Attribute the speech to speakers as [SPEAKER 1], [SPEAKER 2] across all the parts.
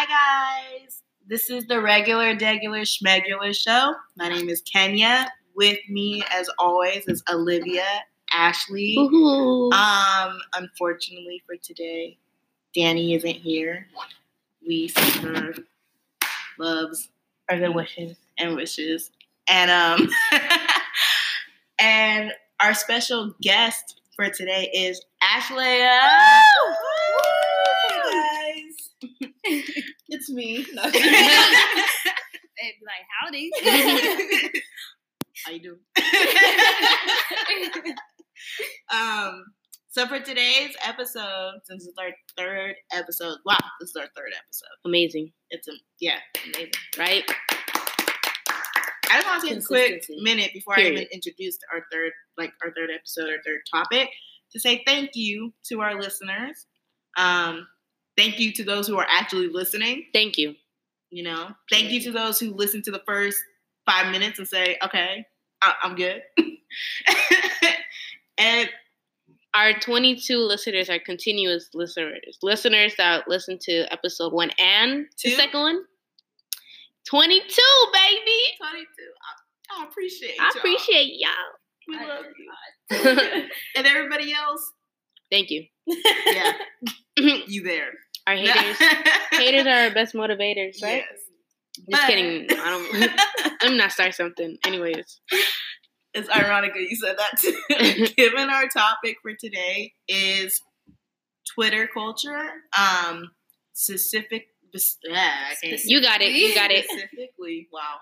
[SPEAKER 1] Hi, guys. This is the regular, degular, schmegular show. My name is Kenya. With me, as always, is Olivia, Ashley.
[SPEAKER 2] Woohoo.
[SPEAKER 1] Um, unfortunately for today, Danny isn't here. We send her loves
[SPEAKER 2] Are the wishes.
[SPEAKER 1] and wishes. And um and our special guest for today is Ashley
[SPEAKER 3] guys, it's me. No.
[SPEAKER 4] They'd be like, howdy.
[SPEAKER 1] How you doing? um, so for today's episode, since it's our third episode, wow, this is our third episode.
[SPEAKER 2] Amazing,
[SPEAKER 1] It's a yeah, amazing.
[SPEAKER 2] right?
[SPEAKER 1] I just want to take a quick minute before I even
[SPEAKER 2] Period.
[SPEAKER 1] introduce our third, like our third episode, our third topic, to say thank you to our listeners. Um, thank you to those who are actually listening.
[SPEAKER 2] Thank you.
[SPEAKER 1] You know, thank you to those who listen to the first five minutes and say, "Okay, I- I'm good." and
[SPEAKER 2] Our 22 listeners are continuous listeners. Listeners that listen to episode one and
[SPEAKER 1] Two?
[SPEAKER 2] the second one. 22, baby.
[SPEAKER 1] 22, I, I appreciate.
[SPEAKER 2] I
[SPEAKER 1] y'all.
[SPEAKER 2] appreciate y'all.
[SPEAKER 1] We
[SPEAKER 3] I
[SPEAKER 1] love you. and everybody else,
[SPEAKER 2] Thank you.
[SPEAKER 1] yeah, you there.
[SPEAKER 2] Haters. haters are our best motivators, right?
[SPEAKER 1] Yes.
[SPEAKER 2] Just
[SPEAKER 1] But-
[SPEAKER 2] kidding. I don't. Me not start something. Anyways,
[SPEAKER 1] It's ironic that you said that too. Given our topic for today is Twitter culture, um, specific. Yeah, I can't say
[SPEAKER 2] you got it. You got it.
[SPEAKER 1] specifically. Wow.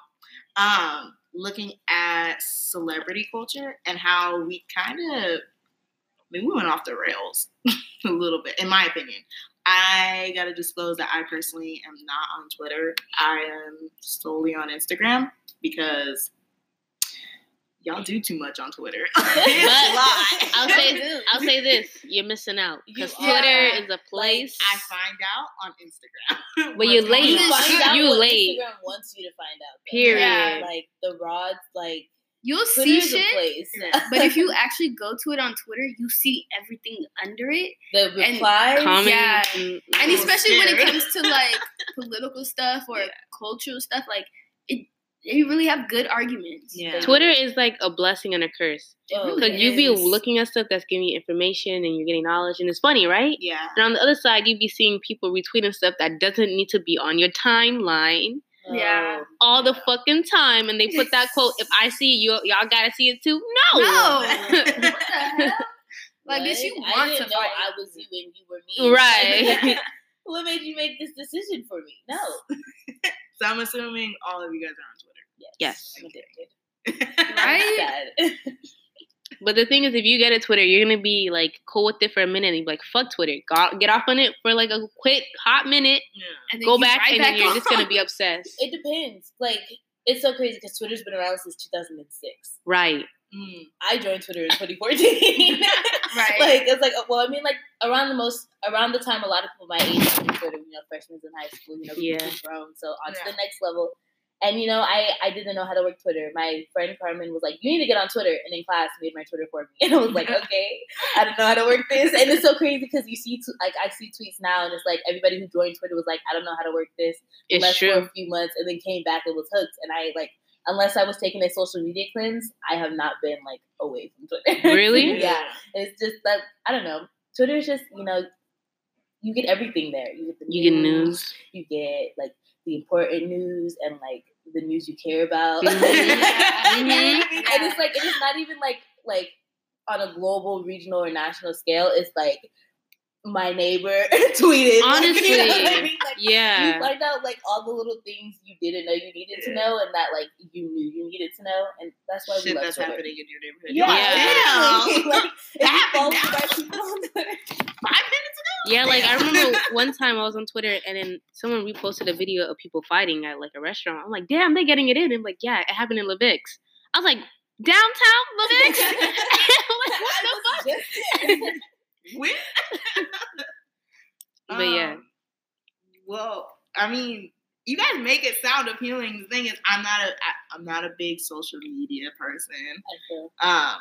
[SPEAKER 1] Um, looking at celebrity culture and how we kind of, I mean, we went off the rails a little bit, in my opinion. I gotta disclose that I personally am not on Twitter. I am solely on Instagram because y'all do too much on Twitter. it's a lot.
[SPEAKER 2] I'll say I'll say this: you're missing out because
[SPEAKER 1] You
[SPEAKER 2] Twitter
[SPEAKER 1] are.
[SPEAKER 2] is a place.
[SPEAKER 1] I find out on Instagram.
[SPEAKER 2] Well, you're late.
[SPEAKER 3] You
[SPEAKER 1] on.
[SPEAKER 2] You late.
[SPEAKER 3] Instagram wants you to find out. though.
[SPEAKER 2] Period.
[SPEAKER 4] Yeah.
[SPEAKER 3] Like the rods, like
[SPEAKER 4] You'll
[SPEAKER 3] Twitter
[SPEAKER 4] see shit,
[SPEAKER 3] place.
[SPEAKER 4] But if you actually go to it on Twitter, you see everything under it.
[SPEAKER 3] the replies,
[SPEAKER 2] Comment.
[SPEAKER 4] Yeah. And
[SPEAKER 2] mm.
[SPEAKER 4] especially when it comes to like political stuff or
[SPEAKER 1] Yeah.
[SPEAKER 4] cultural stuff, like it, they really have good arguments.
[SPEAKER 1] Yeah.
[SPEAKER 2] Twitter is like a blessing and a curse
[SPEAKER 3] Oh,
[SPEAKER 4] really
[SPEAKER 2] because you be looking at stuff that's giving you information and you're getting knowledge and it's funny, right?
[SPEAKER 1] Yeah.
[SPEAKER 2] And on the other side, you be seeing people retweeting stuff that doesn't need to be on your timeline
[SPEAKER 4] Yeah.
[SPEAKER 2] Um, all the fucking time, and they put that quote: "If I see it, you, y'all gotta see it too." No.
[SPEAKER 4] No.
[SPEAKER 3] what the hell?
[SPEAKER 4] Like, bitch, you want
[SPEAKER 3] I
[SPEAKER 4] to
[SPEAKER 3] didn't know
[SPEAKER 4] fight.
[SPEAKER 3] I was you and you were me.
[SPEAKER 2] Right.
[SPEAKER 3] what made you make this decision for me? No.
[SPEAKER 1] So I'm assuming all of you guys are on Twitter.
[SPEAKER 2] Yes.
[SPEAKER 3] I'm addicted.
[SPEAKER 4] Right?
[SPEAKER 3] Sad.
[SPEAKER 2] But the thing is, if you get a Twitter, you're gonna be like cool with it for a minute and be like, "Fuck Twitter," Go, get off on it for like a quick hot minute,
[SPEAKER 1] Yeah.
[SPEAKER 4] And then
[SPEAKER 2] go back,
[SPEAKER 4] right
[SPEAKER 2] and then you're
[SPEAKER 4] on.
[SPEAKER 2] just gonna be obsessed.
[SPEAKER 3] it depends. Like it's so crazy because Twitter's been around since 2006.
[SPEAKER 2] Right.
[SPEAKER 1] Mm.
[SPEAKER 3] I joined Twitter in 2014.
[SPEAKER 4] Right.
[SPEAKER 3] like it's like well, I mean, like around the most around the time a lot of people my age joined Twitter. You know, freshmen in high school. You know,
[SPEAKER 2] Yeah.
[SPEAKER 3] yeah. grown. So on to
[SPEAKER 1] Yeah.
[SPEAKER 3] the next level. And you know, I I didn't know how to work Twitter. My friend Carmen was like, "You need to get on Twitter," and in class made my Twitter for me. And I was like, "Okay, I don't know how to work this." And it's so crazy because you see, t- like, I see tweets now, and it's like everybody who joined Twitter was like, "I don't know how to work this."
[SPEAKER 2] It's
[SPEAKER 3] left for
[SPEAKER 2] true.
[SPEAKER 3] a few months and then came back and was hooked. And I like, unless I was taking a social media cleanse, I have not been like away from Twitter.
[SPEAKER 2] Really?
[SPEAKER 3] yeah. It's just that I don't know. Twitter is just you know, you get everything there. You get the
[SPEAKER 2] You get news.
[SPEAKER 3] You get like the important news and like the news you care about.
[SPEAKER 2] Mhm.
[SPEAKER 4] Mhm.
[SPEAKER 3] And it's like it is not even like like on a global, regional, or national scale. It's like my neighbor tweeted.
[SPEAKER 2] Honestly,
[SPEAKER 3] you know I mean? Like,
[SPEAKER 2] Yeah.
[SPEAKER 3] you find out like all the little things you didn't know you needed to know, and that like you knew you needed to know, and that's why we
[SPEAKER 1] Shit
[SPEAKER 3] love
[SPEAKER 1] that's
[SPEAKER 3] Twitter.
[SPEAKER 1] happening in your neighborhood.
[SPEAKER 3] Yeah,
[SPEAKER 2] Yeah.
[SPEAKER 3] literally. like,
[SPEAKER 1] That
[SPEAKER 3] you follow
[SPEAKER 1] happened
[SPEAKER 3] the
[SPEAKER 1] now.
[SPEAKER 3] people on Twitter,
[SPEAKER 1] Five minutes ago.
[SPEAKER 2] Yeah, like I remember one time I was on Twitter and then someone reposted a video of people fighting at like a restaurant. I'm like, damn, they're getting it in. I'm like, yeah, it happened in Levix. I was like, downtown Levix? like, what the fuck?
[SPEAKER 1] When?
[SPEAKER 2] But yeah.
[SPEAKER 1] Um, Well, I mean, you guys make it sound appealing. The thing is, I'm not a I, I'm not a big social media person.
[SPEAKER 3] Feel.
[SPEAKER 1] Um,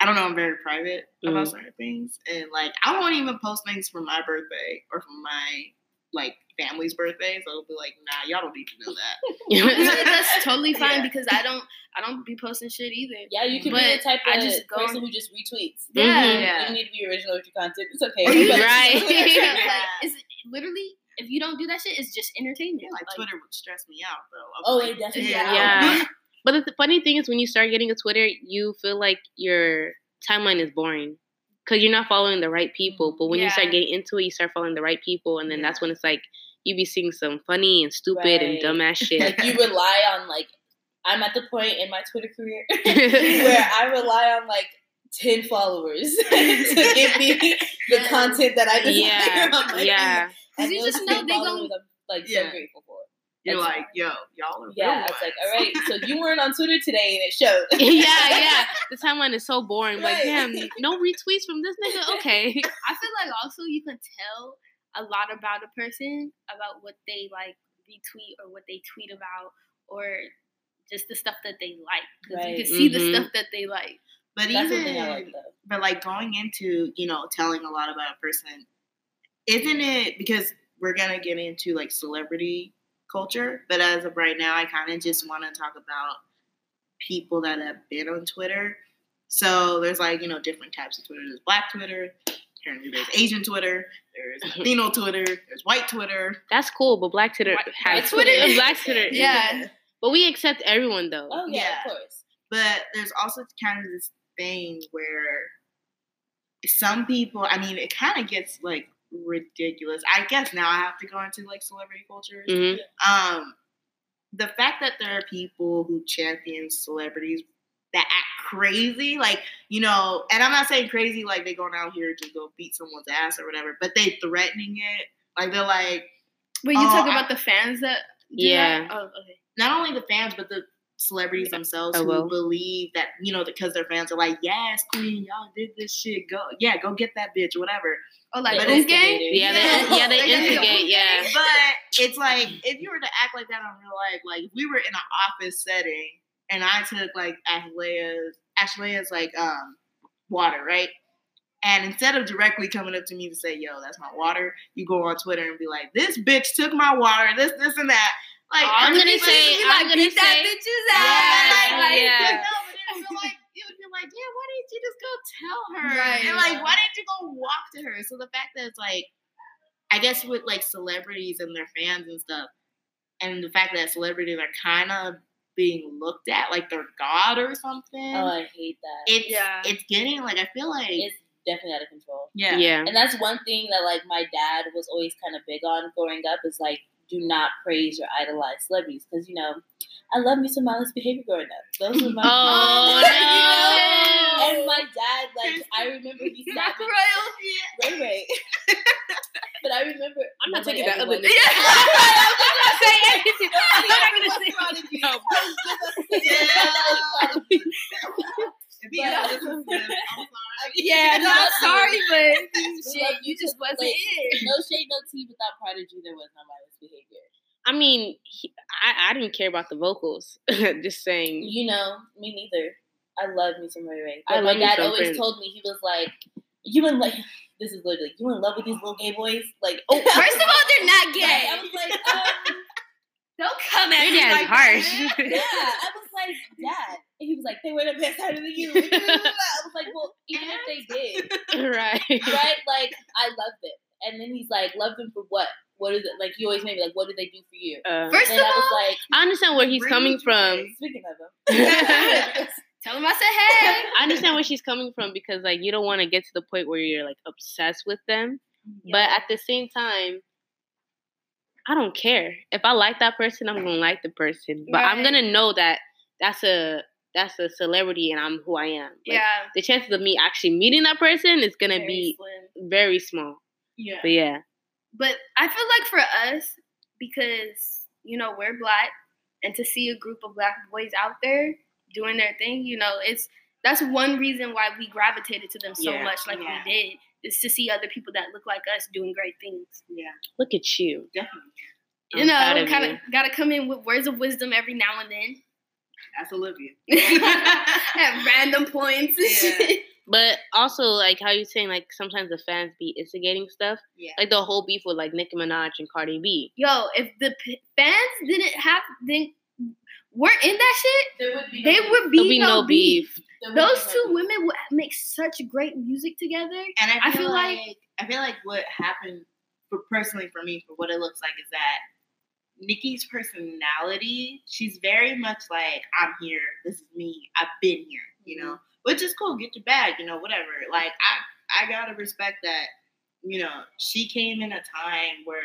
[SPEAKER 1] I don't know. I'm very private about
[SPEAKER 2] Mhm.
[SPEAKER 1] certain things, and like I won't even post things for my birthday or for my like family's birthdays. I'll be like, nah, y'all don't need to know that.
[SPEAKER 4] That's totally fine
[SPEAKER 1] Yeah.
[SPEAKER 4] because I don't I don't be posting shit either.
[SPEAKER 3] Yeah, you can
[SPEAKER 4] But
[SPEAKER 3] be the type of
[SPEAKER 4] I just go-
[SPEAKER 3] person who just retweets.
[SPEAKER 4] Yeah.
[SPEAKER 2] Mhm.
[SPEAKER 1] Yeah.
[SPEAKER 3] You don't need to be original with your content. It's okay.
[SPEAKER 1] Or you
[SPEAKER 3] But-
[SPEAKER 2] Right.
[SPEAKER 4] Yeah,
[SPEAKER 1] Yeah.
[SPEAKER 4] like, it's literally if you don't do that shit, it's just entertainment.
[SPEAKER 1] Yeah, like Twitter would stress me out though. I was
[SPEAKER 3] Oh,
[SPEAKER 1] like,
[SPEAKER 3] it definitely
[SPEAKER 1] yeah.
[SPEAKER 2] Yeah. But the funny thing is, when you start getting a Twitter, you feel like your timeline is boring because you're not following the right people. But when you start getting into it, you start following the right people, and then that's when it's like you be seeing some funny and stupid and
[SPEAKER 3] Right.
[SPEAKER 2] dumbass shit.
[SPEAKER 3] like you rely on like I'm at the point in my Twitter career where I rely on like ten followers to give me the
[SPEAKER 4] Yeah.
[SPEAKER 3] content that I desire.
[SPEAKER 2] yeah,
[SPEAKER 3] like,
[SPEAKER 2] yeah.
[SPEAKER 3] and
[SPEAKER 4] you
[SPEAKER 3] those
[SPEAKER 4] just know
[SPEAKER 3] 10
[SPEAKER 4] they gon-
[SPEAKER 3] followers I'm like
[SPEAKER 1] Yeah.
[SPEAKER 3] so grateful for.
[SPEAKER 1] You're
[SPEAKER 3] It's-
[SPEAKER 1] like, yo, y'all are
[SPEAKER 3] Yeah,
[SPEAKER 1] real
[SPEAKER 3] it's like, all right, so you weren't on Twitter today and it showed.
[SPEAKER 2] yeah, yeah. The timeline is so boring. Like,
[SPEAKER 3] Right.
[SPEAKER 2] damn, no retweets from this nigga. Okay.
[SPEAKER 4] I feel like also you can tell a lot about a person about what they like retweet or what they tweet about or just the stuff that they like. 'Cause
[SPEAKER 3] Right.
[SPEAKER 4] You can see
[SPEAKER 2] Mhm.
[SPEAKER 4] the stuff that they like.
[SPEAKER 1] But
[SPEAKER 3] That's
[SPEAKER 1] even
[SPEAKER 3] one thing I like
[SPEAKER 1] but like going into you know telling a lot about a person isn't it because we're gonna get into like celebrity culture but as of right now i kind of just want to talk about people that have been on twitter so there's like you know different types of twitter there's black twitter apparently there's asian twitter there's latino twitter there's white twitter
[SPEAKER 2] That's cool, but Black Twitter
[SPEAKER 4] White-
[SPEAKER 2] has
[SPEAKER 3] white Twitter.
[SPEAKER 2] Black Twitter.
[SPEAKER 4] Yeah.
[SPEAKER 2] But we accept everyone though.
[SPEAKER 3] Oh yeah,
[SPEAKER 1] Yeah.
[SPEAKER 3] of course.
[SPEAKER 1] But there's also kind of this thing where some people, I mean, it kind of gets like ridiculous. I guess now I have to go into like celebrity culture.
[SPEAKER 2] Mhm.
[SPEAKER 1] Um, the fact that there are people who champion celebrities that act crazy, like, you know, and I'm not saying crazy like they going out here to go beat someone's ass or whatever, but they threatening it. Like they're like,
[SPEAKER 4] But you
[SPEAKER 1] Oh,
[SPEAKER 4] talk
[SPEAKER 1] I-
[SPEAKER 4] about the fans that do
[SPEAKER 2] Yeah.
[SPEAKER 4] that? Oh, okay.
[SPEAKER 1] not only the fans, but the celebrities themselves
[SPEAKER 2] Oh,
[SPEAKER 1] who
[SPEAKER 2] well.
[SPEAKER 1] believe that you know because their fans are like, yes, queen, y'all did this shit. Go, yeah, go get that bitch, whatever.
[SPEAKER 4] Oh, like
[SPEAKER 1] But it's-
[SPEAKER 4] Gang?
[SPEAKER 2] Yeah, they, yeah, they
[SPEAKER 1] They got
[SPEAKER 2] instigate. Yeah.
[SPEAKER 1] But it's like if you were to act like that in real life, like if we were in an office setting and I took like Ashlea's Ashlea's like um water, right? And instead of directly coming up to me to say, yo, that's my water, you go on Twitter and be like, this bitch took my water, this, this, and that. Like,
[SPEAKER 2] I'm gonna say-
[SPEAKER 1] like,
[SPEAKER 2] I'm gonna
[SPEAKER 4] beat that
[SPEAKER 2] say-
[SPEAKER 4] bitch's
[SPEAKER 1] yeah,
[SPEAKER 4] ass.
[SPEAKER 1] like, like,
[SPEAKER 2] yeah.
[SPEAKER 1] but no, but then like, you would be like, damn, why didn't you just go tell her?
[SPEAKER 4] Right.
[SPEAKER 1] And like, why didn't you go walk to her? So the fact that it's like, I guess with like celebrities and their fans and stuff, and the fact that celebrities are kind of being looked at like they're god or something.
[SPEAKER 3] Oh, I hate that.
[SPEAKER 1] it's
[SPEAKER 4] Yeah.
[SPEAKER 1] it's getting like I feel like
[SPEAKER 3] it's definitely out of control.
[SPEAKER 1] yeah
[SPEAKER 2] Yeah.
[SPEAKER 3] And that's one thing that like my dad was always kind of big on growing up is like do not praise or idolize celebrities because you know I love me some mindless behavior growing up. Those were my
[SPEAKER 2] Oh,
[SPEAKER 3] you know?
[SPEAKER 2] no.
[SPEAKER 3] And my dad, like I remember he sat me Ray Ray. but I remember
[SPEAKER 2] I'm not
[SPEAKER 3] nobody
[SPEAKER 2] taking that other
[SPEAKER 3] wanted-
[SPEAKER 2] nigga. I'm not gonna say anything. I'm not gonna say
[SPEAKER 3] wrong with you?
[SPEAKER 2] no.
[SPEAKER 1] If he
[SPEAKER 3] But-
[SPEAKER 1] doesn't listen, I'm um, sorry.
[SPEAKER 4] Yeah, no, I'm sorry, but shit, you just wasn't it.
[SPEAKER 3] no shade, no tea. Without Prodigy, there was no mindless behavior.
[SPEAKER 2] I mean, he, I, I didn't care about the vocals. Just saying.
[SPEAKER 3] You know, me neither. I love me some Ray Ray.
[SPEAKER 2] I
[SPEAKER 3] my
[SPEAKER 2] love
[SPEAKER 3] dad always
[SPEAKER 2] Prince.
[SPEAKER 3] told me he was like, "You in like this is literally you in love with these little gay boys?" Like,
[SPEAKER 2] Oh,
[SPEAKER 4] First of all, they're not
[SPEAKER 3] Right,
[SPEAKER 4] gay.
[SPEAKER 3] I was like, um,
[SPEAKER 4] Don't come at me like
[SPEAKER 2] harsh.
[SPEAKER 4] that.
[SPEAKER 3] yeah. I was like, Dad, and he was like, "They wear the pants harder than you." I was like, "Well, even if they did,
[SPEAKER 2] right.
[SPEAKER 3] right? Like, I loved it." And then he's like, "Love them for what? What is it? Like, You always made me like, what did they do for you?"
[SPEAKER 2] Uh,
[SPEAKER 4] First
[SPEAKER 3] and
[SPEAKER 4] of
[SPEAKER 3] I
[SPEAKER 4] all,
[SPEAKER 3] like,
[SPEAKER 2] I understand where he's coming from.
[SPEAKER 1] joy.
[SPEAKER 3] "Speaking of them."
[SPEAKER 4] tell him I said hey.
[SPEAKER 2] I understand where she's coming from because like you don't want to get to the point where you're like obsessed with them. But at the same time, I don't care. If I like that person, I'm gonna like the person. But I'm gonna know that that's a that's a celebrity and I'm who I am. Like,
[SPEAKER 4] yeah,
[SPEAKER 2] The chances of me actually meeting that person is gonna
[SPEAKER 4] very
[SPEAKER 2] be
[SPEAKER 4] slim.
[SPEAKER 2] very small.
[SPEAKER 1] Yeah.
[SPEAKER 2] But yeah.
[SPEAKER 4] But I feel like for us, because you know we're black, and to see a group of black boys out there doing their thing, you know, it's that's one reason why we gravitated to them so
[SPEAKER 2] Yeah,
[SPEAKER 4] much, like
[SPEAKER 1] yeah.
[SPEAKER 4] we did, is to see other people that look like us doing great things.
[SPEAKER 1] Yeah,
[SPEAKER 2] Look at you.
[SPEAKER 1] definitely.
[SPEAKER 4] You
[SPEAKER 2] I'm
[SPEAKER 4] know, kind of got to come in with words of wisdom every now and then
[SPEAKER 1] That's Olivia.
[SPEAKER 4] at random points.
[SPEAKER 1] Yeah.
[SPEAKER 4] shit.
[SPEAKER 2] But also, like how you saying, like sometimes the fans be instigating stuff.
[SPEAKER 1] Yeah.
[SPEAKER 2] Like the whole beef with like Nicki Minaj and Cardi B.
[SPEAKER 4] Yo, if the p- fans didn't have didn't weren't in that shit,
[SPEAKER 3] There would be
[SPEAKER 4] they
[SPEAKER 3] no
[SPEAKER 4] would be,
[SPEAKER 2] be
[SPEAKER 4] no,
[SPEAKER 2] no
[SPEAKER 4] beef.
[SPEAKER 2] beef.
[SPEAKER 3] There be
[SPEAKER 4] Those two
[SPEAKER 3] beef.
[SPEAKER 4] women would make such great music together.
[SPEAKER 1] And I
[SPEAKER 4] I
[SPEAKER 1] feel,
[SPEAKER 4] feel
[SPEAKER 1] like,
[SPEAKER 4] like-
[SPEAKER 1] I feel like what happened for personally for me for what it looks like is that Nicki's personality, she's very much like, I'm here, this is me, I've been here, you mm-hmm. know, which is cool, get your bag, you know, whatever. Like I I gotta respect that, you know, she came in a time where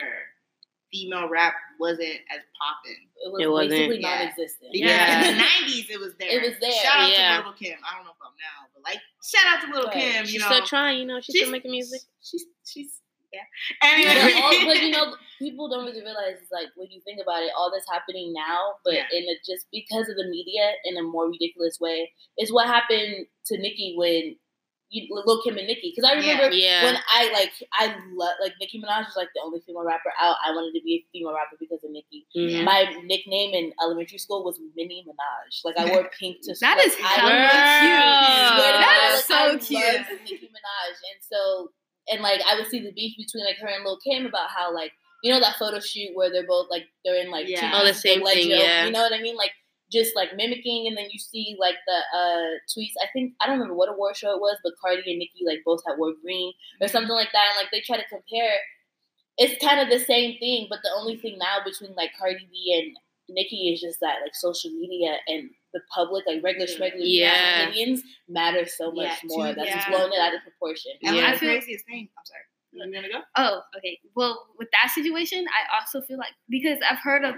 [SPEAKER 1] female rap wasn't as popping.
[SPEAKER 3] It was
[SPEAKER 2] It wasn't.
[SPEAKER 3] basically
[SPEAKER 1] Yeah.
[SPEAKER 3] non-existent.
[SPEAKER 1] Because
[SPEAKER 2] Yeah.
[SPEAKER 1] in the nineties it was there.
[SPEAKER 3] It was there,
[SPEAKER 1] Shout out
[SPEAKER 2] yeah.
[SPEAKER 1] to Little Kim. I don't know if I'm now, but like shout out to Little
[SPEAKER 3] Right.
[SPEAKER 1] Kim, you
[SPEAKER 2] She's
[SPEAKER 1] know.
[SPEAKER 2] still trying, you know. She's, still making music.
[SPEAKER 1] She's she's yeah.
[SPEAKER 3] But,
[SPEAKER 1] Anyway,
[SPEAKER 3] all, but you know, people don't really realize it's like when you think about it, all that's happening now, but
[SPEAKER 1] Yeah.
[SPEAKER 3] in a, just because of the media in a more ridiculous way, is what happened to Nicki when you Lil Kim and Nicki. Because I remember
[SPEAKER 2] Yeah.
[SPEAKER 3] when I like I love like Nicki Minaj was like the only female rapper out. I wanted to be a female rapper because of Nicki.
[SPEAKER 2] Mhm.
[SPEAKER 3] My nickname in elementary school was Minnie Minaj. Like I wore pink to school.
[SPEAKER 4] That is
[SPEAKER 3] I
[SPEAKER 4] hella
[SPEAKER 2] Girl.
[SPEAKER 3] swear to
[SPEAKER 4] That so
[SPEAKER 3] I
[SPEAKER 4] cute.
[SPEAKER 3] loved Nicki Minaj, and so and like I would see the beef between like her and Lil Kim about how like you know that photo shoot where they're both like they're in like
[SPEAKER 1] Yeah.
[SPEAKER 3] two
[SPEAKER 2] Oh, the same thing,
[SPEAKER 3] joke,
[SPEAKER 2] yeah.
[SPEAKER 3] You know what I mean? Like just like mimicking, and then you see like the uh tweets. I think I don't remember what award show it was, but Cardi and Nicki like both had wore green or something like that, and like they try to compare. It's kind of the same thing, but the only thing now between like Cardi B and Nicki is just that like social media and the public, like regular schmegular
[SPEAKER 2] Yeah.
[SPEAKER 3] opinions matter so much
[SPEAKER 1] Yeah,
[SPEAKER 3] more.
[SPEAKER 1] too,
[SPEAKER 3] That's just
[SPEAKER 1] yeah.
[SPEAKER 3] blown it out of proportion.
[SPEAKER 1] and
[SPEAKER 2] Yeah.
[SPEAKER 1] the craziest thing. I'm sorry. You gonna go?
[SPEAKER 4] Oh, okay. Well, with that situation, I also feel like because I've heard of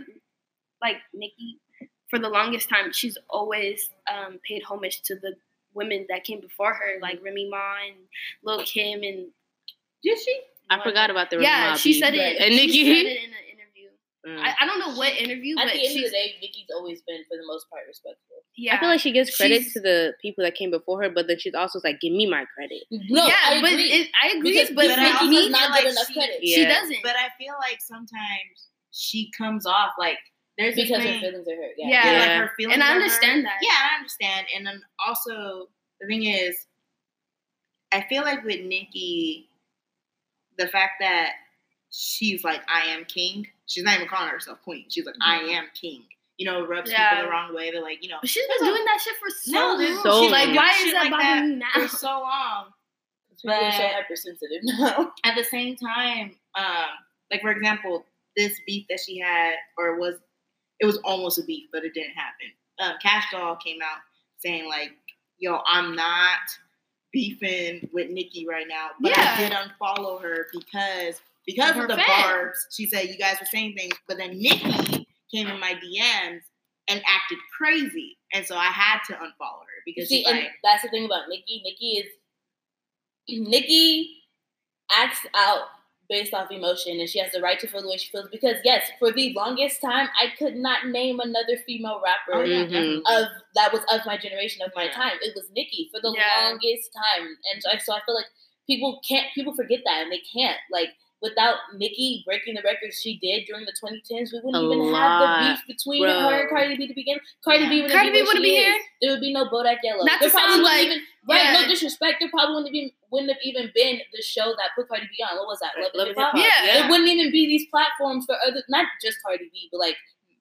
[SPEAKER 4] like Nicki for the longest time, she's always um, paid homage to the women that came before her, like Remy Ma and Lil Kim and
[SPEAKER 1] Did she?
[SPEAKER 2] I forgot about the
[SPEAKER 4] yeah,
[SPEAKER 2] Remy Ma
[SPEAKER 4] she
[SPEAKER 2] beef.
[SPEAKER 4] said it.
[SPEAKER 2] And Nicki?
[SPEAKER 4] said it in an interview.
[SPEAKER 2] Mm.
[SPEAKER 4] I, I don't know what interview,
[SPEAKER 3] At
[SPEAKER 4] but
[SPEAKER 3] the end of the day, Nicki's always been, for the most part, respectful.
[SPEAKER 4] yeah.
[SPEAKER 2] I feel like she gives credit
[SPEAKER 4] She's-
[SPEAKER 2] to the people that came before her, but then she's also like, "Give me my credit."
[SPEAKER 3] No,
[SPEAKER 4] yeah,
[SPEAKER 3] I
[SPEAKER 4] but
[SPEAKER 3] agree.
[SPEAKER 4] it, I agree.
[SPEAKER 3] because
[SPEAKER 4] but
[SPEAKER 1] but I
[SPEAKER 3] Nicki
[SPEAKER 1] also
[SPEAKER 3] does
[SPEAKER 1] feel
[SPEAKER 3] not
[SPEAKER 1] like
[SPEAKER 3] enough
[SPEAKER 1] she-
[SPEAKER 3] credit
[SPEAKER 4] she doesn't.
[SPEAKER 1] But I feel like sometimes she comes off like there's
[SPEAKER 3] because her
[SPEAKER 1] thing-
[SPEAKER 3] feelings are hurt. Yeah.
[SPEAKER 4] Yeah.
[SPEAKER 1] yeah, like her feelings.
[SPEAKER 4] and I
[SPEAKER 1] are hurt.
[SPEAKER 4] understand that.
[SPEAKER 1] Yeah, I understand. And then also the thing is, I feel like with Nicki, the fact that she's like, I am king. She's not even calling herself queen. She's like, I am king. You know, rubs
[SPEAKER 4] Yeah.
[SPEAKER 1] people the wrong way. They're like, you know,
[SPEAKER 4] But she's been doing that shit for so
[SPEAKER 1] No,
[SPEAKER 4] long.
[SPEAKER 2] So
[SPEAKER 4] She's like, why is that
[SPEAKER 1] like
[SPEAKER 4] bothering
[SPEAKER 1] that
[SPEAKER 4] you now?
[SPEAKER 1] for so long.
[SPEAKER 3] People are so hypersensitive now.
[SPEAKER 1] At the same time, um, like for example, this beef that she had, or was, it was almost a beef, but it didn't happen. Um, Kash Doll came out saying like, "Yo, I'm not beefing with Nicki right now, but
[SPEAKER 4] Yeah.
[SPEAKER 1] I did unfollow her because because of the
[SPEAKER 4] fans.
[SPEAKER 1] barbs." She said you guys were saying things, but then Nicki came in my DMs and acted crazy, and so I had to unfollow her because
[SPEAKER 3] See,
[SPEAKER 1] she's
[SPEAKER 3] and
[SPEAKER 1] like,
[SPEAKER 3] that's the thing about Nicki. Nicki is Nicki acts out based off emotion, and she has the right to feel the way she feels. Because yes, for the longest time, I could not name another female rapper
[SPEAKER 1] "Oh yeah,
[SPEAKER 2] Mhm.
[SPEAKER 3] of that was of my generation of my
[SPEAKER 1] Yeah.
[SPEAKER 3] time. It was Nicki for the
[SPEAKER 4] Yeah.
[SPEAKER 3] longest time, and so I, so I feel like people can't people forget that, and they can't like. Without Nicki breaking the records she did during the 2010s, we wouldn't
[SPEAKER 2] A
[SPEAKER 3] even
[SPEAKER 2] lot,
[SPEAKER 3] have the beef between
[SPEAKER 2] bro.
[SPEAKER 3] her and Cardi B to begin. Cardi
[SPEAKER 1] Yeah.
[SPEAKER 3] B wouldn't
[SPEAKER 4] Cardi
[SPEAKER 3] be,
[SPEAKER 4] B wouldn't be here.
[SPEAKER 3] There would be no Bodak Yellow.
[SPEAKER 4] Not
[SPEAKER 3] there
[SPEAKER 4] to sound like-
[SPEAKER 3] even right. No disrespect. There probably wouldn't even wouldn't have even been the show that put Cardi B on. What was that? Love,
[SPEAKER 2] Love
[SPEAKER 3] and
[SPEAKER 2] and
[SPEAKER 3] Hip Hop.
[SPEAKER 4] Yeah.
[SPEAKER 2] yeah.
[SPEAKER 3] It wouldn't even be these platforms for other, not just Cardi B, but like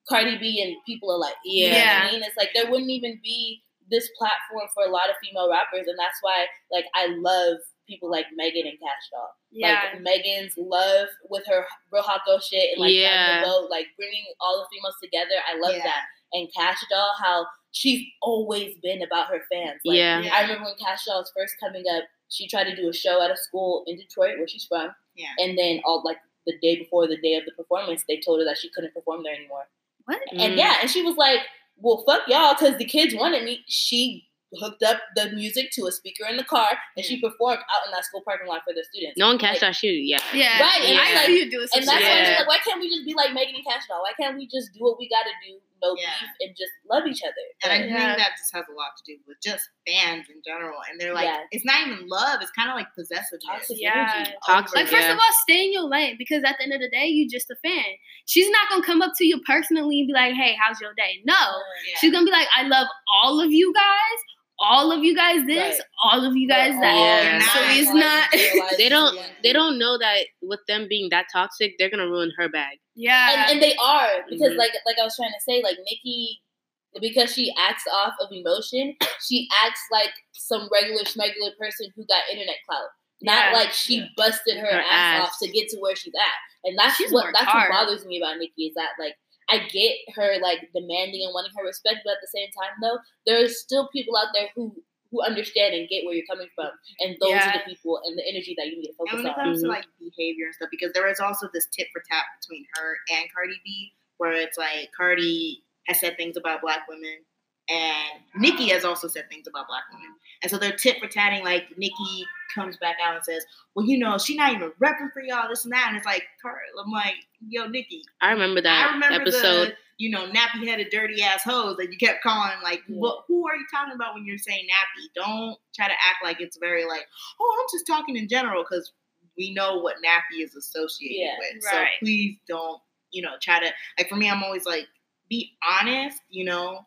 [SPEAKER 3] Cardi B and people alike. You know what
[SPEAKER 4] Yeah.
[SPEAKER 3] I mean? It's like there wouldn't even be this platform for a lot of female rappers, and that's why like I love people like Megan and Kash Doll.
[SPEAKER 4] Yeah.
[SPEAKER 3] Like Megan's love with her real hot girl shit and like
[SPEAKER 2] Yeah.
[SPEAKER 3] yeah. the boat, like bringing all the females together. I love
[SPEAKER 1] Yeah.
[SPEAKER 3] that. And Kash Doll, how she's always been about her fans. Like,
[SPEAKER 2] Yeah.
[SPEAKER 1] Yeah.
[SPEAKER 3] I remember when Kash Doll was first coming up, she tried to do a show at a school in Detroit where she's from.
[SPEAKER 1] Yeah.
[SPEAKER 3] And then all like the day before the day of the performance, they told her that she couldn't perform there anymore.
[SPEAKER 4] What?
[SPEAKER 3] And
[SPEAKER 2] Mm.
[SPEAKER 3] yeah, and she was like, "Well, fuck y'all," because the kids wanted me. She hooked up the music to a speaker in the car, and she mm. performed out in that school parking lot for the students.
[SPEAKER 2] No one cashed
[SPEAKER 3] Like,
[SPEAKER 2] that shit. Yeah.
[SPEAKER 4] Yeah.
[SPEAKER 3] Right, and
[SPEAKER 4] I
[SPEAKER 3] I'm
[SPEAKER 4] see you doing some
[SPEAKER 3] And that's
[SPEAKER 4] shit.
[SPEAKER 3] why I'm like, why can't we just be like Megan and Kash Doll? Why can't we just do what we gotta do, no
[SPEAKER 1] Yeah.
[SPEAKER 3] beef, and just love each other?
[SPEAKER 1] And I
[SPEAKER 3] Like,
[SPEAKER 4] Yeah.
[SPEAKER 1] think that just has a lot to do with just fans in general. And they're like,
[SPEAKER 3] Yeah.
[SPEAKER 1] it's not even love, it's kind of like possessiveness.
[SPEAKER 3] Toxic
[SPEAKER 4] Yeah.
[SPEAKER 3] energy.
[SPEAKER 2] Toxic.
[SPEAKER 4] Like, first
[SPEAKER 2] Yeah.
[SPEAKER 4] of all, stay in your lane because at the end of the day, you just a fan. She's not gonna come up to you personally and be like, "Hey, how's your day?" No,
[SPEAKER 1] Yeah.
[SPEAKER 4] she's gonna be like, "I love all of you guys. All of you guys this,
[SPEAKER 3] Right.
[SPEAKER 4] all of you guys
[SPEAKER 3] But
[SPEAKER 4] that.
[SPEAKER 3] all
[SPEAKER 2] Yeah.
[SPEAKER 4] So it's not.
[SPEAKER 2] They don't
[SPEAKER 3] one
[SPEAKER 2] they don't know that with them being that toxic, they're gonna ruin her bag.
[SPEAKER 4] Yeah.
[SPEAKER 3] and, and they are because
[SPEAKER 2] Mhm.
[SPEAKER 3] like like I was trying to say, like Nicki, because she acts off of emotion, she acts like some regular regular person who got internet clout. Not
[SPEAKER 4] Yeah.
[SPEAKER 3] like she
[SPEAKER 1] Yeah.
[SPEAKER 3] busted her,
[SPEAKER 2] Her
[SPEAKER 3] ass,
[SPEAKER 2] ass.
[SPEAKER 3] off to get to where she's at, and that's
[SPEAKER 4] She's
[SPEAKER 3] what that's
[SPEAKER 4] hard.
[SPEAKER 3] what bothers me about Nicki is that like I get her like demanding and wanting her respect, but at the same time though, there's still people out there who who understand and get where you're coming from, and those are the people and the energy that you need to focus
[SPEAKER 1] And
[SPEAKER 3] focus
[SPEAKER 1] when it
[SPEAKER 3] on.
[SPEAKER 1] comes to
[SPEAKER 2] Mhm.
[SPEAKER 1] like behavior and stuff, because there is also this tit for tat between her and Cardi B, where it's like Cardi has said things about black women, and Nicki has also said things about black women, and so they're tit for tatting. Like Nicki comes back out and says, "Well, you know, she's not even repping for y'all, this and that," and it's like, I'm like, "Yo, Nicki,
[SPEAKER 2] I remember that
[SPEAKER 1] I remember
[SPEAKER 2] episode.
[SPEAKER 1] the you know nappy headed dirty ass hoes that you kept calling like who are you talking about when you're saying nappy don't try to act like it's very like oh i'm just talking in general because we know what nappy is associated
[SPEAKER 3] Yeah,
[SPEAKER 1] with
[SPEAKER 4] right.
[SPEAKER 1] so please don't you know try to like for me i'm always like be honest you know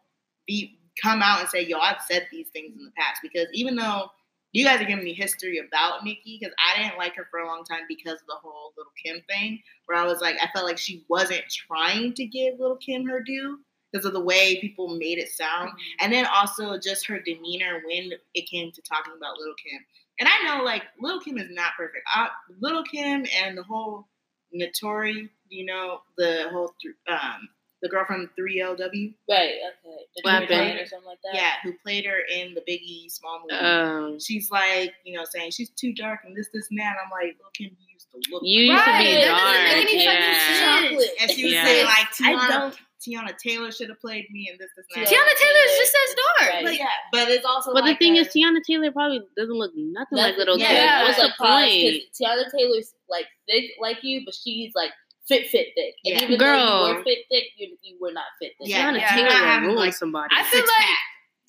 [SPEAKER 1] be come out and say yo i've said these things in the past because even though you guys are giving me history about Nicki because I didn't like her for a long time because of the whole Little Kim thing, where I was like, I felt like she wasn't trying to give Little Kim her due because of the way people made it sound, and then also just her demeanor when it came to talking about Little Kim. And I know like Little Kim is not perfect. I, Little Kim and the whole Notori, you know, the whole um the girl from 3LW,
[SPEAKER 3] Right. Okay. The
[SPEAKER 2] What
[SPEAKER 3] Jimmy or something like that.
[SPEAKER 1] yeah, who played her in the Biggie small movie.
[SPEAKER 2] Um,
[SPEAKER 1] she's like, you know, saying she's too dark and this, this, and that. I'm like, look, Kim you used to look.
[SPEAKER 2] You
[SPEAKER 1] like
[SPEAKER 2] used to be
[SPEAKER 4] Right, that doesn't
[SPEAKER 2] dark.
[SPEAKER 4] make any fucking
[SPEAKER 2] Yeah.
[SPEAKER 4] sense.
[SPEAKER 3] Chocolate.
[SPEAKER 1] And she was
[SPEAKER 2] Yeah.
[SPEAKER 1] saying like
[SPEAKER 4] I
[SPEAKER 1] Teyana,
[SPEAKER 4] don't.
[SPEAKER 1] Teyana Taylor should have played me and this, this, and that.
[SPEAKER 3] Teyana
[SPEAKER 4] Teyana Taylor is just as dark.
[SPEAKER 3] Right.
[SPEAKER 4] Like,
[SPEAKER 1] yeah, but it's also.
[SPEAKER 2] but the thing
[SPEAKER 1] a-
[SPEAKER 2] is, Teyana Taylor probably doesn't look nothing like Little
[SPEAKER 1] yeah,
[SPEAKER 2] Kim.
[SPEAKER 4] yeah.
[SPEAKER 2] What's the point?
[SPEAKER 3] Teyana Taylor's like thick like you, but she's like fit, fit, thick. And
[SPEAKER 1] Yeah.
[SPEAKER 3] even though
[SPEAKER 2] Girl.
[SPEAKER 3] you were fit, thick, you, you were not fit, thick.
[SPEAKER 1] Yeah.
[SPEAKER 2] Teyana
[SPEAKER 4] Yeah.
[SPEAKER 2] Taylor
[SPEAKER 1] Not
[SPEAKER 2] will ruin
[SPEAKER 1] like,
[SPEAKER 2] somebody.
[SPEAKER 4] I feel like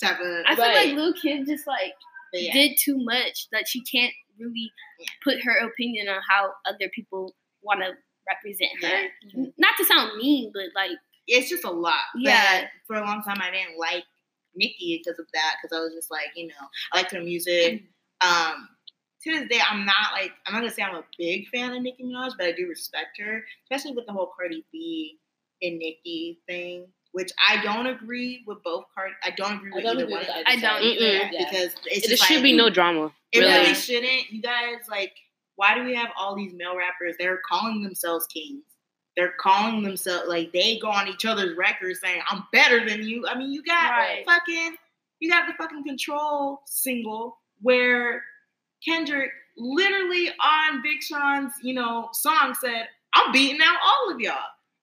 [SPEAKER 1] type of.
[SPEAKER 4] I feel
[SPEAKER 3] Right.
[SPEAKER 4] like Lil Kim just like
[SPEAKER 1] yeah.
[SPEAKER 4] did too much. That she can't really
[SPEAKER 1] Yeah.
[SPEAKER 4] put her opinion on how other people want to represent her.
[SPEAKER 3] Mhm.
[SPEAKER 4] Not to sound mean, but like
[SPEAKER 1] it's just a lot.
[SPEAKER 4] Yeah.
[SPEAKER 1] But for a long time, I didn't like Nicki because of that. Because I was just like, you know, I liked her music. Um, to this day, I'm not like I'm not gonna say I'm a big fan of Nicki Minaj, but I do respect her, especially with the whole Cardi B and Nicki thing. Which I don't agree with both Cardi. I don't agree with
[SPEAKER 3] don't
[SPEAKER 1] either
[SPEAKER 3] agree
[SPEAKER 1] one
[SPEAKER 3] with
[SPEAKER 1] of them.
[SPEAKER 4] I don't either.
[SPEAKER 3] Yeah.
[SPEAKER 1] because just
[SPEAKER 2] should be no drama.
[SPEAKER 1] It
[SPEAKER 2] really.
[SPEAKER 1] really shouldn't. You guys like, why do we have all these male rappers? They're calling themselves kings. They're calling themselves like they go on each other's records saying, "I'm better than you." I mean, you got
[SPEAKER 4] Right.
[SPEAKER 1] fucking, you got the fucking Control single where Kendrick literally on Big Sean's, you know, song said, "I'm beating out all of y'all."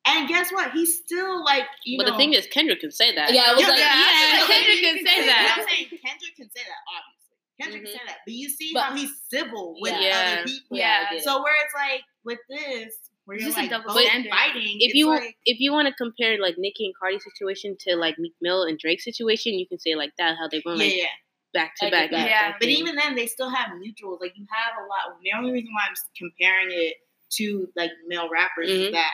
[SPEAKER 1] And guess what? He's still like, you
[SPEAKER 2] but
[SPEAKER 1] know.
[SPEAKER 2] But the thing is, Kendrick can say that.
[SPEAKER 3] Yeah, I was
[SPEAKER 1] Yeah,
[SPEAKER 3] like,
[SPEAKER 1] yeah,
[SPEAKER 2] yeah,
[SPEAKER 1] I
[SPEAKER 2] Kendrick
[SPEAKER 1] like
[SPEAKER 2] can
[SPEAKER 1] you
[SPEAKER 2] say
[SPEAKER 1] but
[SPEAKER 2] that.
[SPEAKER 1] I'm saying Kendrick can say that, obviously. Kendrick
[SPEAKER 2] Mhm.
[SPEAKER 1] can say that. But you see
[SPEAKER 3] But-
[SPEAKER 1] how he's civil with
[SPEAKER 2] Yeah.
[SPEAKER 1] other people.
[SPEAKER 3] Yeah, I
[SPEAKER 4] Yeah.
[SPEAKER 3] get it.
[SPEAKER 1] So where it's like with this, where you're
[SPEAKER 4] just a
[SPEAKER 1] like
[SPEAKER 4] double
[SPEAKER 1] both
[SPEAKER 4] standard.
[SPEAKER 1] fighting.
[SPEAKER 2] if you
[SPEAKER 1] like,
[SPEAKER 2] if you want to compare like Nicki and Cardi's situation to like Meek Mill and Drake's situation, you can say like that how they're going
[SPEAKER 1] yeah,
[SPEAKER 2] like
[SPEAKER 1] yeah.
[SPEAKER 2] Back to back.
[SPEAKER 3] that.
[SPEAKER 4] Yeah.
[SPEAKER 1] But even then, they still have mutuals. Like you have a lot. The only reason why I'm comparing it to like male rappers is
[SPEAKER 2] Mhm.
[SPEAKER 1] that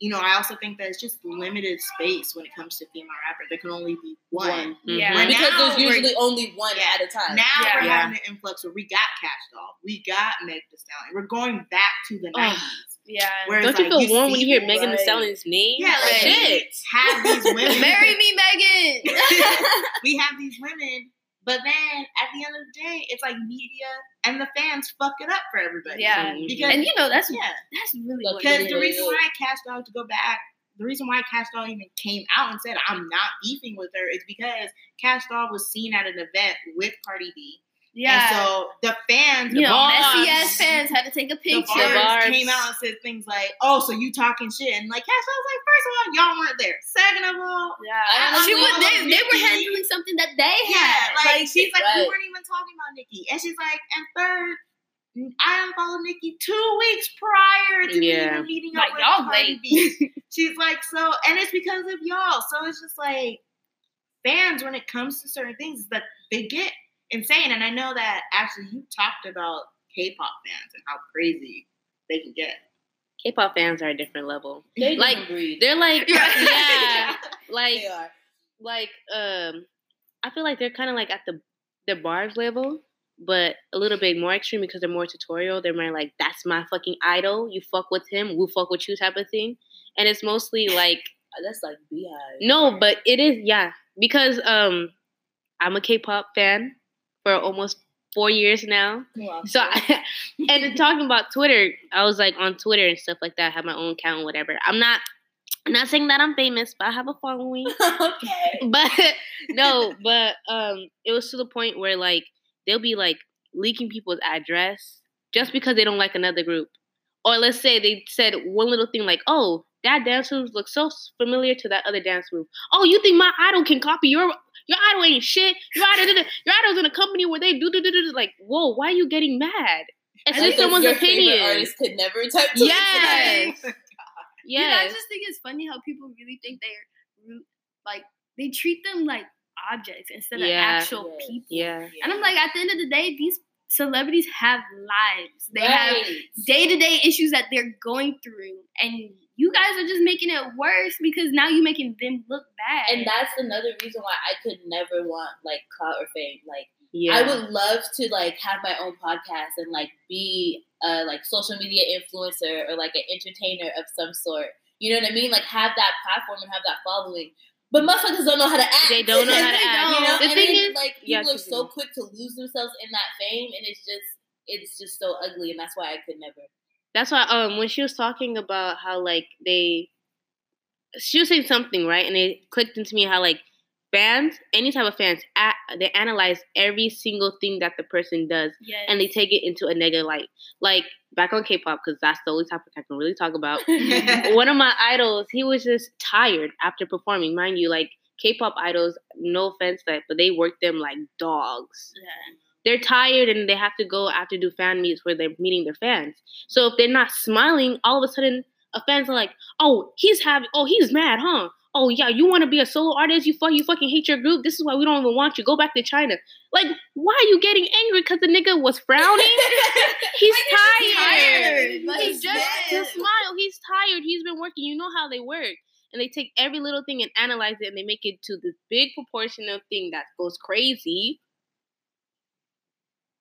[SPEAKER 1] you know I also think that it's just limited space when it comes to female rappers. There can only be one.
[SPEAKER 3] One.
[SPEAKER 4] Yeah.
[SPEAKER 1] Right
[SPEAKER 3] because
[SPEAKER 1] now,
[SPEAKER 3] there's usually only one
[SPEAKER 1] Yeah.
[SPEAKER 3] at a time.
[SPEAKER 1] Now
[SPEAKER 4] Yeah.
[SPEAKER 1] we're
[SPEAKER 2] Yeah.
[SPEAKER 1] having an influx where we got Kash Doll, we got Meg Thee Stallion. We're going back to the nineties.
[SPEAKER 4] yeah.
[SPEAKER 1] Whereas,
[SPEAKER 2] Don't you
[SPEAKER 1] like,
[SPEAKER 2] feel warm when you hear
[SPEAKER 1] people,
[SPEAKER 2] Megan Thee
[SPEAKER 3] right.
[SPEAKER 2] Stallion's name?
[SPEAKER 1] Yeah, like
[SPEAKER 2] shit.
[SPEAKER 1] have these women.
[SPEAKER 4] Marry me, Megan.
[SPEAKER 1] we have these women, but then at the end of the day, it's like media and the fans fuck it up for everybody.
[SPEAKER 4] yeah. Mm-hmm.
[SPEAKER 1] Because
[SPEAKER 4] And you know that's
[SPEAKER 1] yeah,
[SPEAKER 4] that's really
[SPEAKER 1] because the reason why Kash Doll to go back, the reason why Kash Doll even came out and said I'm not beefing with her is because Kash Doll was seen at an event with Cardi B.
[SPEAKER 4] Yeah.
[SPEAKER 1] And so the fans,
[SPEAKER 4] you
[SPEAKER 1] the
[SPEAKER 4] know,
[SPEAKER 1] bars,
[SPEAKER 4] messy ass fans had to take a picture.
[SPEAKER 1] bars
[SPEAKER 2] bars.
[SPEAKER 1] came out and said things like, "Oh, so you talking shit?" And like Cash I was like, first of all, y'all weren't there. Second of all,
[SPEAKER 4] Yeah, she was. They, they were handling something that they
[SPEAKER 1] Yeah,
[SPEAKER 4] had.
[SPEAKER 1] like, she's like, we weren't even talking about Nicki. And she's like, and third, I unfollowed Nicki two weeks prior to me
[SPEAKER 2] Yeah.
[SPEAKER 1] even meeting
[SPEAKER 4] Like,
[SPEAKER 1] up with
[SPEAKER 4] y'all
[SPEAKER 1] Cardi. B. She's like, so, and it's because of y'all. So it's just like, fans, when it comes to certain things, that they get insane. And I know that actually you talked about K-pop fans and how crazy they can get.
[SPEAKER 2] K-pop fans are a different level.
[SPEAKER 3] They
[SPEAKER 2] Like,
[SPEAKER 3] like breed.
[SPEAKER 2] They're like yeah,
[SPEAKER 3] they
[SPEAKER 2] like
[SPEAKER 3] are.
[SPEAKER 2] like um I feel like they're kind of like at the the bars level, but a little bit more extreme because they're more tutorial. They're more like, "That's my fucking idol. You fuck with him, we'll fuck with you," type of thing. And it's mostly like,
[SPEAKER 3] That's like beehive.
[SPEAKER 2] no, but it is yeah because um, I'm a K-pop fan for almost four years now.
[SPEAKER 3] Wow.
[SPEAKER 2] So, I, and talking about Twitter, I was like on Twitter and stuff like that. I have my own account, whatever. I'm not, I'm not saying that I'm famous, but I have a following.
[SPEAKER 3] okay.
[SPEAKER 2] But no, but um, it was to the point where like they'll be like leaking people's address just because they don't like another group, or let's say they said one little thing like, "Oh, that dance move looks so familiar to that other dance move." Oh, you think my idol can copy your your idol ain't shit. Your idol, your idol's in a company where they do do do do. Like, whoa, why are you getting mad? It's just someone's
[SPEAKER 3] your
[SPEAKER 2] opinion.
[SPEAKER 3] Artist could never type. tweets
[SPEAKER 2] Yes.
[SPEAKER 3] like-
[SPEAKER 4] You know, I just think it's funny how people really think they're like they treat them like objects instead of
[SPEAKER 2] Yeah.
[SPEAKER 4] actual
[SPEAKER 3] Yes.
[SPEAKER 4] people.
[SPEAKER 2] Yeah.
[SPEAKER 4] And I'm like, at the end of the day, these celebrities have lives. They have day to day issues that they're going through, and you guys are just making it worse because now you're making them look bad.
[SPEAKER 3] And that's another reason why I could never want like clout or fame. Like
[SPEAKER 2] Yeah.
[SPEAKER 3] I would love to like have my own podcast and like be a like social media influencer or like an entertainer of some sort. You know what I mean? Like have that platform and have that following. But motherfuckers don't know how to act.
[SPEAKER 2] They don't know how to act.
[SPEAKER 3] You know,
[SPEAKER 2] The
[SPEAKER 3] and
[SPEAKER 2] thing is-
[SPEAKER 3] like
[SPEAKER 2] yeah,
[SPEAKER 3] people are so quick to lose themselves in that fame, and it's just it's just so ugly, and that's why I could never.
[SPEAKER 2] That's why um when she was talking about how like they she was saying something, right? And it clicked into me how like fans, any type of fans, a they analyze every single thing that the person does
[SPEAKER 4] yes.
[SPEAKER 2] and they take it into a negative light. Like back on K-pop because that's the only topic I can really talk about. One of my idols, he was just tired after performing. Mind you, like K-pop idols, no offense, that but they work them like dogs.
[SPEAKER 4] Yeah.
[SPEAKER 2] They're tired and they have to go after do fan meets where they're meeting their fans. So if they're not smiling, all of a sudden a fans are like, "Oh, he's having, oh, he's mad, huh? Oh yeah, you want to be a solo artist? You fuck, you fucking hate your group. This is why we don't even want you. Go back to China. Like, why are you getting angry? Because the nigga was frowning. He's tired.
[SPEAKER 4] tired. Like,
[SPEAKER 2] He
[SPEAKER 4] he's
[SPEAKER 2] just to smile. He's tired. He's been working. You know how they work. And they take every little thing and analyze it and they make it to this big proportional thing that goes crazy.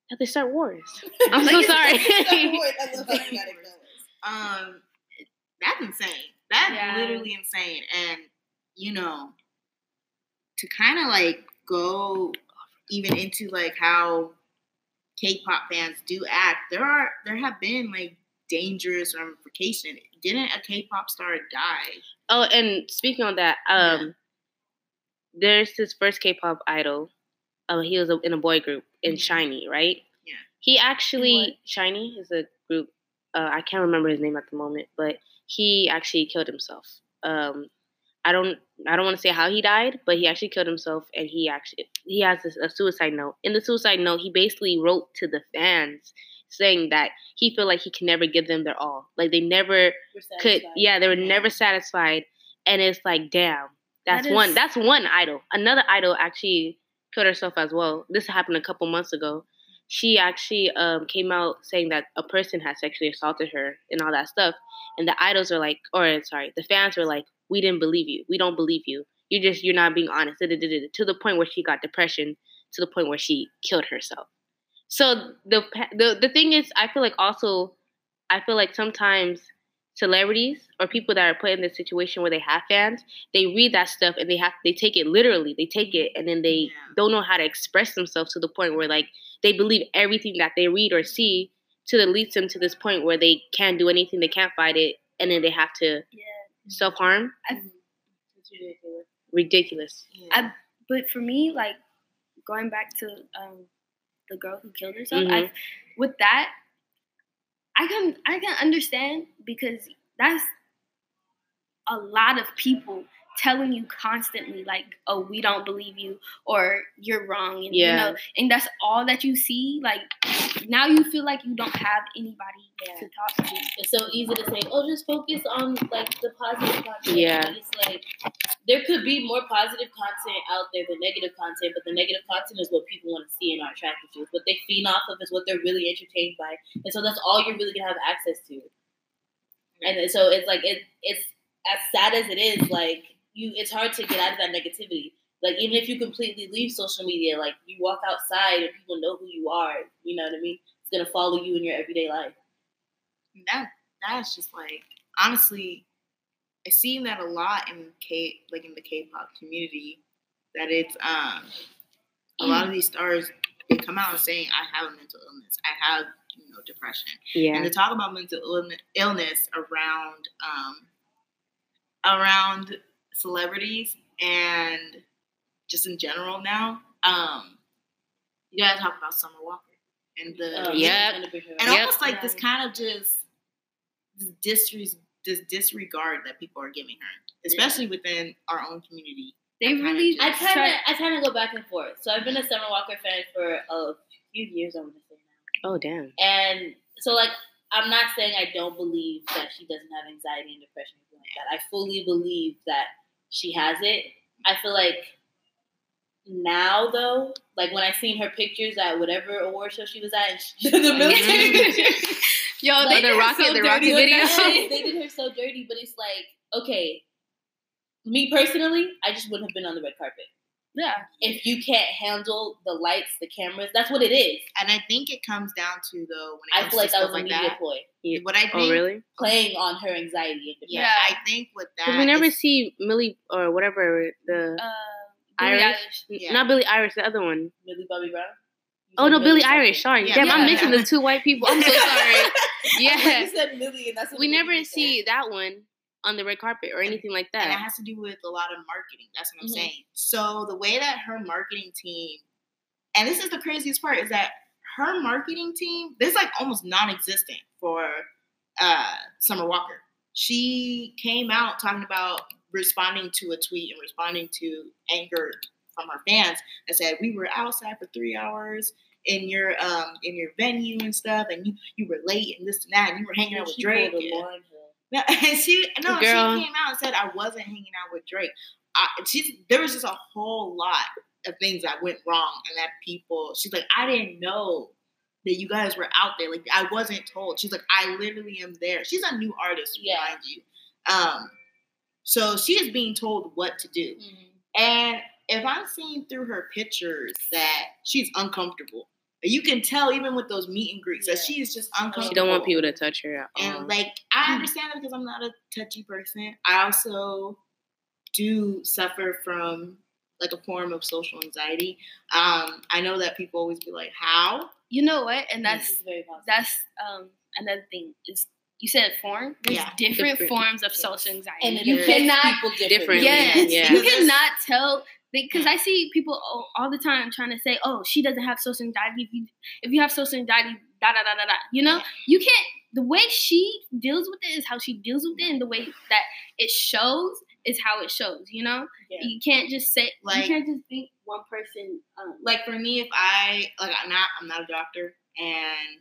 [SPEAKER 2] That they start wars. I'm so sorry.
[SPEAKER 1] um, that's insane. That's
[SPEAKER 4] Yeah.
[SPEAKER 1] literally insane. And you know, to kind of like go even into like how K-pop fans do act, there are there have been like dangerous ramification. Didn't a K-pop star die?
[SPEAKER 2] oh, and speaking on that, um, there's this first K-pop idol. Oh, he was a, in a boy group in
[SPEAKER 1] Mhm.
[SPEAKER 2] SHINee, right?
[SPEAKER 1] Yeah.
[SPEAKER 2] He actually? SHINee is a group. Uh, I can't remember his name at the moment, but he actually killed himself. Um, I don't I don't want to say how he died, but he actually killed himself, and he actually he has this, a suicide note. In the suicide note, he basically wrote to the fans saying that he felt like he can never give them their all, like they never could. Yeah, they were never satisfied, and it's like, damn, that's
[SPEAKER 4] That
[SPEAKER 2] one. That's one idol. Another idol actually killed herself as well. This happened a couple months ago. She actually um, came out saying that a person had sexually assaulted her and all that stuff. And the idols are like, or sorry, the fans were like, we didn't believe you. We don't believe you. You're just you're not being honest. To the point where she got depression. To the point where she killed herself. So the the the thing is, I feel like also, I feel like sometimes celebrities or people that are put in this situation where they have fans, they read that stuff and they have they take it literally. They take it and then they
[SPEAKER 1] Yeah.
[SPEAKER 2] don't know how to express themselves to the point where like they believe everything that they read or see to the leads them to this point where they can't do anything, they can't fight it, and then they have to
[SPEAKER 4] Yeah.
[SPEAKER 2] Self harm.
[SPEAKER 3] Ridiculous.
[SPEAKER 2] Ridiculous.
[SPEAKER 1] Yeah.
[SPEAKER 4] But for me, like going back to um, the girl who killed herself, I, with that, I can I can understand because that's a lot of people telling you constantly like, "Oh, we don't believe you," or "You're wrong," and
[SPEAKER 2] Yeah.
[SPEAKER 4] you know, and that's all that you see. Like now, you feel like you don't have anybody
[SPEAKER 3] Yeah.
[SPEAKER 4] to talk to.
[SPEAKER 3] It's so easy to say, oh, just focus on like the positive content.
[SPEAKER 2] Yeah.
[SPEAKER 3] But it's like there could be more positive content out there than negative content, but the negative content is what people want to see and are attracted to. It's what they feed off of is what they're really entertained by, and so that's all you're really gonna have access to. And so it's like it, it's as sad as it is, like you, it's hard to get out of that negativity. Like even if you completely leave social media, like you walk outside and people know who you are. You know what I mean? It's gonna follow you in your everyday life.
[SPEAKER 1] that that's just like honestly, I've seen that a lot in K like in the K-pop community. That it's um a lot of these stars they come out and saying I have a mental illness, I have you know depression,
[SPEAKER 2] Yeah.
[SPEAKER 1] and to talk about mental illness, illness around um around celebrities and just in general now, um you gotta talk about Summer Walker and the
[SPEAKER 3] Uh,
[SPEAKER 2] Yep.
[SPEAKER 3] and
[SPEAKER 1] and
[SPEAKER 2] Yep.
[SPEAKER 1] almost like this kind of just this disres this disregard that people are giving her, especially within our own community.
[SPEAKER 4] They
[SPEAKER 1] I kinda
[SPEAKER 4] really.
[SPEAKER 1] just-
[SPEAKER 3] I kind of I kind of go back and forth. So I've been a Summer Walker fan for a few years. I want to say now.
[SPEAKER 2] Oh damn.
[SPEAKER 3] And so, like, I'm not saying I don't believe that she doesn't have anxiety and depression or anything like that. I fully believe that she has it. I feel like now, though, like when I seen her pictures at whatever award show she was at, and she, the military pictures,
[SPEAKER 4] Yo,
[SPEAKER 3] Like,
[SPEAKER 2] the rocket-
[SPEAKER 4] so
[SPEAKER 2] the rocket video.
[SPEAKER 3] they did her so dirty. But it's like, okay, me personally, I just wouldn't have been on the red carpet.
[SPEAKER 4] Yeah.
[SPEAKER 3] If you can't handle the lights, the cameras, that's what it is.
[SPEAKER 1] And I think it comes down to though when it
[SPEAKER 3] I feel like
[SPEAKER 1] to
[SPEAKER 3] that
[SPEAKER 1] stuff
[SPEAKER 3] was a media
[SPEAKER 1] that.
[SPEAKER 3] ploy,
[SPEAKER 1] What I think,
[SPEAKER 2] Oh really?
[SPEAKER 3] playing on her anxiety and
[SPEAKER 1] yeah,
[SPEAKER 4] Yeah.
[SPEAKER 1] I think with that,
[SPEAKER 2] Because we never see Millie or whatever the
[SPEAKER 4] Uh, Billie
[SPEAKER 2] Irish,
[SPEAKER 4] Eilish.
[SPEAKER 1] Yeah.
[SPEAKER 2] not Billie Irish, the other one.
[SPEAKER 3] Millie Bobby Brown. You
[SPEAKER 2] Oh
[SPEAKER 3] said
[SPEAKER 2] no,
[SPEAKER 3] Millie
[SPEAKER 2] Billie. Irish. Sorry,
[SPEAKER 1] Yeah,
[SPEAKER 2] damn, I'm
[SPEAKER 1] yeah.
[SPEAKER 2] mixing the two white people. I'm so sorry. Yeah.
[SPEAKER 3] you said Millie, and that's what
[SPEAKER 2] we
[SPEAKER 3] made
[SPEAKER 2] never
[SPEAKER 3] me
[SPEAKER 2] see
[SPEAKER 3] say.
[SPEAKER 2] that one on the red carpet or anything like that.
[SPEAKER 1] and it has to do with a lot of marketing. That's what I'm
[SPEAKER 3] Mhm.
[SPEAKER 1] saying. So the way that her marketing team, and this is the craziest part, is that her marketing team, this is like almost non-existent for uh, Summer Walker. She came out talking about responding to a tweet and responding to anger from her fans that said we were outside for three hours in your um in your venue and stuff, and you you were late and this and that, and you were hanging out with Drake. and-. No, and she no,
[SPEAKER 2] Girl.
[SPEAKER 1] she came out and said I wasn't hanging out with Drake. I, she's there was just a whole lot of things that went wrong, and that people. She's like, I didn't know that you guys were out there. Like I wasn't told. She's like, I literally am there. She's a new artist,
[SPEAKER 3] Yeah.
[SPEAKER 1] mind you. Um, so she is being told what to do,
[SPEAKER 3] Mm-hmm.
[SPEAKER 1] and if I'm seeing through her pictures that she's uncomfortable. You can tell even with those meet and greets that she is just uncomfortable.
[SPEAKER 2] She don't want people to touch her at
[SPEAKER 1] And like I understand it because I'm not a touchy person. I also do suffer from like a form of social anxiety. Um, I know that people always be like, "How?"
[SPEAKER 4] You know what? And
[SPEAKER 3] That's
[SPEAKER 4] that's
[SPEAKER 3] very possible.
[SPEAKER 4] that's um another thing is you said form. There's
[SPEAKER 1] Yeah,
[SPEAKER 4] different,
[SPEAKER 2] different.
[SPEAKER 4] forms of
[SPEAKER 3] Yes.
[SPEAKER 4] social anxiety.
[SPEAKER 3] and
[SPEAKER 4] you cannot
[SPEAKER 3] people differently.
[SPEAKER 2] differently.
[SPEAKER 4] Yes,
[SPEAKER 2] Yeah.
[SPEAKER 4] you cannot tell because I see people all, all the time trying to say, "Oh, she doesn't have social anxiety." If you if you have social anxiety, da da da da da. You know, you can't. The way she deals with it is how she deals with it, and the way that it shows is how it shows. You know,
[SPEAKER 3] Yeah.
[SPEAKER 4] you can't just say
[SPEAKER 1] Like-
[SPEAKER 4] you can't just think one person. Um,
[SPEAKER 1] Like for me, if I like, I'm not, I'm not a doctor, and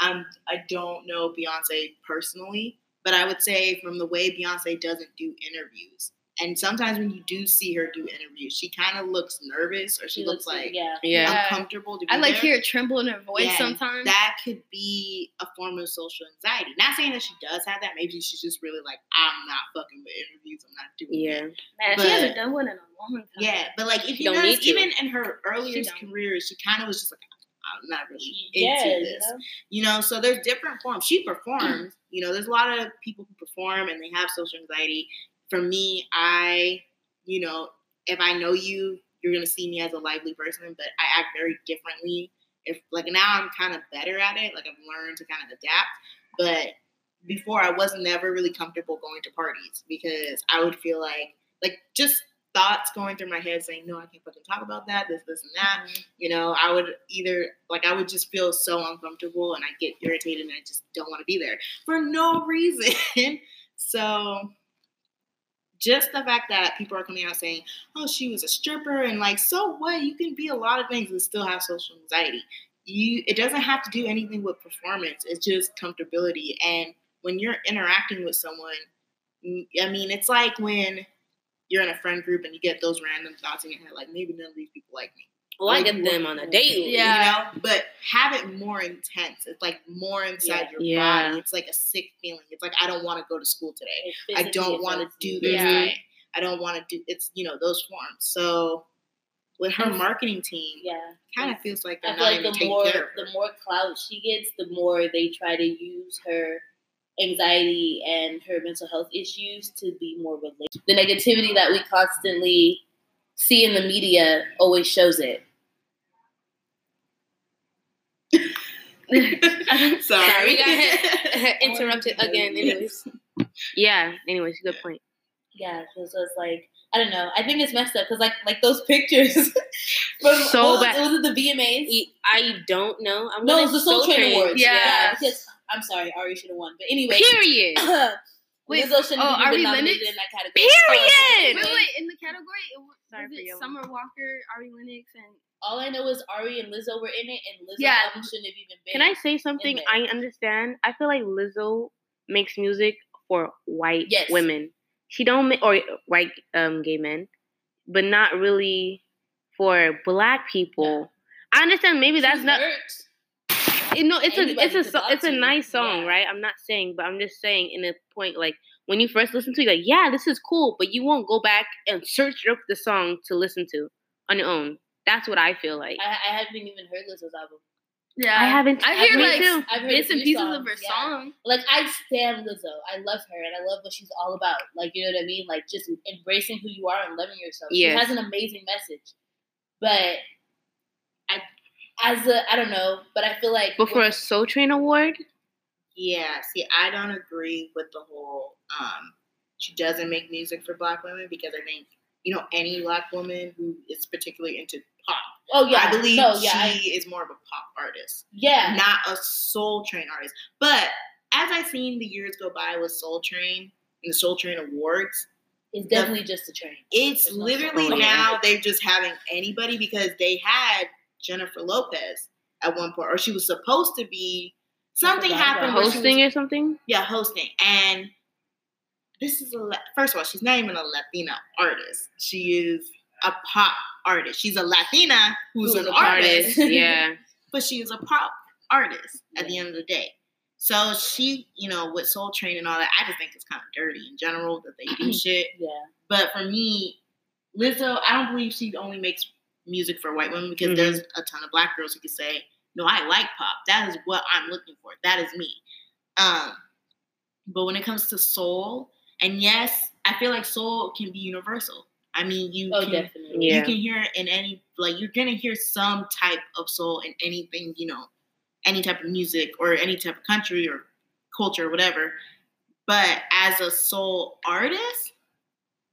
[SPEAKER 1] I'm, I don't know Beyonce personally, but I would say from the way Beyonce doesn't do interviews, and sometimes when you do see her do interviews, she kind of looks nervous or she, looks, like
[SPEAKER 3] yeah.
[SPEAKER 2] yeah.
[SPEAKER 4] Yeah.
[SPEAKER 1] uncomfortable to be
[SPEAKER 4] I like
[SPEAKER 1] there.
[SPEAKER 4] hear a tremble in her voice
[SPEAKER 1] Yeah,
[SPEAKER 4] sometimes.
[SPEAKER 1] that could be a form of social anxiety. Not saying that she does have that. Maybe she's just really like, I'm not fucking with interviews. I'm not doing
[SPEAKER 2] Yeah.
[SPEAKER 1] it.
[SPEAKER 4] Man,
[SPEAKER 1] but-
[SPEAKER 4] she hasn't done one in a long time.
[SPEAKER 1] Yeah, but like if you notice, even in her earlier
[SPEAKER 4] She
[SPEAKER 1] career, she kind of was just like, I'm not really into
[SPEAKER 3] yeah, you
[SPEAKER 1] this.
[SPEAKER 3] know?
[SPEAKER 1] You know, so there's different forms. She performs. You know, there's a lot of people who perform and they have social anxiety. For me, I, you know, if I know you, you're gonna see me as a lively person, but I act very differently. If like now I'm kind of better at it, like I've learned to kind of adapt. But before I was never really comfortable going to parties because I would feel like like just thoughts going through my head saying, No, I can't fucking talk about that, this, this and that
[SPEAKER 3] Mhm.
[SPEAKER 1] you know i would either like i would just feel so uncomfortable and i get irritated and i just don't want to be there for no reason so just the fact that people are coming out saying oh she was a stripper and like so what? You can be a lot of things and still have social anxiety. You it doesn't have to do anything with performance. It's just comfortability. And when you're interacting with someone i mean it's like when you're in a friend group and you get those random thoughts in your head like maybe none of these people like me
[SPEAKER 2] Well, I
[SPEAKER 1] Like,
[SPEAKER 2] get them on a daily.
[SPEAKER 4] Yeah.
[SPEAKER 1] you know, but have it more intense. It's like more inside your
[SPEAKER 2] Yeah.
[SPEAKER 1] body. It's like a sick feeling. It's like I don't want to go to school today. I don't want to do this today. I don't want to do. It's you know those forms. So with her marketing team,
[SPEAKER 3] Yeah.
[SPEAKER 1] kind of feels like they're
[SPEAKER 3] I feel
[SPEAKER 1] not
[SPEAKER 3] like the more the more clout she gets, the more they try to use her anxiety and her mental health issues to be more relatable. The negativity that we constantly see in the media always shows it.
[SPEAKER 1] Sorry,
[SPEAKER 2] Sorry, we got interrupted again. Anyways, yeah. Anyways, good point.
[SPEAKER 3] Yeah, so, so it's like I don't know. I think it's messed up because like like those pictures from
[SPEAKER 2] So
[SPEAKER 3] what was,
[SPEAKER 2] bad.
[SPEAKER 3] it was it the VMAs?
[SPEAKER 2] I don't know. I'm
[SPEAKER 3] no,
[SPEAKER 2] gonna
[SPEAKER 3] it was the Soul Train Awards.
[SPEAKER 4] Yeah.
[SPEAKER 3] because I'm sorry, Ari should have won. But anyway,
[SPEAKER 2] Period.
[SPEAKER 4] Wait,
[SPEAKER 3] Lizzo shouldn't
[SPEAKER 4] oh,
[SPEAKER 3] have
[SPEAKER 4] Ari
[SPEAKER 3] been nominated
[SPEAKER 4] Lennox?
[SPEAKER 3] in that category.
[SPEAKER 2] Period.
[SPEAKER 4] Wait, wait. In the category, it was,
[SPEAKER 2] Sorry
[SPEAKER 4] was
[SPEAKER 2] for
[SPEAKER 4] it. Summer Walker, Ari Lennox, and
[SPEAKER 3] All I know is Ari and Lizzo were in it, and Lizzo
[SPEAKER 4] Yeah.
[SPEAKER 3] shouldn't have even been.
[SPEAKER 2] Can I say something? I understand. I feel like Lizzo makes music for white
[SPEAKER 3] Yes.
[SPEAKER 2] women. She don't make or white um gay men, but not really for black people. I understand. Maybe that's not. You know, it's a it's a it's a nice song,
[SPEAKER 3] Yeah.
[SPEAKER 2] right? I'm not saying, but I'm just saying in a point like when you first listen to it, like yeah, this is cool, but you won't go back and search up the song to listen to on your own. That's what I feel like.
[SPEAKER 3] I, I haven't even heard Lizzo's album.
[SPEAKER 4] yeah,
[SPEAKER 2] I haven't-
[SPEAKER 4] I hear like
[SPEAKER 2] too.
[SPEAKER 3] I've heard
[SPEAKER 4] bits
[SPEAKER 3] a
[SPEAKER 4] and pieces
[SPEAKER 3] songs,
[SPEAKER 4] of her
[SPEAKER 3] yeah.
[SPEAKER 4] song.
[SPEAKER 3] Like I stand Lizzo. I love her, and I love what she's all about. Like you know what I mean? Like just embracing who you are and loving yourself.
[SPEAKER 2] Yes.
[SPEAKER 3] She has an amazing message, but I, as a, I don't know, but I feel like
[SPEAKER 2] But for a Soul Train award,
[SPEAKER 1] Yeah, see, I don't agree with the whole um she doesn't make music for black women because I think, you know, any black woman who is particularly into pop.
[SPEAKER 3] oh yeah,
[SPEAKER 1] I believe
[SPEAKER 3] no, yeah,
[SPEAKER 1] she
[SPEAKER 3] I,
[SPEAKER 1] is more of a pop artist,
[SPEAKER 3] yeah,
[SPEAKER 1] not a soul train artist. But as I've seen the years go by with Soul Train and the Soul Train Awards,
[SPEAKER 3] it's definitely just a train.
[SPEAKER 1] it's literally now they're just having anybody because they had Jennifer Lopez at one point, or she was supposed to be. Something happened she was
[SPEAKER 2] hosting or something.
[SPEAKER 1] yeah, hosting. And this is a first of all, she's not even a Latina artist. She is a pop artist. She's a Latina who's,
[SPEAKER 3] Who's
[SPEAKER 1] an
[SPEAKER 3] a pop
[SPEAKER 1] artist,
[SPEAKER 2] yeah.
[SPEAKER 1] but she is a pop artist at the end of the day. So she, you know, with Soul Train and all that, I just think it's kind of dirty in general that they do shit.
[SPEAKER 3] Yeah,
[SPEAKER 1] But for me, Lizzo, I don't believe she only makes music for white women because
[SPEAKER 2] Mhm.
[SPEAKER 1] there's a ton of black girls who can say, "No, I like pop. That is what I'm looking for. That is me." Um, but when it comes to soul, and yes, I feel like soul can be universal. I mean, you
[SPEAKER 3] oh
[SPEAKER 1] can
[SPEAKER 3] definitely.
[SPEAKER 2] Yeah.
[SPEAKER 1] you can hear it in any like you're gonna hear some type of soul in anything, you know, any type of music or any type of country or culture or whatever. But as a soul artist,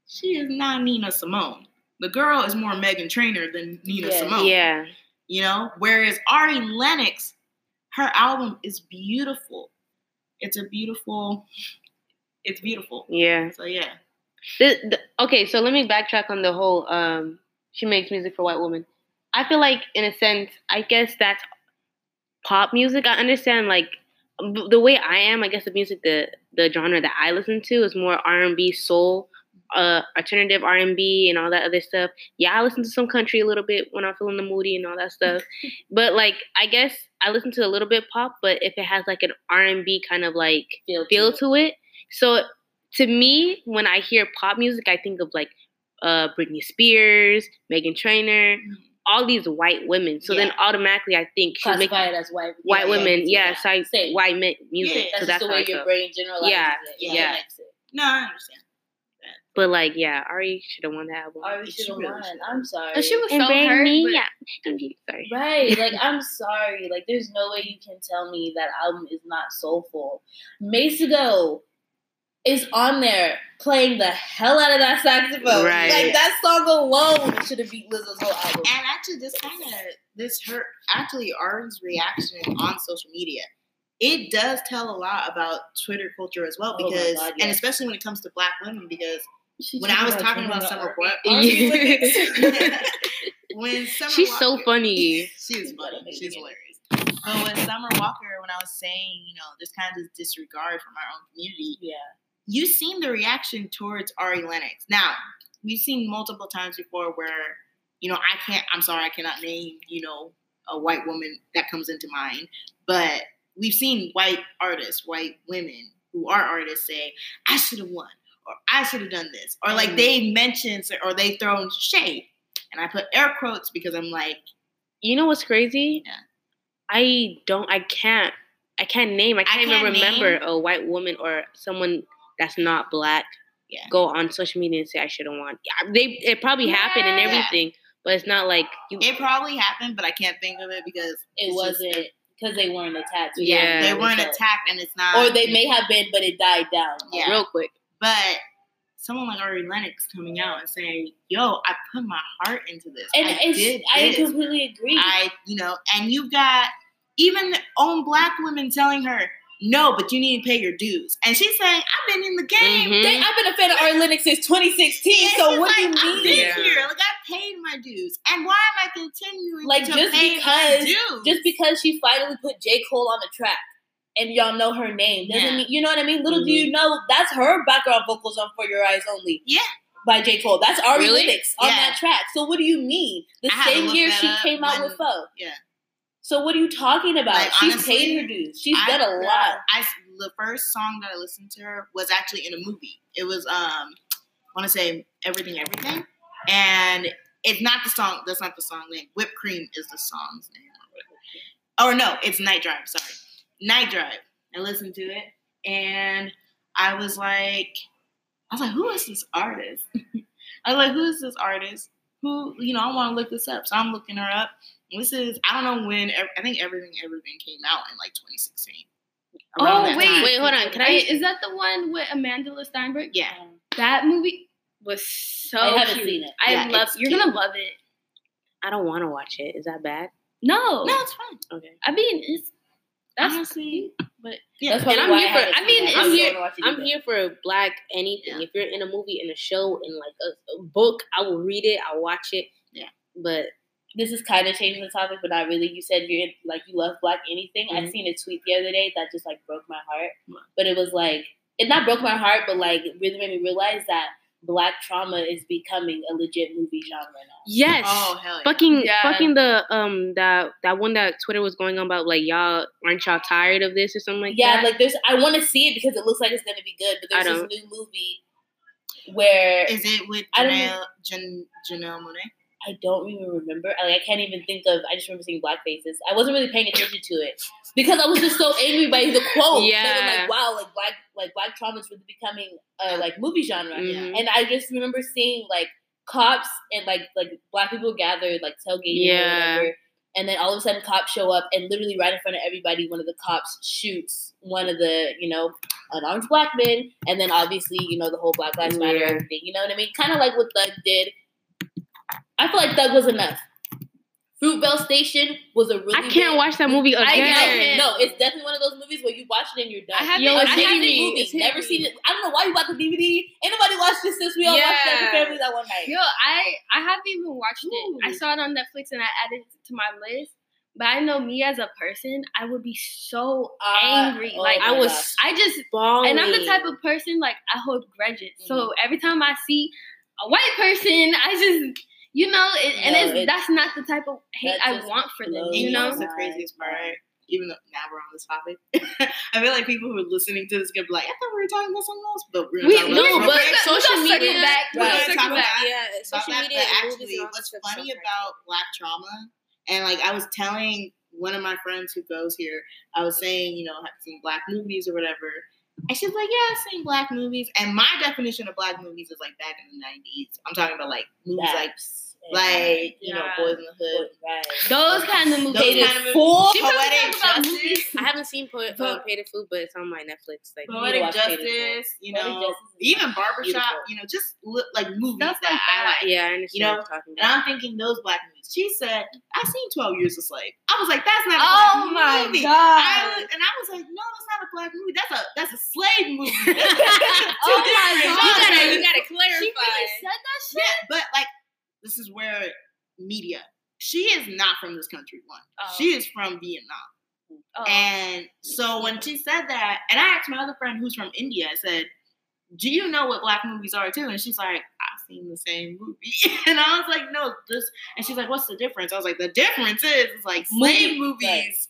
[SPEAKER 1] she is not Nina Simone. The girl is more Meghan Trainor than Nina
[SPEAKER 3] Yeah.
[SPEAKER 1] Simone.
[SPEAKER 2] Yeah.
[SPEAKER 1] You know? Whereas Ari Lennox, her album is beautiful. It's a beautiful, it's beautiful.
[SPEAKER 2] Yeah.
[SPEAKER 1] So yeah.
[SPEAKER 2] The, the, okay, so let me backtrack on the whole um she makes music for white women. I feel like in a sense, I guess that's pop music. I understand like the way I am, I guess the music the the genre that I listen to is more R&B, soul, uh alternative R&B and all that other stuff. Yeah, I listen to some country a little bit when I'm feeling the moody and all that stuff. but like I guess I listen to a little bit pop, but if it has like an R&B kind of like
[SPEAKER 3] Feel,
[SPEAKER 2] feel
[SPEAKER 3] it.
[SPEAKER 2] to it. So to me, when I hear pop music, I think of like uh Britney Spears, Meghan Trainor, all these white women. So then
[SPEAKER 1] Mm-hmm.
[SPEAKER 2] Automatically I think she's making
[SPEAKER 3] Classify it as white.
[SPEAKER 2] white
[SPEAKER 3] yeah,
[SPEAKER 2] women,
[SPEAKER 3] yeah,
[SPEAKER 2] yeah, so I,
[SPEAKER 3] Same.
[SPEAKER 2] white men music.
[SPEAKER 1] Yeah,
[SPEAKER 2] so
[SPEAKER 3] That's,
[SPEAKER 2] that's
[SPEAKER 3] just the
[SPEAKER 2] how I
[SPEAKER 3] way your
[SPEAKER 2] feel.
[SPEAKER 3] brain generalizes
[SPEAKER 2] Yeah,
[SPEAKER 3] it.
[SPEAKER 1] yeah.
[SPEAKER 3] it it.
[SPEAKER 1] No, I understand.
[SPEAKER 2] But like, yeah, Ari should have won that album.
[SPEAKER 3] Ari should have
[SPEAKER 1] really
[SPEAKER 3] won.
[SPEAKER 1] should've.
[SPEAKER 3] I'm sorry.
[SPEAKER 4] But she was
[SPEAKER 2] and
[SPEAKER 4] so
[SPEAKER 2] bring
[SPEAKER 4] hurt.
[SPEAKER 2] me,
[SPEAKER 4] but-
[SPEAKER 2] yeah. Sorry.
[SPEAKER 3] Right, like I'm sorry. Like there's no way you can tell me that album is not soulful. Masego is on there playing the hell out of that saxophone.
[SPEAKER 2] Right.
[SPEAKER 3] Like that song alone should have beat Lizzo's whole album.
[SPEAKER 1] And actually, this kind of this hurt. Actually, Ari's reaction on social media, it does tell a lot about Twitter culture as well.
[SPEAKER 3] Oh my
[SPEAKER 1] Because, and especially when it comes to Black women, because
[SPEAKER 3] She
[SPEAKER 1] when I was
[SPEAKER 3] talking
[SPEAKER 1] talking about Summer
[SPEAKER 3] Walker,
[SPEAKER 2] Yeah.
[SPEAKER 1] when Summer
[SPEAKER 2] She's so funny.
[SPEAKER 1] She's funny. She's hilarious. But when Summer Walker, when I was saying, you know, this kind of disregard from our own community,
[SPEAKER 3] yeah.
[SPEAKER 1] You've seen the reaction towards Ari Lennox. Now, we've seen multiple times before where, you know, I can't, I'm sorry, I cannot name, you know, a white woman that comes into mind, but we've seen white artists, white women who are artists say, I should have won, or I should have done this, or like
[SPEAKER 3] Mm.
[SPEAKER 1] they mention or they thrown shade. and I put air quotes because I'm like,
[SPEAKER 2] You know what's crazy?
[SPEAKER 1] Yeah.
[SPEAKER 2] I don't. I can't. I can't name. I can't, even
[SPEAKER 1] can't
[SPEAKER 2] remember
[SPEAKER 1] name-
[SPEAKER 2] a white woman or someone that's not black.
[SPEAKER 1] Yeah.
[SPEAKER 2] Go on social media and say I shouldn't want. Yeah, they it probably happened and
[SPEAKER 1] Yeah.
[SPEAKER 2] everything, but it's not like you.
[SPEAKER 1] it probably happened, but I can't think of it because
[SPEAKER 3] It wasn't because they weren't attacked.
[SPEAKER 2] Yeah.
[SPEAKER 1] they weren't
[SPEAKER 3] So-
[SPEAKER 1] attacked, and it's not.
[SPEAKER 3] Or they may have been, but it died down.
[SPEAKER 1] Yeah.
[SPEAKER 2] real quick.
[SPEAKER 1] But someone like Ari Lennox coming out and saying, "Yo, I put my heart into this.
[SPEAKER 3] And
[SPEAKER 1] I
[SPEAKER 3] it's,
[SPEAKER 1] did
[SPEAKER 3] I
[SPEAKER 1] this.
[SPEAKER 3] completely agree.
[SPEAKER 1] I, you know, and you've got even the own black women telling her, no, but you need to pay your dues. And she's saying, I've been in the game.
[SPEAKER 2] Mhm.
[SPEAKER 3] They- I've been a fan of Ari Lennox since 2016.
[SPEAKER 1] It's
[SPEAKER 3] So what
[SPEAKER 1] like,
[SPEAKER 3] do
[SPEAKER 1] I've
[SPEAKER 3] you
[SPEAKER 1] been
[SPEAKER 3] mean?
[SPEAKER 2] Yeah.
[SPEAKER 1] here. Like I paid my dues. And why am I continuing
[SPEAKER 3] Like,
[SPEAKER 1] to
[SPEAKER 3] just
[SPEAKER 1] pay
[SPEAKER 3] because-
[SPEAKER 1] my dues?
[SPEAKER 3] Just because she finally put J. Cole on the track and y'all know her name doesn't
[SPEAKER 1] Yeah. Mm-hmm.
[SPEAKER 3] mean you know what I mean. Little do you know that's her background vocals on For Your Eyes Only.
[SPEAKER 1] Yeah.
[SPEAKER 3] By J. Cole. That's Ari
[SPEAKER 2] Really?
[SPEAKER 3] Lennox on
[SPEAKER 1] Yeah.
[SPEAKER 3] that track. So what do you mean? The
[SPEAKER 1] I
[SPEAKER 3] same year she
[SPEAKER 1] up
[SPEAKER 3] came out
[SPEAKER 1] when-
[SPEAKER 3] with Pho.
[SPEAKER 1] yeah.
[SPEAKER 3] So what are you talking about?
[SPEAKER 1] Like,
[SPEAKER 3] She's
[SPEAKER 1] honestly,
[SPEAKER 3] paid her dues. She's
[SPEAKER 1] I-
[SPEAKER 3] done a lot.
[SPEAKER 1] I the first song that I listened to her was actually in a movie. It was um I want to say Everything Everything, and it's not the song. That's not the song name. Whipped Cream is the song's name. Or no, it's Night Drive. Sorry, Night Drive. I listened to it, and I was like, I was like, who is this artist? I was like, who is this artist? Who you know? I want to look this up, so I'm looking her up. This is I don't know when. I think Everything Everything came out in like 2016.
[SPEAKER 4] Oh, wait.
[SPEAKER 1] time.
[SPEAKER 2] Wait, hold on. Can I?
[SPEAKER 4] Wait, is that the one with Amandla Stenberg?
[SPEAKER 1] Yeah.
[SPEAKER 4] Um, that movie was so
[SPEAKER 3] I haven't
[SPEAKER 4] cute.
[SPEAKER 3] seen it.
[SPEAKER 4] I
[SPEAKER 1] Yeah,
[SPEAKER 4] love you're
[SPEAKER 1] cute.
[SPEAKER 4] gonna love it.
[SPEAKER 2] I don't want to watch it. Is that bad?
[SPEAKER 4] No.
[SPEAKER 1] No, it's fine.
[SPEAKER 2] Okay.
[SPEAKER 4] I mean it's that's
[SPEAKER 1] Honestly,
[SPEAKER 4] but
[SPEAKER 1] yeah.
[SPEAKER 3] That's probably
[SPEAKER 2] I'm here
[SPEAKER 3] I
[SPEAKER 2] for-
[SPEAKER 3] haven't
[SPEAKER 2] I mean. I'm here-
[SPEAKER 3] wanna watch it
[SPEAKER 2] I'm here for black anything.
[SPEAKER 1] Yeah.
[SPEAKER 2] If you're in a movie, in a show, in like a, a book, I will read it. I'll watch it.
[SPEAKER 1] Yeah.
[SPEAKER 2] But
[SPEAKER 3] this is kind of changing the topic, but not really. You said you're like you love black anything. I
[SPEAKER 2] Mhm.
[SPEAKER 3] seen a tweet the other day that just like broke my heart.
[SPEAKER 1] What?
[SPEAKER 3] But it was like it not broke my heart, but like really made me realize that black trauma is becoming a legit movie genre now.
[SPEAKER 2] yes.
[SPEAKER 1] Oh hell yeah.
[SPEAKER 2] Fucking,
[SPEAKER 4] Yeah.
[SPEAKER 2] fucking the um that that one that Twitter was going on about like y'all aren't y'all tired of this or something like
[SPEAKER 3] yeah,
[SPEAKER 2] that.
[SPEAKER 3] Yeah, like there's I want to see it because it looks like it's gonna be good. But
[SPEAKER 2] I
[SPEAKER 3] there's this new movie where
[SPEAKER 1] Is it with
[SPEAKER 3] I don't
[SPEAKER 1] Janelle, Jan, Janelle Monáe?
[SPEAKER 3] I don't even remember. I, like I can't even think of. I just remember seeing black faces. I wasn't really paying attention to it because I was just so angry by the quote.
[SPEAKER 2] Yeah.
[SPEAKER 3] like, wow, like black, like black trauma is really becoming a like movie genre.
[SPEAKER 2] Mhm.
[SPEAKER 3] And I just remember seeing like cops and like like black people gathered like tailgating
[SPEAKER 2] Yeah.
[SPEAKER 3] or whatever. And then all of a sudden, cops show up, and literally right in front of everybody, one of the cops shoots one of the, you know, unarmed black men, and then obviously, you know, the whole Black Lives Matter
[SPEAKER 2] Yeah.
[SPEAKER 3] everything. You know what I mean? Kind of like what Thug did. I feel like Thug was enough. Fruitvale Station was a really.
[SPEAKER 2] I can't
[SPEAKER 3] big-
[SPEAKER 2] watch that movie
[SPEAKER 3] I
[SPEAKER 2] again.
[SPEAKER 3] know. No, it's definitely one of those movies where you watch it and you're done.
[SPEAKER 4] I haven't-
[SPEAKER 2] Yo,
[SPEAKER 3] a
[SPEAKER 2] it's
[SPEAKER 3] Disney
[SPEAKER 2] hitting me.
[SPEAKER 3] movie.
[SPEAKER 2] It's
[SPEAKER 3] Never
[SPEAKER 2] me.
[SPEAKER 3] seen it. I don't know why you bought the DVD. Ain't nobody watched this since we all watched it as a family that one night.
[SPEAKER 4] Yo, I I haven't even watched it. I saw it on Netflix and I added it to my list. But I know me as a person, I would be so
[SPEAKER 3] Uh,
[SPEAKER 4] angry.
[SPEAKER 3] oh
[SPEAKER 4] like
[SPEAKER 3] my
[SPEAKER 2] I was
[SPEAKER 3] gosh.
[SPEAKER 4] I just
[SPEAKER 2] balling.
[SPEAKER 4] and I'm the type of person like I hold grudges. So
[SPEAKER 3] Mm-hmm.
[SPEAKER 4] every time I see a white person, I just you know, it, and
[SPEAKER 3] No,
[SPEAKER 4] it's,
[SPEAKER 3] it-
[SPEAKER 4] that's not the type of hate I want for them. You
[SPEAKER 1] you know
[SPEAKER 4] know,
[SPEAKER 1] what's the craziest part? Even though now we're on this topic, I feel like people who are listening to this gonna be like, I thought we were talking about something else, but we're gonna
[SPEAKER 4] We-
[SPEAKER 1] talk about
[SPEAKER 2] no, but
[SPEAKER 1] quick.
[SPEAKER 4] we
[SPEAKER 2] social media-
[SPEAKER 4] back.
[SPEAKER 3] Right.
[SPEAKER 4] gonna
[SPEAKER 1] We're
[SPEAKER 4] circle
[SPEAKER 1] talking
[SPEAKER 4] back.
[SPEAKER 1] about-
[SPEAKER 2] yeah, social
[SPEAKER 1] that,
[SPEAKER 2] media
[SPEAKER 1] but actually, what's funny about black trauma, and like I was telling one of my friends who goes here, I was saying, you know, have seen black movies or whatever. And she's like, yeah, I've seen black movies. And my definition of black movies is like back in the 90s. I'm talking about like movies like,
[SPEAKER 3] That's-
[SPEAKER 1] like you know, Boys in the Hood.
[SPEAKER 3] Right.
[SPEAKER 4] Those kind of movies.
[SPEAKER 1] Those kind of movies.
[SPEAKER 4] She probably
[SPEAKER 1] Poetic
[SPEAKER 4] talking about
[SPEAKER 1] Justice.
[SPEAKER 4] movies.
[SPEAKER 2] I haven't seen po- uh,
[SPEAKER 1] But-
[SPEAKER 2] Paid Food, but it's on my Netflix. Like,
[SPEAKER 1] Poetic
[SPEAKER 3] watch Paid
[SPEAKER 1] Justice, you know,
[SPEAKER 3] Justice
[SPEAKER 1] even Barbershop,
[SPEAKER 3] beautiful.
[SPEAKER 1] you know, just look like movies
[SPEAKER 4] Stuff
[SPEAKER 1] that
[SPEAKER 4] like
[SPEAKER 1] I like.
[SPEAKER 2] yeah, I understand
[SPEAKER 1] You know,
[SPEAKER 2] what you're talking
[SPEAKER 1] And. I'm thinking those black movies. She said, I've seen 12 Years a Slave. I was like, that's not a
[SPEAKER 4] Oh
[SPEAKER 1] black
[SPEAKER 4] my
[SPEAKER 1] movie. I
[SPEAKER 4] god.
[SPEAKER 1] was, and I was like, no, that's not a black movie. That's a that's a slave movie. Two
[SPEAKER 4] Oh my
[SPEAKER 1] different
[SPEAKER 4] God.
[SPEAKER 1] genres.
[SPEAKER 2] you gotta clarify.
[SPEAKER 4] She really said that shit.
[SPEAKER 1] Yeah, but like, this is where media. She is not from this country. One,
[SPEAKER 4] Oh.
[SPEAKER 1] she is from Vietnam.
[SPEAKER 4] Oh.
[SPEAKER 1] And so when she said that, and I asked my other friend who's from India, I said, Do you know what black movies are too? And she's like, I've seen the same movie. And I was like, No, this and she's like, What's the difference? I was like, The difference is it's like slave
[SPEAKER 3] Movie-
[SPEAKER 1] movies.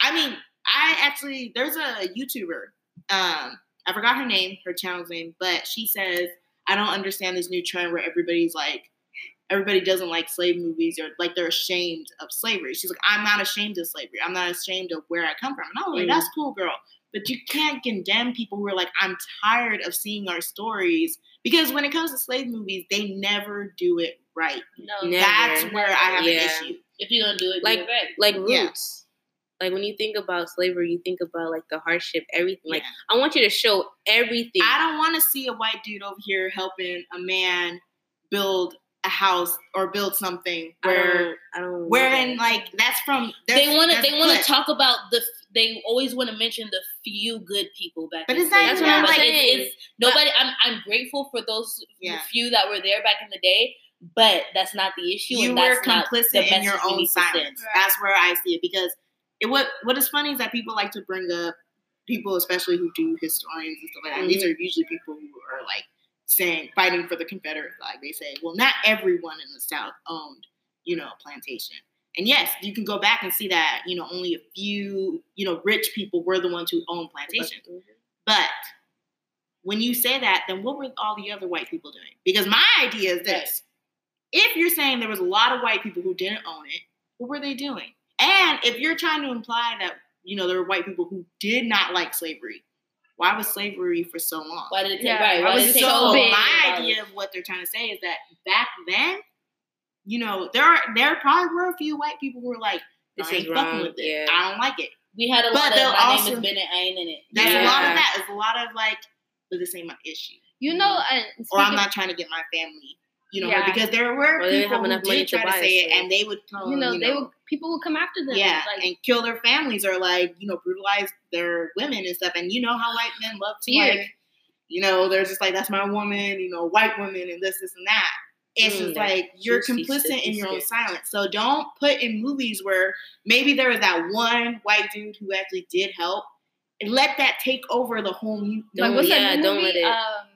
[SPEAKER 1] I mean, I actually there's a YouTuber, um, I forgot her name, her channel's name, but she says, I don't understand this new trend where everybody's like everybody doesn't like slave movies or like they're ashamed of slavery. She's like, I'm not ashamed of slavery. I'm not ashamed of where I come from. And I was like, that's mm. cool, girl. But you can't condemn people who are like, I'm tired of seeing our stories because when it comes to slave movies, they never do it right.
[SPEAKER 3] No,
[SPEAKER 2] Never.
[SPEAKER 1] That's where I have
[SPEAKER 2] Yeah.
[SPEAKER 1] an issue.
[SPEAKER 3] if you're gonna do it,
[SPEAKER 2] Like-
[SPEAKER 3] do it right.
[SPEAKER 2] like
[SPEAKER 1] Yeah.
[SPEAKER 2] roots. Like when you think about slavery, you think about like the hardship, everything. Like
[SPEAKER 1] Yeah.
[SPEAKER 2] I want you to show everything.
[SPEAKER 1] I don't want to see a white dude over here helping a man build a house or build something
[SPEAKER 2] I
[SPEAKER 1] where
[SPEAKER 2] don't. I don't.
[SPEAKER 1] wherein like that's from
[SPEAKER 3] They want to. They want to talk about the. They always want to mention the few good people back.
[SPEAKER 1] But
[SPEAKER 3] in
[SPEAKER 1] it's not
[SPEAKER 3] slavery.
[SPEAKER 2] even that,
[SPEAKER 3] But
[SPEAKER 2] like-
[SPEAKER 3] it's, it's nobody. I'm. I'm grateful for those
[SPEAKER 1] Yeah.
[SPEAKER 3] few that were there back in the day. But that's not the issue.
[SPEAKER 1] you
[SPEAKER 3] and
[SPEAKER 1] were
[SPEAKER 3] that's not the
[SPEAKER 1] complicit in your own
[SPEAKER 3] need
[SPEAKER 1] silence.
[SPEAKER 4] Right.
[SPEAKER 1] That's where I see it because it what what is funny is that people like to bring up people, especially who do historians and stuff like that. These
[SPEAKER 3] Mm-hmm.
[SPEAKER 1] are usually people who are like saying fighting for the Confederate flag. They say, well, not everyone in the South owned, you know, a plantation. And yes, you can go back and see that, you know, only a few, you know, rich people were the ones who owned plantations. Mm-hmm. But when you say that, then what were all the other white people doing? Because my idea is this. If you're saying there was a lot of white people who didn't own it, what were they doing? And if you're trying to imply that, you know, there were white people who did not like slavery, why was slavery for so long?
[SPEAKER 3] Why did it take?
[SPEAKER 4] Yeah,
[SPEAKER 3] right.
[SPEAKER 4] I
[SPEAKER 3] Why
[SPEAKER 4] was
[SPEAKER 3] did it take
[SPEAKER 1] so
[SPEAKER 3] so
[SPEAKER 4] big.
[SPEAKER 1] my idea of what they're trying to say is that back then, you know, there are there probably were a few white people who were like,
[SPEAKER 2] This
[SPEAKER 1] I
[SPEAKER 2] is
[SPEAKER 1] ain't fucking
[SPEAKER 2] wrong.
[SPEAKER 1] with it.
[SPEAKER 2] Yeah.
[SPEAKER 1] I don't like it.
[SPEAKER 3] We had a
[SPEAKER 1] But
[SPEAKER 3] lot of.
[SPEAKER 1] they'll
[SPEAKER 3] My
[SPEAKER 1] also-
[SPEAKER 3] name is Bennett. I ain't in it.
[SPEAKER 1] That's a lot of that. It's a lot of like, but this ain't my issue.
[SPEAKER 4] You know, and
[SPEAKER 1] or I'm not trying to get my family, you know,
[SPEAKER 4] Yeah.
[SPEAKER 1] because there were
[SPEAKER 2] Or
[SPEAKER 1] people
[SPEAKER 2] have
[SPEAKER 1] who
[SPEAKER 2] enough money
[SPEAKER 1] did
[SPEAKER 2] to
[SPEAKER 1] try to
[SPEAKER 2] buy
[SPEAKER 1] say it,
[SPEAKER 2] us,
[SPEAKER 1] and they would come,
[SPEAKER 4] you know, they would people would come after them.
[SPEAKER 1] yeah,
[SPEAKER 4] like,
[SPEAKER 1] and kill their families or like you know brutalize their women and stuff. And you know how white men love to
[SPEAKER 4] Fear.
[SPEAKER 1] like, you know, they're just like that's my woman, you know, white women and this, this, and that. It's
[SPEAKER 2] Mm,
[SPEAKER 1] just
[SPEAKER 2] that
[SPEAKER 1] like you're
[SPEAKER 2] juicy,
[SPEAKER 1] complicit in your own silence. So don't put in movies where maybe there was that one white dude who actually did help. And let that take over the whole mu-
[SPEAKER 2] Don't-
[SPEAKER 4] like what's
[SPEAKER 2] yeah,
[SPEAKER 4] that new
[SPEAKER 2] don't
[SPEAKER 4] movie?
[SPEAKER 2] let it-
[SPEAKER 4] Um,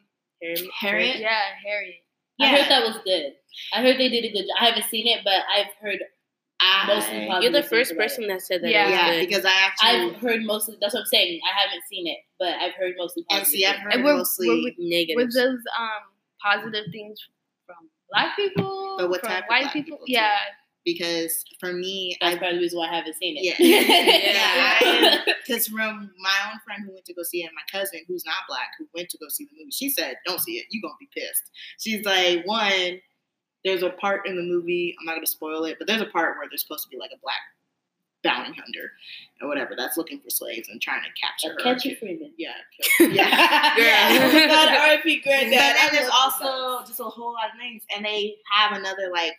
[SPEAKER 2] Harriet.
[SPEAKER 1] Harriet?
[SPEAKER 4] yeah, Harriet.
[SPEAKER 3] I heard that was good. I heard they did a good job. I haven't seen it, but I've heard
[SPEAKER 1] I,
[SPEAKER 3] mostly positive
[SPEAKER 2] You're the first
[SPEAKER 3] about it.
[SPEAKER 2] person that said that.
[SPEAKER 4] Yeah.
[SPEAKER 2] it was
[SPEAKER 1] yeah,
[SPEAKER 2] good.
[SPEAKER 1] because I actually
[SPEAKER 3] I've heard mostly. That's what I'm saying. I haven't seen it, but I've heard mostly
[SPEAKER 1] and see, I've heard
[SPEAKER 4] And we're-
[SPEAKER 1] mostly.
[SPEAKER 4] we're-
[SPEAKER 2] negative.
[SPEAKER 4] Was those um positive things from black people?
[SPEAKER 1] But what
[SPEAKER 4] from
[SPEAKER 1] type of
[SPEAKER 4] white
[SPEAKER 1] black
[SPEAKER 4] people?
[SPEAKER 1] people,
[SPEAKER 4] yeah.
[SPEAKER 1] Because for me,
[SPEAKER 3] That's
[SPEAKER 1] I
[SPEAKER 3] of the reason why I haven't seen it.
[SPEAKER 1] Yeah.
[SPEAKER 2] Yeah.
[SPEAKER 1] because from my own friend who went to go see it, and my cousin who's not black who went to go see the movie, she said, "Don't see it. You gonna be pissed." She's like, one, there's a part in the movie. I'm not gonna spoil it, but there's a part where there's supposed to be like a black bounty hunter or whatever that's looking for slaves and trying to capture her.
[SPEAKER 3] Catch Freeman.
[SPEAKER 1] Yeah, yeah.
[SPEAKER 3] Yeah. God, R.I.P.
[SPEAKER 1] But
[SPEAKER 3] Granddad.
[SPEAKER 1] then there's also just a whole lot of things, and they have another like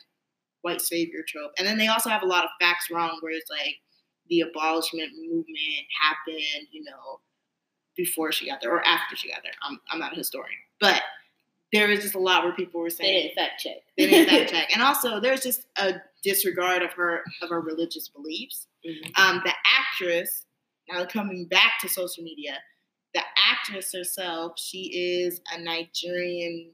[SPEAKER 1] white savior trope, and then they also have a lot of facts wrong, where it's like the abolishment movement happened, you know, before she got there or after she got there. I'm I'm not a historian, but there was just a lot where people were saying They
[SPEAKER 3] didn't fact check.
[SPEAKER 1] they didn't fact check, and also there's just a disregard of her of her religious beliefs.
[SPEAKER 2] Mhm.
[SPEAKER 1] Um, the actress, now coming back to social media, the actress herself, she is a Nigerian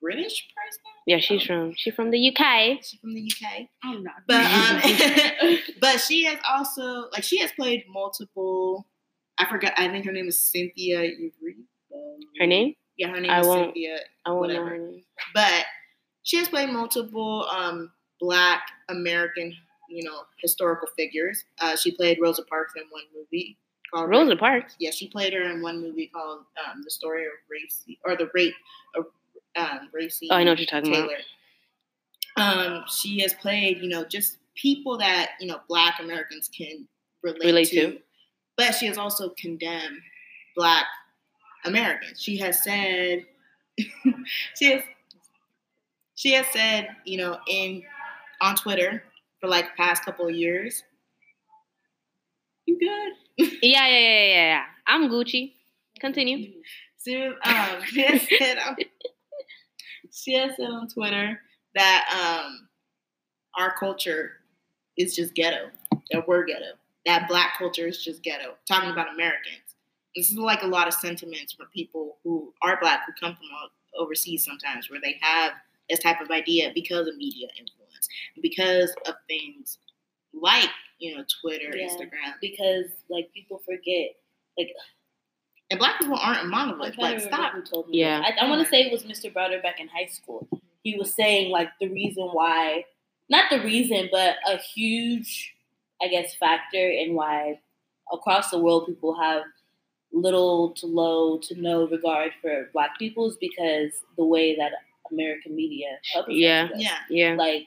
[SPEAKER 1] British person.
[SPEAKER 2] Yeah, she's from she's from the UK.
[SPEAKER 1] She's from the UK.
[SPEAKER 4] I'm not.
[SPEAKER 1] But um, but she has also like she has played multiple. I forgot. I think her name is Cynthia Eureka.
[SPEAKER 2] Her name?
[SPEAKER 1] Yeah, her name
[SPEAKER 2] I
[SPEAKER 1] is
[SPEAKER 2] won't-
[SPEAKER 1] Cynthia.
[SPEAKER 2] I won't know
[SPEAKER 1] Whatever.
[SPEAKER 2] her name.
[SPEAKER 1] But she has played multiple um, Black American, you know, historical figures. Uh, she played Rosa Parks in one movie called
[SPEAKER 2] Rosa Parks.
[SPEAKER 1] Yeah, she played her in one movie called um, "The Story of Race" or "The Rape of um, Racy."
[SPEAKER 2] Oh, I know what you're talking about.
[SPEAKER 1] Um, she has played, you know, just people that you know Black Americans can relate,
[SPEAKER 2] Relate
[SPEAKER 1] to.
[SPEAKER 2] to.
[SPEAKER 1] But she has also condemned Black Americans. She has said, she has, she has said, you know, in on Twitter for like past couple of years. You good?
[SPEAKER 2] Yeah, yeah, yeah, yeah, yeah. I'm Gucci. Continue.
[SPEAKER 1] She, um, she has said on, she has said on Twitter that um, our culture is just ghetto. That we're ghetto. That black culture is just ghetto. Talking about Americans. This is like a lot of sentiments from people who are black who come from overseas sometimes, where they have this type of idea because of media influence, because of things like you know Twitter,
[SPEAKER 3] Yeah.
[SPEAKER 1] Instagram,
[SPEAKER 3] because like people forget. Like
[SPEAKER 1] and black people aren't a
[SPEAKER 3] I'm
[SPEAKER 1] monolith. Like
[SPEAKER 3] to
[SPEAKER 1] stop.
[SPEAKER 3] who told me.
[SPEAKER 2] Yeah.
[SPEAKER 3] this. I, I want to say it was Mr. Browder back in high school. he was saying like the reason why, not the reason, but a huge, I guess, factor in why across the world people have little to low to no regard for black people is because the way that American media publicizes
[SPEAKER 2] Yeah.
[SPEAKER 3] us.
[SPEAKER 1] Yeah.
[SPEAKER 2] Yeah.
[SPEAKER 3] Like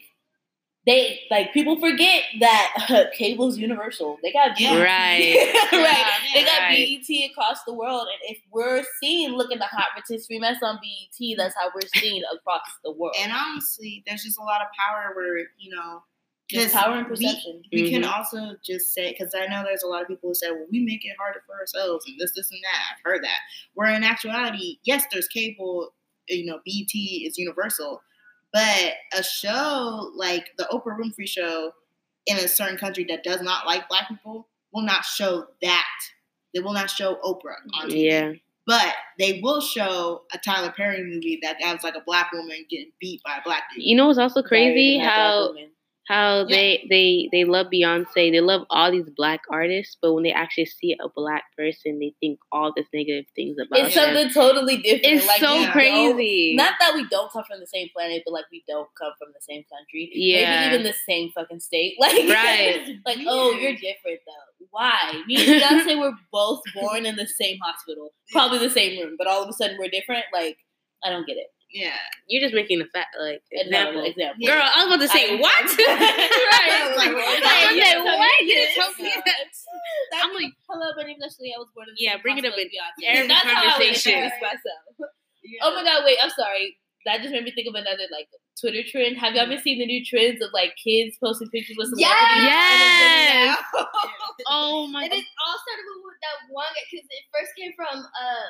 [SPEAKER 3] they like people forget that cable's universal. They got BET.
[SPEAKER 2] Right.
[SPEAKER 3] right. They got
[SPEAKER 2] Right.
[SPEAKER 3] BET across the world, and if we're seen looking the hot rotisserie mess on BET, that's how we're seen across the world.
[SPEAKER 1] And honestly, there's just a lot of power where you know,
[SPEAKER 3] Just
[SPEAKER 1] 'cause
[SPEAKER 3] power and
[SPEAKER 1] we-
[SPEAKER 3] perception.
[SPEAKER 1] We can
[SPEAKER 2] Mhm.
[SPEAKER 1] also just say because I know there's a lot of people who say, "Well, we make it harder for ourselves," and this, this, and that. I've heard that. Where in actuality, yes, there's cable. You know, BT is universal, but a show like the Oprah Winfrey Show in a certain country that does not like Black people will not show that. They will not show Oprah on TV.
[SPEAKER 2] Yeah.
[SPEAKER 1] But they will show a Tyler Perry movie that has like a black woman getting beat by a black dude.
[SPEAKER 2] You know what's also crazy?
[SPEAKER 3] Married black
[SPEAKER 2] How
[SPEAKER 3] woman.
[SPEAKER 2] How
[SPEAKER 1] Yeah.
[SPEAKER 2] they they they love Beyonce, they love all these black artists, but when they actually see a black person, they think all this negative things about
[SPEAKER 3] it's
[SPEAKER 2] them.
[SPEAKER 3] something totally different.
[SPEAKER 2] It's
[SPEAKER 3] like,
[SPEAKER 2] so
[SPEAKER 3] don't-
[SPEAKER 2] crazy.
[SPEAKER 3] Not that we don't come from the same planet, but like we don't come from the same country.
[SPEAKER 2] Yeah.
[SPEAKER 3] Maybe even the same fucking state. Like
[SPEAKER 2] Right.
[SPEAKER 3] like, oh, you're different though. Why? Me and Beyonce were both born in the same hospital, probably the same room, but all of a sudden we're different. Like, I don't get it.
[SPEAKER 1] Yeah.
[SPEAKER 2] You're just making a fact like
[SPEAKER 3] Example.
[SPEAKER 2] example.
[SPEAKER 3] example.
[SPEAKER 2] Girl, I was about to say
[SPEAKER 3] I-
[SPEAKER 2] what?
[SPEAKER 1] Right.
[SPEAKER 2] Like,
[SPEAKER 1] I was
[SPEAKER 2] I
[SPEAKER 1] like,
[SPEAKER 2] was like,
[SPEAKER 1] didn't
[SPEAKER 2] what? You
[SPEAKER 1] this.
[SPEAKER 2] didn't tell me that.
[SPEAKER 3] I'm
[SPEAKER 2] I'm
[SPEAKER 3] like,
[SPEAKER 2] like,
[SPEAKER 3] hello, my name's Ashley. I was born in the
[SPEAKER 2] Yeah,
[SPEAKER 3] same
[SPEAKER 2] bring it up
[SPEAKER 3] hospital
[SPEAKER 2] in
[SPEAKER 3] as
[SPEAKER 2] every
[SPEAKER 3] That's how I
[SPEAKER 2] conversation.
[SPEAKER 3] myself.
[SPEAKER 1] Yeah.
[SPEAKER 3] Oh my god, wait, I'm sorry. That just made me think of another like Twitter trend. Have y'all ever seen the new trends of like kids posting pictures with
[SPEAKER 4] Yes!
[SPEAKER 3] celebrities?
[SPEAKER 2] Yes. Oh my
[SPEAKER 4] And
[SPEAKER 2] god.
[SPEAKER 4] it all started with that one because it first came from uh,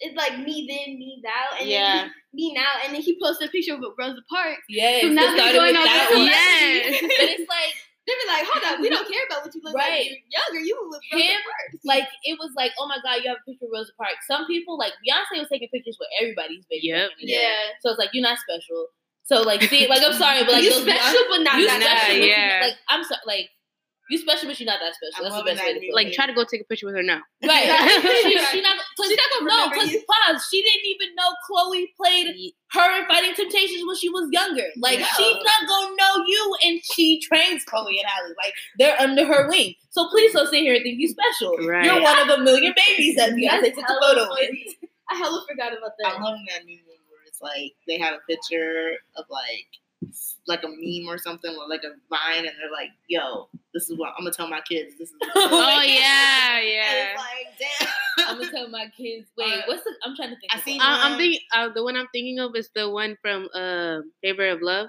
[SPEAKER 4] it's like me then, me now, and
[SPEAKER 2] Yeah.
[SPEAKER 4] then me now, and then he posted a picture of Rosa Parks.
[SPEAKER 3] Yes,
[SPEAKER 4] So
[SPEAKER 3] it
[SPEAKER 4] now they're
[SPEAKER 3] started
[SPEAKER 4] going
[SPEAKER 3] with
[SPEAKER 4] on
[SPEAKER 3] that
[SPEAKER 4] with
[SPEAKER 3] one.
[SPEAKER 2] Yes.
[SPEAKER 3] but it's like
[SPEAKER 4] They be like, hold up, we don't care about what you look
[SPEAKER 3] Right.
[SPEAKER 4] like. You're younger, you look Rosa
[SPEAKER 3] Him,
[SPEAKER 4] Parks.
[SPEAKER 3] like it was like, oh my god, you have a picture of Rosa Parks. Some people like Beyonce was taking pictures with everybody's baby.
[SPEAKER 2] Yep.
[SPEAKER 3] back in the day.
[SPEAKER 4] yeah,
[SPEAKER 3] So it's like you're not special. So like, see, like I'm sorry, but like
[SPEAKER 4] you
[SPEAKER 3] those
[SPEAKER 4] special, but not
[SPEAKER 3] you
[SPEAKER 4] that
[SPEAKER 3] special,
[SPEAKER 2] Nah, yeah.
[SPEAKER 3] like I'm sorry, like you special, but you're not that special.
[SPEAKER 1] I'm
[SPEAKER 3] That's the best
[SPEAKER 1] that
[SPEAKER 3] way to put it.
[SPEAKER 2] Like try to go take a picture with her now.
[SPEAKER 3] Right. she, she not, cause,
[SPEAKER 4] She not gonna
[SPEAKER 3] no, cause pause. She didn't even know Chloe played her in Fighting Temptations when she was younger. Like
[SPEAKER 1] No.
[SPEAKER 3] she's not gonna know you, and she trains Chloe and Halle. Like they're under her wing. So please don't sit here and think you special.
[SPEAKER 2] Right.
[SPEAKER 3] You're one of a million babies that Beyonce
[SPEAKER 4] That's
[SPEAKER 3] took a photo with.
[SPEAKER 4] funny. I hella forgot about that.
[SPEAKER 1] I'm loving that new one where it's like they have a picture of like like a meme or something or like a vine and they're like, yo, this is what I'm gonna tell my kids. This is
[SPEAKER 2] Oh yeah,
[SPEAKER 1] And
[SPEAKER 2] yeah.
[SPEAKER 1] it's like, damn.
[SPEAKER 3] I'm gonna tell my kids. Wait,
[SPEAKER 1] Uh,
[SPEAKER 3] what's the? I'm trying to think.
[SPEAKER 1] I
[SPEAKER 3] of
[SPEAKER 1] seen.
[SPEAKER 2] I, I'm thinking uh, the one I'm thinking of is the one from uh, Favor of Love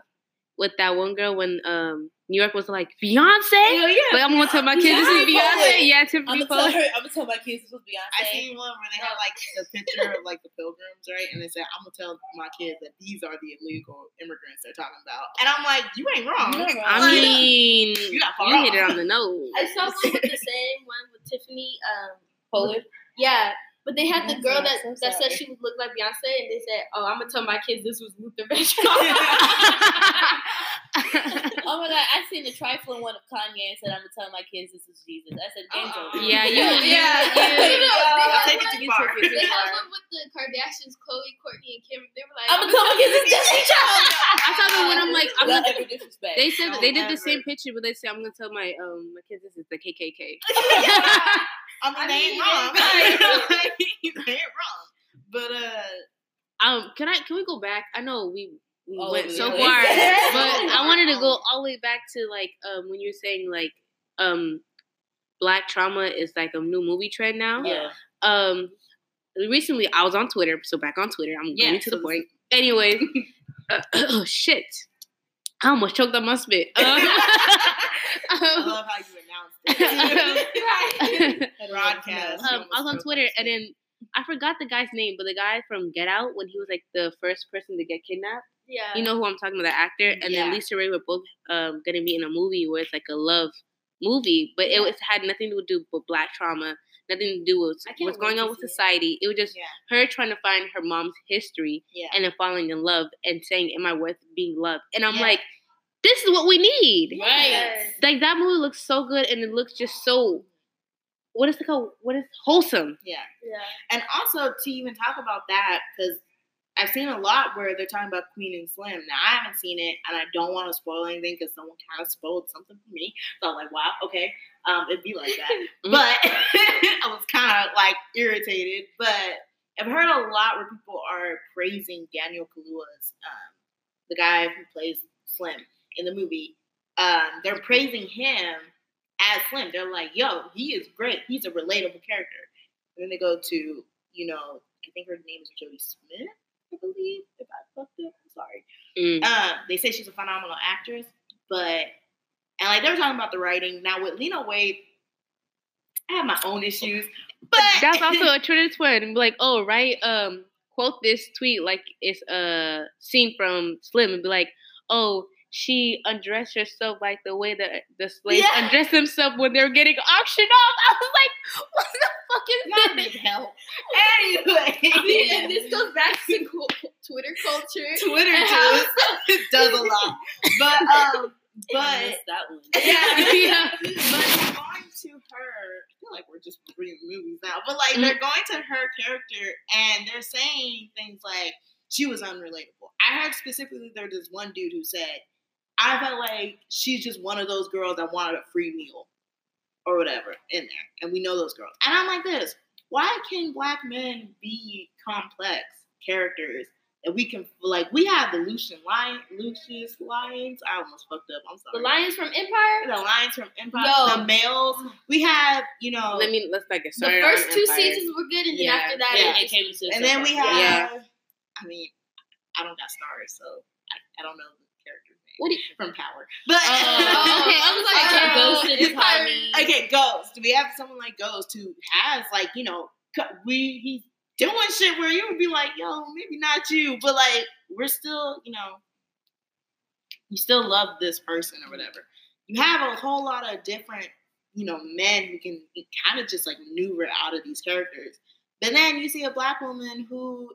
[SPEAKER 2] with that one girl when um New York was like Beyonce.
[SPEAKER 3] Oh yeah.
[SPEAKER 2] But I'm gonna tell my kids this is
[SPEAKER 3] Tiffany
[SPEAKER 2] Beyonce.
[SPEAKER 3] Pollard.
[SPEAKER 2] Yeah,
[SPEAKER 3] I'm
[SPEAKER 2] Tiffany
[SPEAKER 3] gonna tell
[SPEAKER 2] Pollard.
[SPEAKER 3] her. I'm gonna tell my kids this was Beyonce.
[SPEAKER 1] I seen one where they had like the picture of like the pilgrims, right? And they said, I'm gonna tell my kids that these are the illegal immigrants they're talking about. And I'm like, you ain't wrong.
[SPEAKER 3] You're not wrong.
[SPEAKER 2] I
[SPEAKER 1] Like,
[SPEAKER 2] mean,
[SPEAKER 1] You
[SPEAKER 2] you, hit it on the nose.
[SPEAKER 4] I saw one with the same one with Tiffany. Um,
[SPEAKER 3] Pollard.
[SPEAKER 4] yeah, but they had the
[SPEAKER 3] Beyonce,
[SPEAKER 4] girl
[SPEAKER 3] I'm
[SPEAKER 4] that
[SPEAKER 3] so
[SPEAKER 4] that said she would look like Beyonce, and they said, "Oh, I'm gonna tell my kids this was Luther Vandross."
[SPEAKER 3] Oh my god, I seen the trifling one of Kanye and said I'm gonna tell my kids this is Jesus. I said, game
[SPEAKER 1] Uh-uh.
[SPEAKER 3] over.
[SPEAKER 2] Yeah, you-
[SPEAKER 4] yeah,
[SPEAKER 2] you-
[SPEAKER 4] yeah.
[SPEAKER 2] you-
[SPEAKER 1] Y'all
[SPEAKER 4] They
[SPEAKER 1] take it
[SPEAKER 4] had
[SPEAKER 1] too
[SPEAKER 4] one-
[SPEAKER 1] far.
[SPEAKER 4] They had one with the Kardashians, Khloé, Kourtney, and Kim. They were like,
[SPEAKER 3] I'm gonna tell my kids this is Destiny Child.
[SPEAKER 2] I saw the one. I'm like, I'm
[SPEAKER 3] Don't
[SPEAKER 2] gonna,
[SPEAKER 3] ever disrespect.
[SPEAKER 2] they said that they did the same picture, but they said I'm gonna tell my um my kids this is the KKK.
[SPEAKER 1] I mean,
[SPEAKER 4] I
[SPEAKER 1] they ain't wrong.
[SPEAKER 4] right.
[SPEAKER 1] they ain't wrong. But uh,
[SPEAKER 2] Um, can I can we go back? I know we we
[SPEAKER 3] All
[SPEAKER 2] went so far, but I wanted to go all the way back to like um when you're saying like um black trauma is like a new movie trend now.
[SPEAKER 3] yeah.
[SPEAKER 2] Um, recently I was on Twitter, so back on Twitter. I'm
[SPEAKER 1] Yeah,
[SPEAKER 2] getting to
[SPEAKER 1] so
[SPEAKER 2] the point. Anyways, uh, oh shit, I almost choked on my spit. Um,
[SPEAKER 1] I love how you announced it.
[SPEAKER 4] right.
[SPEAKER 1] Broadcast.
[SPEAKER 2] um, I was on Twitter and then I forgot the guy's name, but the guy from Get Out when he was like the first person to get kidnapped.
[SPEAKER 4] Yeah.
[SPEAKER 2] You know who I'm talking about, the actor, and
[SPEAKER 1] Yeah.
[SPEAKER 2] then Issa Rae were both um, gonna be in a movie where it's like a love movie, but it was had nothing to do with black trauma, nothing to do with what's going on with
[SPEAKER 4] see it.
[SPEAKER 2] society. It was just
[SPEAKER 1] Yeah.
[SPEAKER 2] her trying to find her mom's history
[SPEAKER 1] Yeah.
[SPEAKER 2] and then falling in love and saying, "Am I worth being loved?" And I'm
[SPEAKER 1] Yeah.
[SPEAKER 2] like, this is what we need.
[SPEAKER 3] Right.
[SPEAKER 2] Like that movie looks so good, and it looks just so. What is it called? What is wholesome?
[SPEAKER 1] Yeah.
[SPEAKER 4] Yeah.
[SPEAKER 1] And also to even talk about that, because I've seen a lot where they're talking about Queen and Slim. Now I haven't seen it, and I don't want to spoil anything because someone kind of spoiled something for me. So I'm like, wow, okay, um, it'd be like that. but I was kind of like irritated. But I've heard a lot where people are praising Daniel Kaluuya's, um, the guy who plays Slim in the movie. Um, they're praising him as Slim. They're like, yo, he is great. He's a relatable character. And then they go to, you know, I think her name is Jodie Smith, I believe. If I fucked up, I'm sorry.
[SPEAKER 2] Mm.
[SPEAKER 1] Uh, they say she's a phenomenal actress, but and like they were talking about the writing. Now with Lena Waithe, I have my own issues, but
[SPEAKER 2] That's also a Twitter. And like, oh, right, um, quote this tweet like it's a scene from Slim and be like, oh, she undressed herself like the way that the slaves
[SPEAKER 1] Yeah.
[SPEAKER 2] undressed themselves when they were getting auctioned off. I was like, what the fuck is
[SPEAKER 1] need help. Anyway,
[SPEAKER 4] and this goes back to Twitter culture.
[SPEAKER 1] Twitter
[SPEAKER 4] how-
[SPEAKER 1] does a lot, but um, but
[SPEAKER 3] that one.
[SPEAKER 1] yeah,
[SPEAKER 2] Yeah.
[SPEAKER 1] but they're going to her. I feel like we're just reading movies now, but like they're going to her character and they're saying things like she was unrelatable. I heard specifically there was this one dude who said, "I felt like she's just one of those girls that wanted a free meal or whatever in there," and we know those girls. And I'm like this: Why can black men be complex characters? That we can like we have the Lucian Lion, Lucious Lyons. I almost fucked up. I'm sorry
[SPEAKER 4] the Lyons from Empire.
[SPEAKER 1] the Lyons from Empire,
[SPEAKER 4] Yo.
[SPEAKER 1] the males. We have, you know,
[SPEAKER 2] Let me let's like get
[SPEAKER 4] The first two
[SPEAKER 2] Empire.
[SPEAKER 4] seasons were good, and then
[SPEAKER 2] Yeah.
[SPEAKER 4] after that,
[SPEAKER 1] Yeah.
[SPEAKER 3] it
[SPEAKER 4] it
[SPEAKER 3] came to
[SPEAKER 1] and then we have.
[SPEAKER 2] Yeah.
[SPEAKER 1] I mean, I don't got stars, so I, I don't know the character's name.
[SPEAKER 2] What you-
[SPEAKER 1] from Power? But
[SPEAKER 4] Oh, okay, I was like,
[SPEAKER 1] Uh,
[SPEAKER 4] uh,
[SPEAKER 3] Ghost
[SPEAKER 4] Empire-
[SPEAKER 1] okay, Ghost. We have someone like Ghost who has like you know we he's doing shit where you would be like, yo, maybe not you, but like we're still you know you still love this person or whatever. You have a whole lot of different you know men who can kind of just like maneuver out of these characters, but then you see a black woman who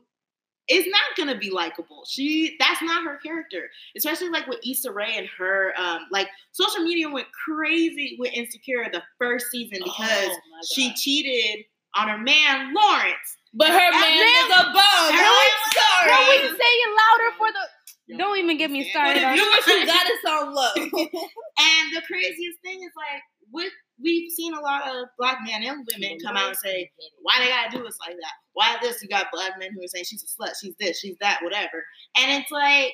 [SPEAKER 1] is not gonna be likable. She that's not her character. Especially like with Issa Rae and her um like social media went crazy with Insecure the first season because
[SPEAKER 3] Oh,
[SPEAKER 1] she cheated on her man Lawrence.
[SPEAKER 3] But her man
[SPEAKER 1] man-
[SPEAKER 3] is a bum.
[SPEAKER 1] Her
[SPEAKER 3] No, I'm sorry.
[SPEAKER 2] No, we say it louder for the.
[SPEAKER 1] Yo,
[SPEAKER 2] Don't even get me started on.
[SPEAKER 3] if you what you got us sound low.
[SPEAKER 1] And the craziest thing is like with we've seen a lot of black men and women come out and say, why they gotta do us like that? Why this? You got black men who are saying she's a slut, she's this, she's that, whatever. And it's like,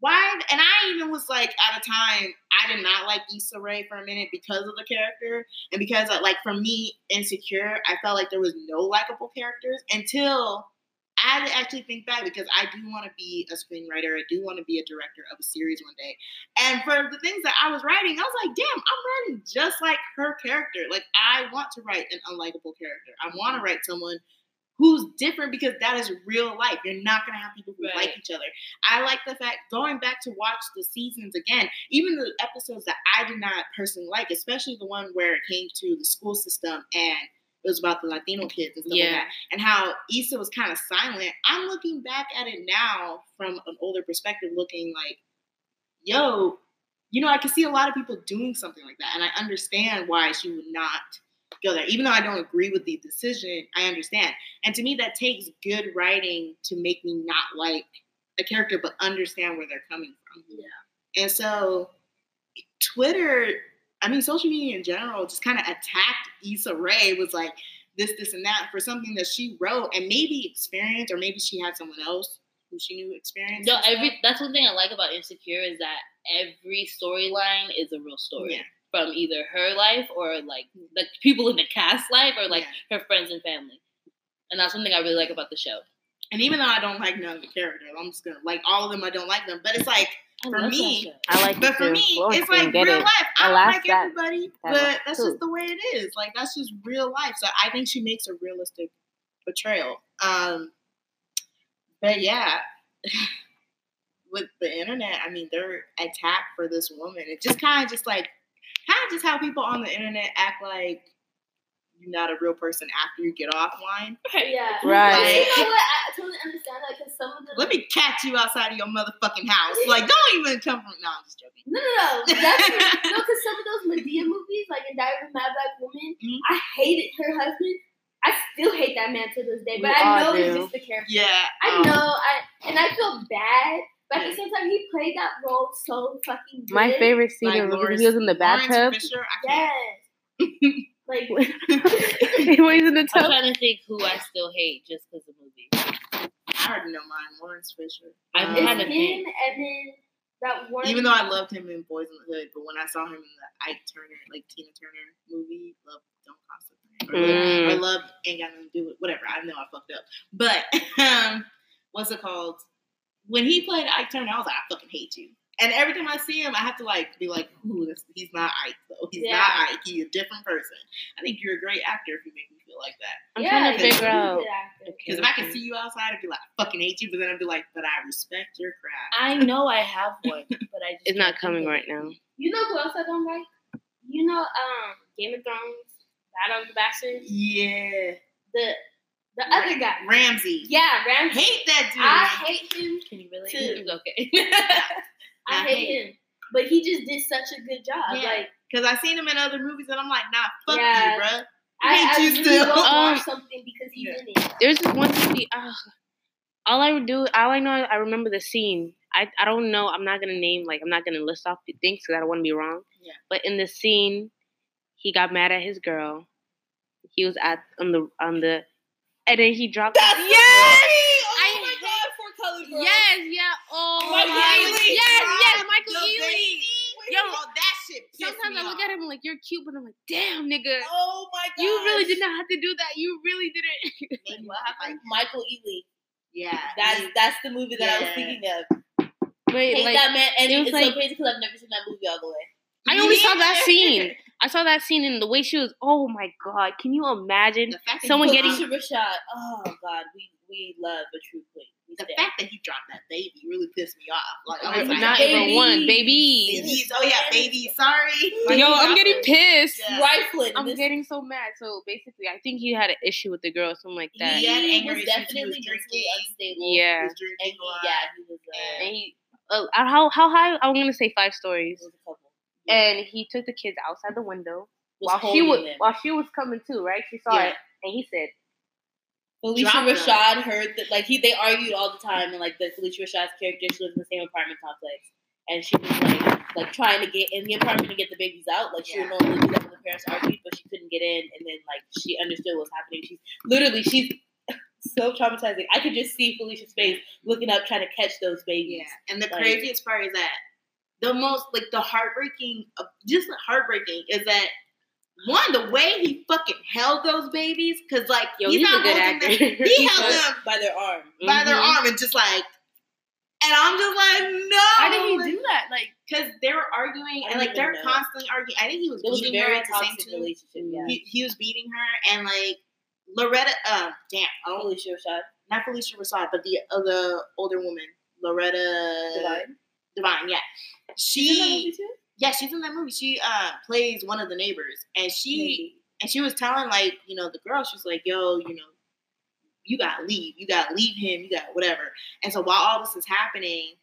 [SPEAKER 1] why? And I even was like, at a time, I did not like Issa Rae for a minute because of the character, and because like for me, insecure, I felt like there was no likable characters until. I had to actually think back because I do want to be a screenwriter. I do want to be a director of a series one day. And for the things that I was writing, I was like, damn, I'm writing just like her character. Like, I want to write an unlikable character. I want to write someone who's different because that is real life. You're not going to have people who
[SPEAKER 3] Right.
[SPEAKER 1] like each other. I like the fact, going back to watch the seasons again, even the episodes that I did not personally like, especially the one where it came to the school system and it was about the Latino kids and stuff like
[SPEAKER 2] Yeah.
[SPEAKER 1] that, and how Issa was kind of silent. I'm looking back at it now from an older perspective, looking like, yo, you know, I can see a lot of people doing something like that, and I understand why she would not go there. Even though I don't agree with the decision, I understand. And to me, that takes good writing to make me not like a character, but understand where they're coming from.
[SPEAKER 4] Yeah.
[SPEAKER 1] And so, Twitter, I mean, social media in general, just kind of attacked Issa Rae. Was like this, this, and that for something that she wrote and maybe experienced, or maybe she had someone else who she knew experienced.
[SPEAKER 3] No, every that's one thing I like about Insecure is that every storyline is a real story
[SPEAKER 1] Yeah.
[SPEAKER 3] from either her life or like the people in the cast life or like her friends and family. And that's something I really like about the show.
[SPEAKER 1] And even though I don't like none of the characters, I'm just gonna like all of them. I don't like them, but it's like
[SPEAKER 3] I
[SPEAKER 1] For me.
[SPEAKER 2] I like
[SPEAKER 1] But
[SPEAKER 2] it
[SPEAKER 1] for me, it's like real
[SPEAKER 2] it.
[SPEAKER 1] life. I don't like
[SPEAKER 2] that-
[SPEAKER 1] everybody,
[SPEAKER 2] that
[SPEAKER 1] but that's
[SPEAKER 2] too.
[SPEAKER 1] just the way it is. Like that's just real life. So I think she makes a realistic portrayal. Um, but yeah, with the internet, I mean, they're attacked for this woman. It just kind of just like kind of just how people on the internet act like you're not a real person after you get offline.
[SPEAKER 4] Yeah.
[SPEAKER 2] Right.
[SPEAKER 4] But you know what? I totally understand that because some of the
[SPEAKER 1] Let me catch you outside of your motherfucking house. Like, don't even come from. No, I'm just joking.
[SPEAKER 4] No, no, no. That's no, because some of those Madea movies, like in Diary of a Mad Black Woman,
[SPEAKER 1] Mhm.
[SPEAKER 4] I hated her husband I still hate that man to this day,
[SPEAKER 2] We
[SPEAKER 4] but I
[SPEAKER 2] all
[SPEAKER 4] know he's
[SPEAKER 2] do.
[SPEAKER 4] just a character.
[SPEAKER 1] Yeah.
[SPEAKER 4] I
[SPEAKER 1] um,
[SPEAKER 4] know, I and I feel bad, but at the same time, he played that role so fucking good.
[SPEAKER 2] My favorite scene
[SPEAKER 1] Like
[SPEAKER 2] was when
[SPEAKER 1] Lawrence-
[SPEAKER 2] he was in the bathtub.
[SPEAKER 1] Fisher, I.
[SPEAKER 4] Yes. like
[SPEAKER 2] when he's in the
[SPEAKER 3] I'm trying to think who I still hate just because of the movie.
[SPEAKER 1] I already know mine. Lawrence Fisher.
[SPEAKER 3] I'm
[SPEAKER 1] Um,
[SPEAKER 4] it's
[SPEAKER 3] trying to
[SPEAKER 4] him
[SPEAKER 3] think.
[SPEAKER 4] and then that one.
[SPEAKER 1] even though I loved him in Boys in the Hood, but when I saw him in the Ike Turner, like Tina Turner movie, love don't cost a thing. Or, love,
[SPEAKER 2] Mm.
[SPEAKER 1] or love ain't got nothing to do with whatever. I know I fucked up. But um, what's it called? When he played Ike Turner, I was like, I fucking hate you. And every time I see him, I have to like be like, ooh, this, he's not Ike though. He's
[SPEAKER 4] Yeah.
[SPEAKER 1] not Ike. He's a different person. I think you're a great actor if you make me feel like that.
[SPEAKER 2] I'm
[SPEAKER 4] yeah,
[SPEAKER 2] trying to figure out.
[SPEAKER 4] good actor.
[SPEAKER 1] Because if I can see you outside, I'd be like, I fucking hate you. But then I'd be like, but I respect your craft.
[SPEAKER 3] I know I have one, but I just
[SPEAKER 2] It's not coming
[SPEAKER 3] think
[SPEAKER 2] right now.
[SPEAKER 4] You know who else I don't like? You know, um, Game of Thrones, Battle of the Bastards,
[SPEAKER 1] Yeah.
[SPEAKER 4] the the other guy.
[SPEAKER 1] Ramsay.
[SPEAKER 4] Yeah, Ramsay.
[SPEAKER 1] Hate that dude.
[SPEAKER 4] I hate him.
[SPEAKER 3] Can you really?
[SPEAKER 4] Two.
[SPEAKER 3] Okay.
[SPEAKER 4] I
[SPEAKER 1] I
[SPEAKER 4] hate
[SPEAKER 1] hate
[SPEAKER 4] him. But he just did such a good job.
[SPEAKER 1] Yeah.
[SPEAKER 4] Like
[SPEAKER 1] Because I seen him in other movies and I'm like, nah, fuck
[SPEAKER 4] Yeah.
[SPEAKER 1] you, bro.
[SPEAKER 4] I,
[SPEAKER 1] hate
[SPEAKER 4] I
[SPEAKER 1] you
[SPEAKER 4] really
[SPEAKER 1] still.
[SPEAKER 4] don't
[SPEAKER 2] Um,
[SPEAKER 4] watch something because he's
[SPEAKER 1] Yeah.
[SPEAKER 4] in it.
[SPEAKER 2] There's this one movie. Uh, all I would do, all I know, I remember the scene. I, I don't know. I'm not gonna name like I'm not gonna list off the things because I don't want to be wrong.
[SPEAKER 1] Yeah.
[SPEAKER 2] But in the scene, he got mad at his girl. He was at on the on the, and then he dropped.
[SPEAKER 3] That's
[SPEAKER 2] yes.
[SPEAKER 3] Oh
[SPEAKER 2] I
[SPEAKER 3] my
[SPEAKER 2] hate-
[SPEAKER 3] god, four color girl.
[SPEAKER 2] Yes, yeah. Oh
[SPEAKER 3] Michael
[SPEAKER 2] my
[SPEAKER 3] Ealy.
[SPEAKER 2] Yes, yes,
[SPEAKER 1] Drop
[SPEAKER 2] Michael Ealy.
[SPEAKER 1] baby.
[SPEAKER 2] Yo,
[SPEAKER 1] oh, that shit
[SPEAKER 2] Sometimes
[SPEAKER 1] me
[SPEAKER 2] I look
[SPEAKER 1] off.
[SPEAKER 2] at him like you're cute, but I'm like, damn, nigga,
[SPEAKER 3] Oh my god.
[SPEAKER 2] you really did not have to do that. You really didn't.
[SPEAKER 1] Made
[SPEAKER 3] What happened?
[SPEAKER 1] like,
[SPEAKER 3] Michael Ealy.
[SPEAKER 1] yeah.
[SPEAKER 3] That's that's the movie that I was thinking of.
[SPEAKER 2] Wait,
[SPEAKER 3] Hate
[SPEAKER 2] like
[SPEAKER 3] that man, and
[SPEAKER 2] it was
[SPEAKER 3] it's so
[SPEAKER 2] like-
[SPEAKER 3] crazy because I've never seen that movie all the way.
[SPEAKER 2] I only saw that scene. I saw that scene and the way she was. Oh my god! Can you imagine?
[SPEAKER 1] the fact that
[SPEAKER 2] Someone getting-
[SPEAKER 1] dropped-
[SPEAKER 3] Phylicia Rashad. Oh god, we we love a true queen. We
[SPEAKER 1] the
[SPEAKER 3] stand.
[SPEAKER 1] fact that he dropped that baby really pissed me off. Like I was like,
[SPEAKER 2] not
[SPEAKER 3] baby.
[SPEAKER 2] even one, baby.
[SPEAKER 1] babies. Oh yeah, baby. Sorry.
[SPEAKER 2] Yo, I'm getting pissed.
[SPEAKER 1] Yeah.
[SPEAKER 3] Rifling.
[SPEAKER 2] I'm
[SPEAKER 3] this,
[SPEAKER 2] getting so mad. So basically, I think he had an issue with the girl, something like that.
[SPEAKER 3] he
[SPEAKER 1] He had anger
[SPEAKER 3] was
[SPEAKER 1] issues, he
[SPEAKER 3] definitely
[SPEAKER 1] was
[SPEAKER 3] mentally
[SPEAKER 1] drinking.
[SPEAKER 3] unstable.
[SPEAKER 2] Yeah.
[SPEAKER 1] He was drinking
[SPEAKER 3] and he,
[SPEAKER 1] a lot.
[SPEAKER 3] yeah, he was. Uh,
[SPEAKER 2] And he, uh, how how high? I'm gonna say five stories.
[SPEAKER 3] it was a couple.
[SPEAKER 2] And he took the kids outside the window
[SPEAKER 3] Was
[SPEAKER 2] while she was
[SPEAKER 3] them.
[SPEAKER 2] while she was coming too, right? She saw
[SPEAKER 1] Yeah.
[SPEAKER 2] it, and he said,
[SPEAKER 3] Phylicia
[SPEAKER 1] Drop her.
[SPEAKER 3] Rashad heard that like he they argued all the time and like the Phylicia Rashad's character she lives in the same apartment complex and she was like like trying to get in the apartment to get the babies out like she would normally do that when the parents argued but she couldn't get in and then like she understood what was happening. She's literally she's so traumatizing. I could just see Phylicia's face looking up trying to catch those babies.
[SPEAKER 1] Yeah, and the
[SPEAKER 3] Like-
[SPEAKER 1] craziest part is that the most like the heartbreaking, uh, just heartbreaking is that one the way he fucking held those babies because like
[SPEAKER 2] "Yo,
[SPEAKER 1] he's,
[SPEAKER 2] he's, a
[SPEAKER 1] not
[SPEAKER 2] good
[SPEAKER 1] holding
[SPEAKER 2] actor."
[SPEAKER 1] them, he held them
[SPEAKER 3] by their arm
[SPEAKER 1] by their
[SPEAKER 2] Mhm.
[SPEAKER 1] arm and just like, and I'm just like no.
[SPEAKER 4] Why did he do that? Like,
[SPEAKER 1] Because they were arguing and like they're
[SPEAKER 3] know.
[SPEAKER 1] constantly arguing. I think he was
[SPEAKER 3] it was a
[SPEAKER 1] beating her
[SPEAKER 3] very
[SPEAKER 1] at the same
[SPEAKER 3] toxic
[SPEAKER 1] time.
[SPEAKER 3] relationship yeah
[SPEAKER 1] He, he was beating her and like Loretta. Um, damn, oh,
[SPEAKER 3] Phylicia Rashad
[SPEAKER 1] not Phylicia Rashad, but the other older woman, Loretta
[SPEAKER 3] Devine
[SPEAKER 1] Devine, yeah.
[SPEAKER 3] She's in that
[SPEAKER 1] She
[SPEAKER 3] movie too?
[SPEAKER 1] Yeah, she's in that movie. She uh plays one of the neighbors, and she
[SPEAKER 3] Maybe.
[SPEAKER 1] and she was telling like you know the girl, she's like, yo, you know, you gotta leave, you gotta leave him, you got whatever. And so while all this is happening,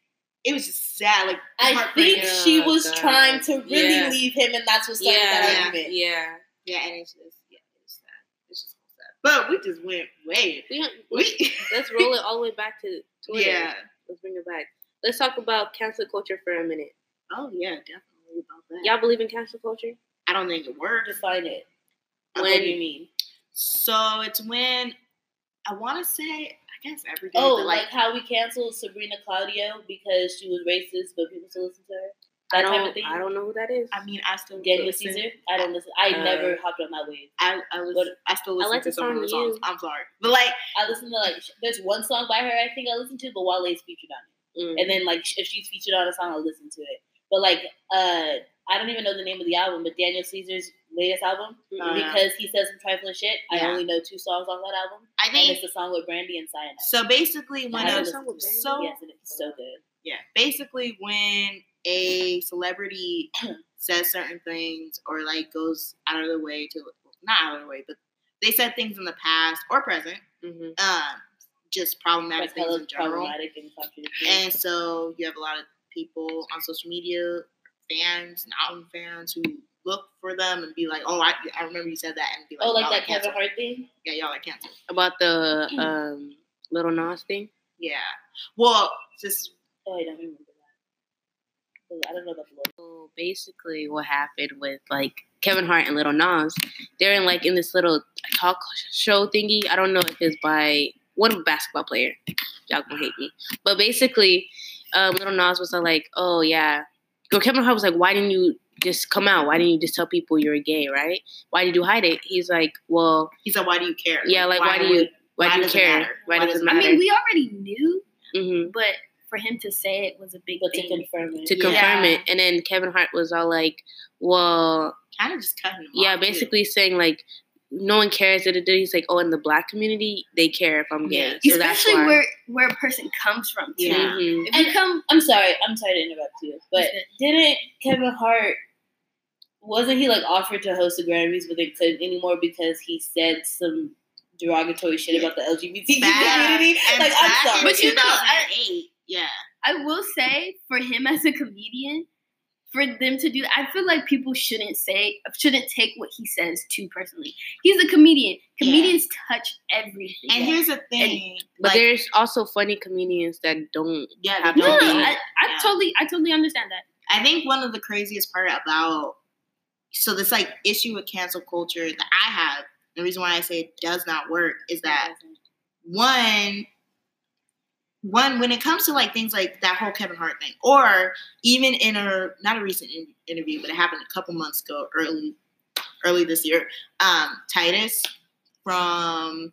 [SPEAKER 1] it was just sad, like
[SPEAKER 3] I
[SPEAKER 1] heartbreaking.
[SPEAKER 3] think she
[SPEAKER 2] Oh,
[SPEAKER 3] was
[SPEAKER 2] God.
[SPEAKER 3] trying to really
[SPEAKER 2] Yeah.
[SPEAKER 3] leave him, and that's what started that
[SPEAKER 2] Yeah,
[SPEAKER 3] argument.
[SPEAKER 2] yeah.
[SPEAKER 1] yeah, and it's just yeah, it's sad. It's just so sad. But we just went way
[SPEAKER 2] We,
[SPEAKER 1] we
[SPEAKER 2] let's roll it all the way back to Twitter.
[SPEAKER 1] yeah.
[SPEAKER 2] Let's bring it back. Let's talk about cancel culture for a minute.
[SPEAKER 1] Oh yeah, definitely about that.
[SPEAKER 2] Y'all believe in cancel culture?
[SPEAKER 1] I don't think it worked.
[SPEAKER 3] Define it.
[SPEAKER 1] When-
[SPEAKER 3] what do you mean?
[SPEAKER 1] So it's when I want to say, I guess every day.
[SPEAKER 3] Oh,
[SPEAKER 1] but,
[SPEAKER 3] like, how we canceled Sabrina Claudio because she was racist, but people still listen to her.
[SPEAKER 2] I
[SPEAKER 3] That type
[SPEAKER 2] don't.
[SPEAKER 3] of thing.
[SPEAKER 2] I don't know who that is.
[SPEAKER 1] I mean, I still
[SPEAKER 3] Daniel
[SPEAKER 1] listen.
[SPEAKER 3] Caesar. I don't listen. I
[SPEAKER 2] Uh,
[SPEAKER 3] never hopped on that wave.
[SPEAKER 1] I I, listen,
[SPEAKER 3] What-
[SPEAKER 1] I still
[SPEAKER 2] I
[SPEAKER 1] listen
[SPEAKER 2] like
[SPEAKER 1] to
[SPEAKER 2] the
[SPEAKER 1] some of her songs. I'm sorry, but like
[SPEAKER 3] I listen to like there's one song by her I think I listen to, but Wale's featured on it.
[SPEAKER 2] Mm.
[SPEAKER 3] And then like if she's featured on a song, I'll listen to it. But like uh, I don't even know the name of the album, but Daniel Caesar's latest album
[SPEAKER 2] Mm-mm.
[SPEAKER 3] because he says some trifling shit. I only know two songs on that album,
[SPEAKER 1] I
[SPEAKER 3] and
[SPEAKER 1] think
[SPEAKER 3] it's the song with Brandy and Cyanide.
[SPEAKER 1] so. Basically, when
[SPEAKER 3] I
[SPEAKER 1] a,
[SPEAKER 3] don't
[SPEAKER 2] song with
[SPEAKER 1] so
[SPEAKER 3] yes, and it's so good.
[SPEAKER 1] yeah, basically when a celebrity says certain things or like goes out of the way to not out of the way, but they said things in the past or present,
[SPEAKER 2] Mhm.
[SPEAKER 1] um, just problematic
[SPEAKER 3] Like
[SPEAKER 1] things in general.
[SPEAKER 3] problematic. And
[SPEAKER 1] so you have a lot of people on social media, fans and album fans who look for them and be like, oh, I, I remember you said that, and be like,
[SPEAKER 3] Oh, like that Kevin. Hart thing.
[SPEAKER 1] Yeah, y'all are canceled.
[SPEAKER 2] About the um little Nas thing.
[SPEAKER 1] Yeah. Well, just
[SPEAKER 3] Oh, I don't remember that. I don't know the Lord.
[SPEAKER 2] So basically, what happened with like Kevin Hart and Little Nas, they're in like in this little talk show thingy. I don't know if it's by one basketball player. Y'all gonna hate me, but basically, um, Lil Nas was like, "Oh yeah," Go Kevin Hart was like, "Why didn't you just come out? Why didn't you just tell people you're gay? Right? Why did you hide it?" He's like, "Well,
[SPEAKER 1] he said, why do you care?
[SPEAKER 2] yeah, like why, do you why,
[SPEAKER 1] why
[SPEAKER 2] do you care?
[SPEAKER 1] matter?
[SPEAKER 2] Why,
[SPEAKER 1] Why
[SPEAKER 2] does
[SPEAKER 1] does
[SPEAKER 2] it
[SPEAKER 1] it
[SPEAKER 4] I mean, we already knew,
[SPEAKER 2] hmm
[SPEAKER 4] but for him to say it was a big
[SPEAKER 3] But to
[SPEAKER 4] thing.
[SPEAKER 3] confirm it.
[SPEAKER 2] To confirm it, and then Kevin Hart was all like, "Well,
[SPEAKER 1] kind of just cutting him
[SPEAKER 2] yeah,
[SPEAKER 1] off, too.
[SPEAKER 2] basically saying like." No one cares. that da, da. He's like, oh, in the black community, they care if I'm gay.
[SPEAKER 1] Yeah.
[SPEAKER 2] So that's
[SPEAKER 4] Especially
[SPEAKER 2] why.
[SPEAKER 4] where where a person comes from. Too.
[SPEAKER 1] Yeah.
[SPEAKER 2] Mhm.
[SPEAKER 4] If you
[SPEAKER 3] And
[SPEAKER 4] come,
[SPEAKER 3] I'm sorry. I'm sorry to interrupt you, but didn't Kevin Hart wasn't he like offered to host the Grammys, but they couldn't anymore because he said some derogatory shit about the LGBT
[SPEAKER 1] Back-
[SPEAKER 3] community? Like, I'm sorry.
[SPEAKER 4] But you know, I-
[SPEAKER 1] 2008, yeah.
[SPEAKER 4] I will say for him as a comedian, for them to do that, I feel like people shouldn't say shouldn't take what he says too personally. He's a comedian. Comedians touch everything.
[SPEAKER 1] And here's the thing,
[SPEAKER 2] But
[SPEAKER 1] like,
[SPEAKER 2] there's also funny comedians that don't.
[SPEAKER 1] yeah,
[SPEAKER 2] have
[SPEAKER 1] they
[SPEAKER 4] no, no,
[SPEAKER 1] don't
[SPEAKER 4] no,
[SPEAKER 1] do
[SPEAKER 4] I. I
[SPEAKER 1] Yeah.
[SPEAKER 4] totally, I totally understand that.
[SPEAKER 1] I think one of the craziest part about so this like issue with cancel culture that I have, the reason why I say it does not work is that one one when it comes to like things like that whole Kevin Hart thing, or even in a not a recent in- interview, but it happened a couple months ago, early early this year. Um, Titus from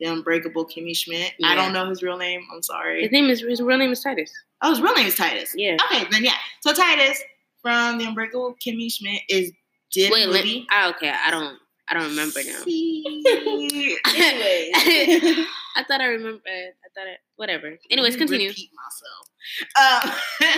[SPEAKER 1] the Unbreakable Kimmy Schmidt. I don't know his real name. I'm sorry.
[SPEAKER 2] His name is his real name is Titus.
[SPEAKER 1] Oh, his real name is Titus.
[SPEAKER 2] Yeah.
[SPEAKER 1] Okay, then yeah. So Titus from the Unbreakable Kimmy Schmidt is did
[SPEAKER 2] Wait, let,
[SPEAKER 1] movie.
[SPEAKER 2] ah, okay. I don't. I don't remember now.
[SPEAKER 1] See.
[SPEAKER 3] Anyways.
[SPEAKER 2] I thought I remember. I thought it. Whatever. Anyways, continue.
[SPEAKER 1] Repeat myself. Um,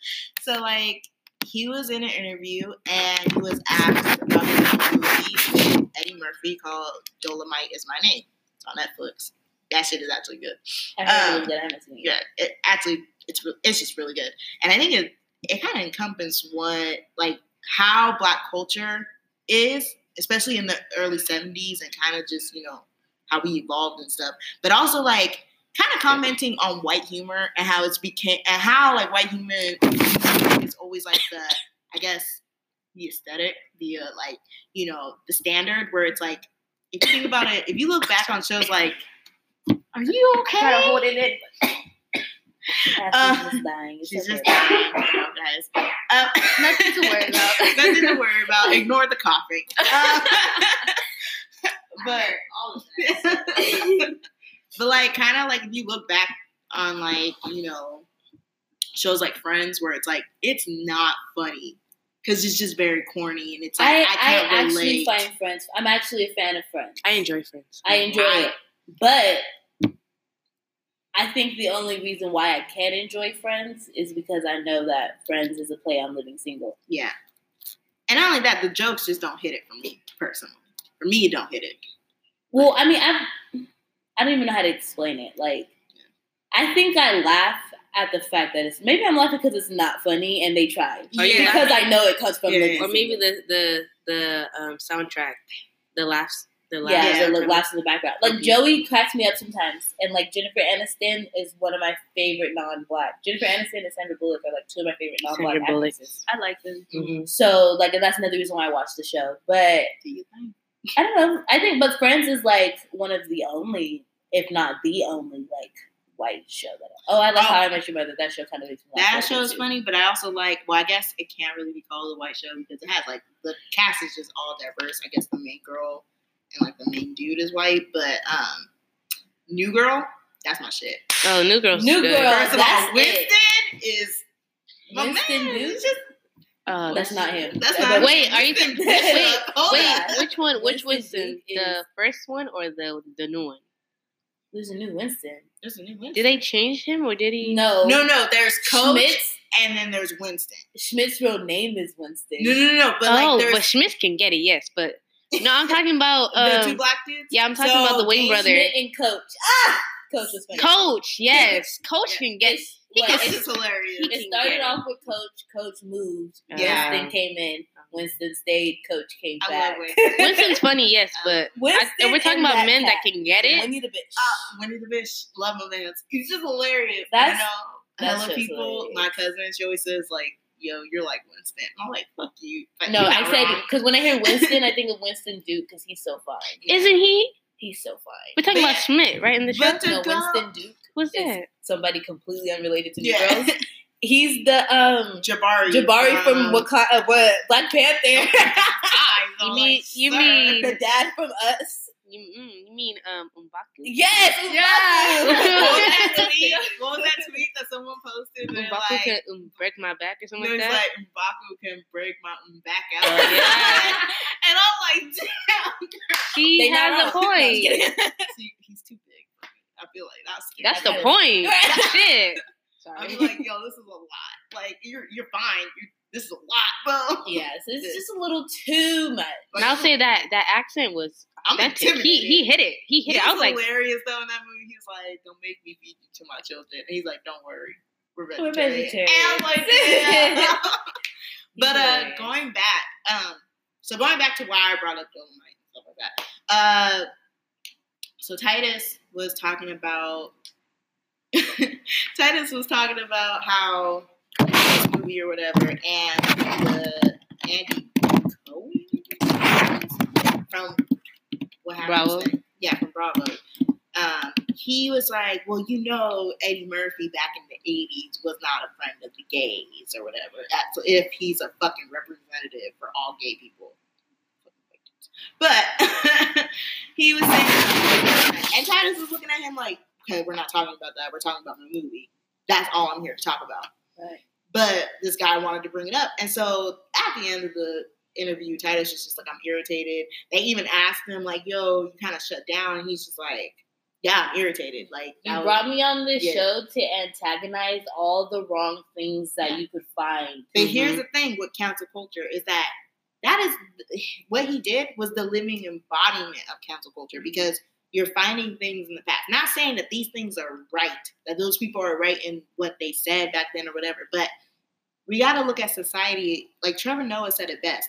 [SPEAKER 1] so like he was in an interview and he was asked about his movie with Eddie Murphy called Dolomite is My Name. It's on Netflix. That shit is actually good.
[SPEAKER 3] I heard it
[SPEAKER 1] Um,
[SPEAKER 3] was good. I haven't seen it.
[SPEAKER 1] Yeah, it actually it's it's just really good. And I think it it kind of encompasses what like how black culture is, especially in the early 70s and kind of just, you know, how we evolved and stuff. But also like kind of commenting on white humor and how it's became and how like white humor is always like the I guess the aesthetic, the uh, like, you know, the standard where it's like if you think about it, if you look back on shows like Are you okay?
[SPEAKER 3] Gotta hold it in.
[SPEAKER 1] Uh,
[SPEAKER 3] Cassie's just dying.
[SPEAKER 1] She's just dying, you know, guys. Um,
[SPEAKER 4] Nothing to worry about.
[SPEAKER 1] nothing to worry about. Ignore the coughing. Um, but
[SPEAKER 3] all of that.
[SPEAKER 1] but like, kind of like if you look back on like you know shows like Friends, where it's like it's not funny because it's just very corny and it's like
[SPEAKER 3] I,
[SPEAKER 1] I,
[SPEAKER 3] I,
[SPEAKER 1] can't
[SPEAKER 3] actually
[SPEAKER 1] relate.
[SPEAKER 3] find Friends. I'm actually a fan of Friends.
[SPEAKER 2] I enjoy Friends.
[SPEAKER 3] I enjoy
[SPEAKER 1] Right.
[SPEAKER 3] it, but I think the only reason why I can enjoy Friends is because I know that Friends is a play on living single.
[SPEAKER 1] yeah, and not only that, the jokes just don't hit it for me personally. For me, it don't hit it.
[SPEAKER 3] Well, I mean, I I don't even know how to explain it. Like, I think I laugh at the fact that it's maybe I'm laughing because it's not funny and they tried
[SPEAKER 2] Are you
[SPEAKER 1] Yeah.
[SPEAKER 3] because I know it comes from
[SPEAKER 1] Yeah.
[SPEAKER 3] living
[SPEAKER 2] Or maybe the the the um, soundtrack, the laughs, the laughs.
[SPEAKER 3] yeah,
[SPEAKER 1] Yeah.
[SPEAKER 3] the laughs in the background. Like
[SPEAKER 2] Okay.
[SPEAKER 3] Joey cracks me up sometimes, and like Jennifer Aniston is one of my favorite non-black. Jennifer Aniston and Sandra Bullock are like two of my favorite non-black
[SPEAKER 2] Sandra Bullock.
[SPEAKER 3] actresses.
[SPEAKER 4] I like them.
[SPEAKER 2] Mhm.
[SPEAKER 3] So like, and that's another reason why I watch the show. But
[SPEAKER 1] Do you think?
[SPEAKER 3] I don't know. I think, but Friends is like one of the only, if not the only, like white show that. I, oh, I like
[SPEAKER 1] Oh.
[SPEAKER 3] How I Met Your Mother. That show kind of makes me.
[SPEAKER 1] That show is
[SPEAKER 3] too.
[SPEAKER 1] funny, but I also like. Well, I guess it can't really be called a white show because it has like the cast is just all diverse. I guess the main girl and like the main dude is white, but um, New Girl, that's my shit.
[SPEAKER 2] Oh, New Girl's
[SPEAKER 3] New
[SPEAKER 2] good.
[SPEAKER 3] Girl.
[SPEAKER 1] First of
[SPEAKER 3] that's
[SPEAKER 1] all, Winston is my
[SPEAKER 3] Winston
[SPEAKER 1] man.
[SPEAKER 3] Duke?
[SPEAKER 1] He's just
[SPEAKER 2] Uh,
[SPEAKER 3] That's not him.
[SPEAKER 1] that's
[SPEAKER 3] That-
[SPEAKER 1] not.
[SPEAKER 2] Wait, are you
[SPEAKER 1] Winston-
[SPEAKER 2] con- wait,
[SPEAKER 1] hold
[SPEAKER 2] Wait, which one? Which
[SPEAKER 3] Winston
[SPEAKER 2] Winston? The
[SPEAKER 3] is-
[SPEAKER 2] first one or the the new one?
[SPEAKER 3] There's a new Winston.
[SPEAKER 1] There's a new Winston.
[SPEAKER 2] Did they change him or did he?
[SPEAKER 3] No,
[SPEAKER 1] No, no. There's Coach,
[SPEAKER 3] Schmidt.
[SPEAKER 1] and then there's Winston.
[SPEAKER 3] Schmidt's real name is Winston.
[SPEAKER 1] No, no, no, no. But
[SPEAKER 2] oh,
[SPEAKER 1] like,
[SPEAKER 2] but Schmidt can get it, yes. But no, I'm talking about
[SPEAKER 1] the two
[SPEAKER 2] um,
[SPEAKER 1] black dudes.
[SPEAKER 2] yeah, I'm talking
[SPEAKER 1] So,
[SPEAKER 2] about the Wayne
[SPEAKER 1] Dave
[SPEAKER 2] brother.
[SPEAKER 3] And Coach. Ah, Coach was funny.
[SPEAKER 2] Coach. Yes, Coach can get.
[SPEAKER 3] It's,
[SPEAKER 2] He
[SPEAKER 3] well,
[SPEAKER 2] can-
[SPEAKER 1] This
[SPEAKER 3] it's-
[SPEAKER 1] is hilarious.
[SPEAKER 2] he
[SPEAKER 3] it started off with Coach. Coach moved.
[SPEAKER 1] Yeah.
[SPEAKER 3] Winston came in. Winston stayed, Coach came
[SPEAKER 1] I
[SPEAKER 3] back.
[SPEAKER 1] Winston.
[SPEAKER 2] Winston's funny, yes, but I,
[SPEAKER 3] Winston
[SPEAKER 2] if we're talking about
[SPEAKER 3] that
[SPEAKER 2] men that can get it.
[SPEAKER 3] Winnie the bitch.
[SPEAKER 1] Uh, Winnie the Bitch, love my man. He's just hilarious.
[SPEAKER 3] That's-
[SPEAKER 1] I know.
[SPEAKER 3] that's
[SPEAKER 1] Hella
[SPEAKER 3] just
[SPEAKER 1] people.
[SPEAKER 3] hilarious.
[SPEAKER 1] My cousin, she always says like, "Yo, you're like Winston." I'm like, "Fuck you." But
[SPEAKER 3] no, I said
[SPEAKER 1] wrong.
[SPEAKER 3] because when I hear Winston, I think of Winston Duke because he's so fine.
[SPEAKER 2] Isn't he?
[SPEAKER 3] He's so fine.
[SPEAKER 2] We're talking
[SPEAKER 1] But-
[SPEAKER 2] about Schmidt, right? In the show.
[SPEAKER 1] The
[SPEAKER 3] No,
[SPEAKER 1] girl-
[SPEAKER 3] Winston Duke
[SPEAKER 2] What's that?
[SPEAKER 3] somebody completely unrelated to New
[SPEAKER 1] Yeah.
[SPEAKER 3] Girls. He's the um
[SPEAKER 1] Jabari.
[SPEAKER 3] Jabari from Waka- uh, what Black Panther.
[SPEAKER 1] eyes.
[SPEAKER 2] You mean- you mean-
[SPEAKER 3] the dad from Us.
[SPEAKER 2] You, mm, you mean um Mbaku?
[SPEAKER 3] Yes,
[SPEAKER 4] Yeah.
[SPEAKER 1] what, was that tweet? what was that tweet that someone posted? They're
[SPEAKER 2] Mbaku
[SPEAKER 1] like,
[SPEAKER 2] can um, break my back or something like
[SPEAKER 1] There's
[SPEAKER 2] that.
[SPEAKER 1] like Mbaku can break my back out.
[SPEAKER 2] Oh, yeah.
[SPEAKER 1] and I'm like, damn.
[SPEAKER 2] she
[SPEAKER 3] They
[SPEAKER 2] has a
[SPEAKER 3] wrong. No,
[SPEAKER 2] point.
[SPEAKER 1] See, he's too big. for me. I feel like that's scary.
[SPEAKER 2] That's the
[SPEAKER 3] That's
[SPEAKER 2] point.
[SPEAKER 3] it.
[SPEAKER 2] Shit.
[SPEAKER 1] I'm like, yo, this is a lot. Like, you're you're fine. You this is a lot, bro.
[SPEAKER 3] yes, it's just a little too much.
[SPEAKER 1] Like,
[SPEAKER 2] and I'll say that that accent was
[SPEAKER 1] I'm
[SPEAKER 2] authentic.
[SPEAKER 1] intimidated.
[SPEAKER 2] He he hit it. He hit
[SPEAKER 1] He
[SPEAKER 2] it. I
[SPEAKER 1] was
[SPEAKER 2] was like,
[SPEAKER 1] hilarious though in that movie. He's like, "Don't make me feed you to my children." And he's like, "Don't worry, we're vegetarian."
[SPEAKER 3] We're
[SPEAKER 1] vegetarian."
[SPEAKER 3] vegetarian.
[SPEAKER 1] And I'm like, yeah. but uh, going back, um, so going back to why I brought up Dolomite and stuff like that. Uh, so Titus was talking about Titus was talking about how this movie or whatever, and the Andy Cohen from what happened?
[SPEAKER 2] Bravo.
[SPEAKER 1] Yeah, from Bravo. Um, he was like, "Well, you know, Eddie Murphy back in the '80s was not a friend of the gays or whatever. That's if he's a fucking representative for all gay people." But he was saying, and Titus was looking at him like, "Okay, we're not talking about that. We're talking about the movie. That's all I'm here to talk about."
[SPEAKER 3] Right.
[SPEAKER 1] But this guy wanted to bring it up, and so at the end of the interview, Titus was just like, "I'm irritated." They even asked him like, "Yo, you kind of shut down," and he's just like, "Yeah, I'm irritated." Like,
[SPEAKER 3] You
[SPEAKER 1] was-
[SPEAKER 3] brought me on this
[SPEAKER 1] Yeah.
[SPEAKER 3] show to antagonize all the wrong things that
[SPEAKER 1] Yeah.
[SPEAKER 3] you could find.
[SPEAKER 1] But mm-hmm. here's the thing with cancel culture is that that is what he did was the living embodiment of cancel culture because you're finding things in the past. Not saying that these things are right, that those people are right in what they said back then or whatever, but we got to look at society. Like Trevor Noah said it best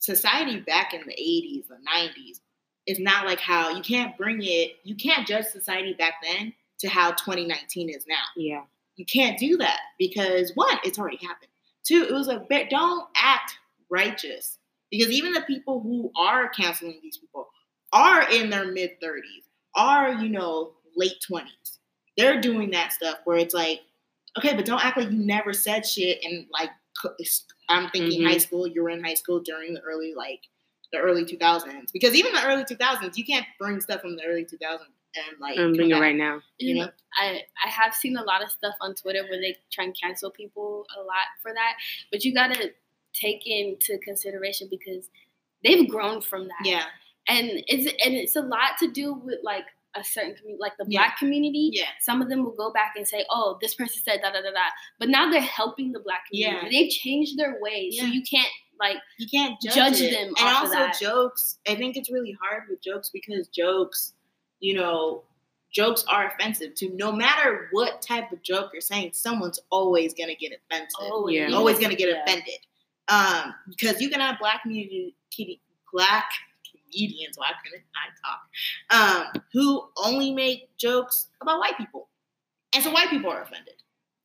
[SPEAKER 1] society back in the 80s, or 90s, is not like how you can't bring it, you can't judge society back then to how 2019 is now
[SPEAKER 2] yeah.
[SPEAKER 1] you can't do that because one, it's already happened. Two, it was a bit. Don't act righteous because even the people who are canceling these people are in their mid thirties, are you know late twenties. They're doing that stuff where it's like, okay, but don't act like you never said shit and like. I'm thinking
[SPEAKER 2] Mhm.
[SPEAKER 1] high school. You were in high school during the early like the early 2000s because even the early 2000s, you can't bring stuff from the early 2000s and like
[SPEAKER 2] I'm
[SPEAKER 1] come
[SPEAKER 2] bringing it right now.
[SPEAKER 1] You know,
[SPEAKER 4] I I have seen a lot of stuff on Twitter where they try and cancel people a lot for that, but you gotta take into consideration because they've grown from that.
[SPEAKER 1] yeah,
[SPEAKER 4] and it's and it's a lot to do with like a certain community, like the
[SPEAKER 1] Yeah.
[SPEAKER 4] black community.
[SPEAKER 1] yeah.
[SPEAKER 4] Some of them will go back and say, "Oh, this person said da da da da," but now they're helping the black community.
[SPEAKER 1] Yeah.
[SPEAKER 4] They've changed their ways, so you can't like
[SPEAKER 1] you can't judge,
[SPEAKER 4] Judge them
[SPEAKER 1] and also jokes i think it's really hard with jokes because jokes you know jokes are offensive to no matter what type of joke you're saying someone's always going to get offensive
[SPEAKER 4] oh
[SPEAKER 2] Yeah.
[SPEAKER 1] always going to get
[SPEAKER 3] Yeah.
[SPEAKER 1] offended um because you can have black community black comedians why couldn't i talk um who only make jokes about white people and so white people are offended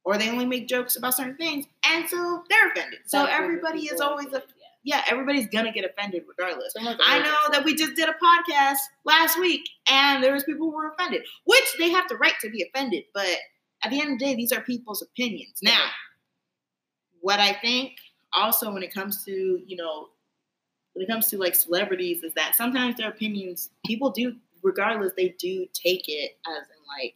[SPEAKER 1] or they only make jokes about certain things and so they're offended so everybody is always a
[SPEAKER 3] yeah.
[SPEAKER 1] yeah, everybody's gonna get offended regardless. I know that we just did a podcast last week and there was people who were offended, which they have the right to be offended, but at the end of the day, these are people's opinions. Now, what I think also when it comes to, you know, when it comes to like celebrities is that sometimes their opinions, people do, regardless, they do take it as in like,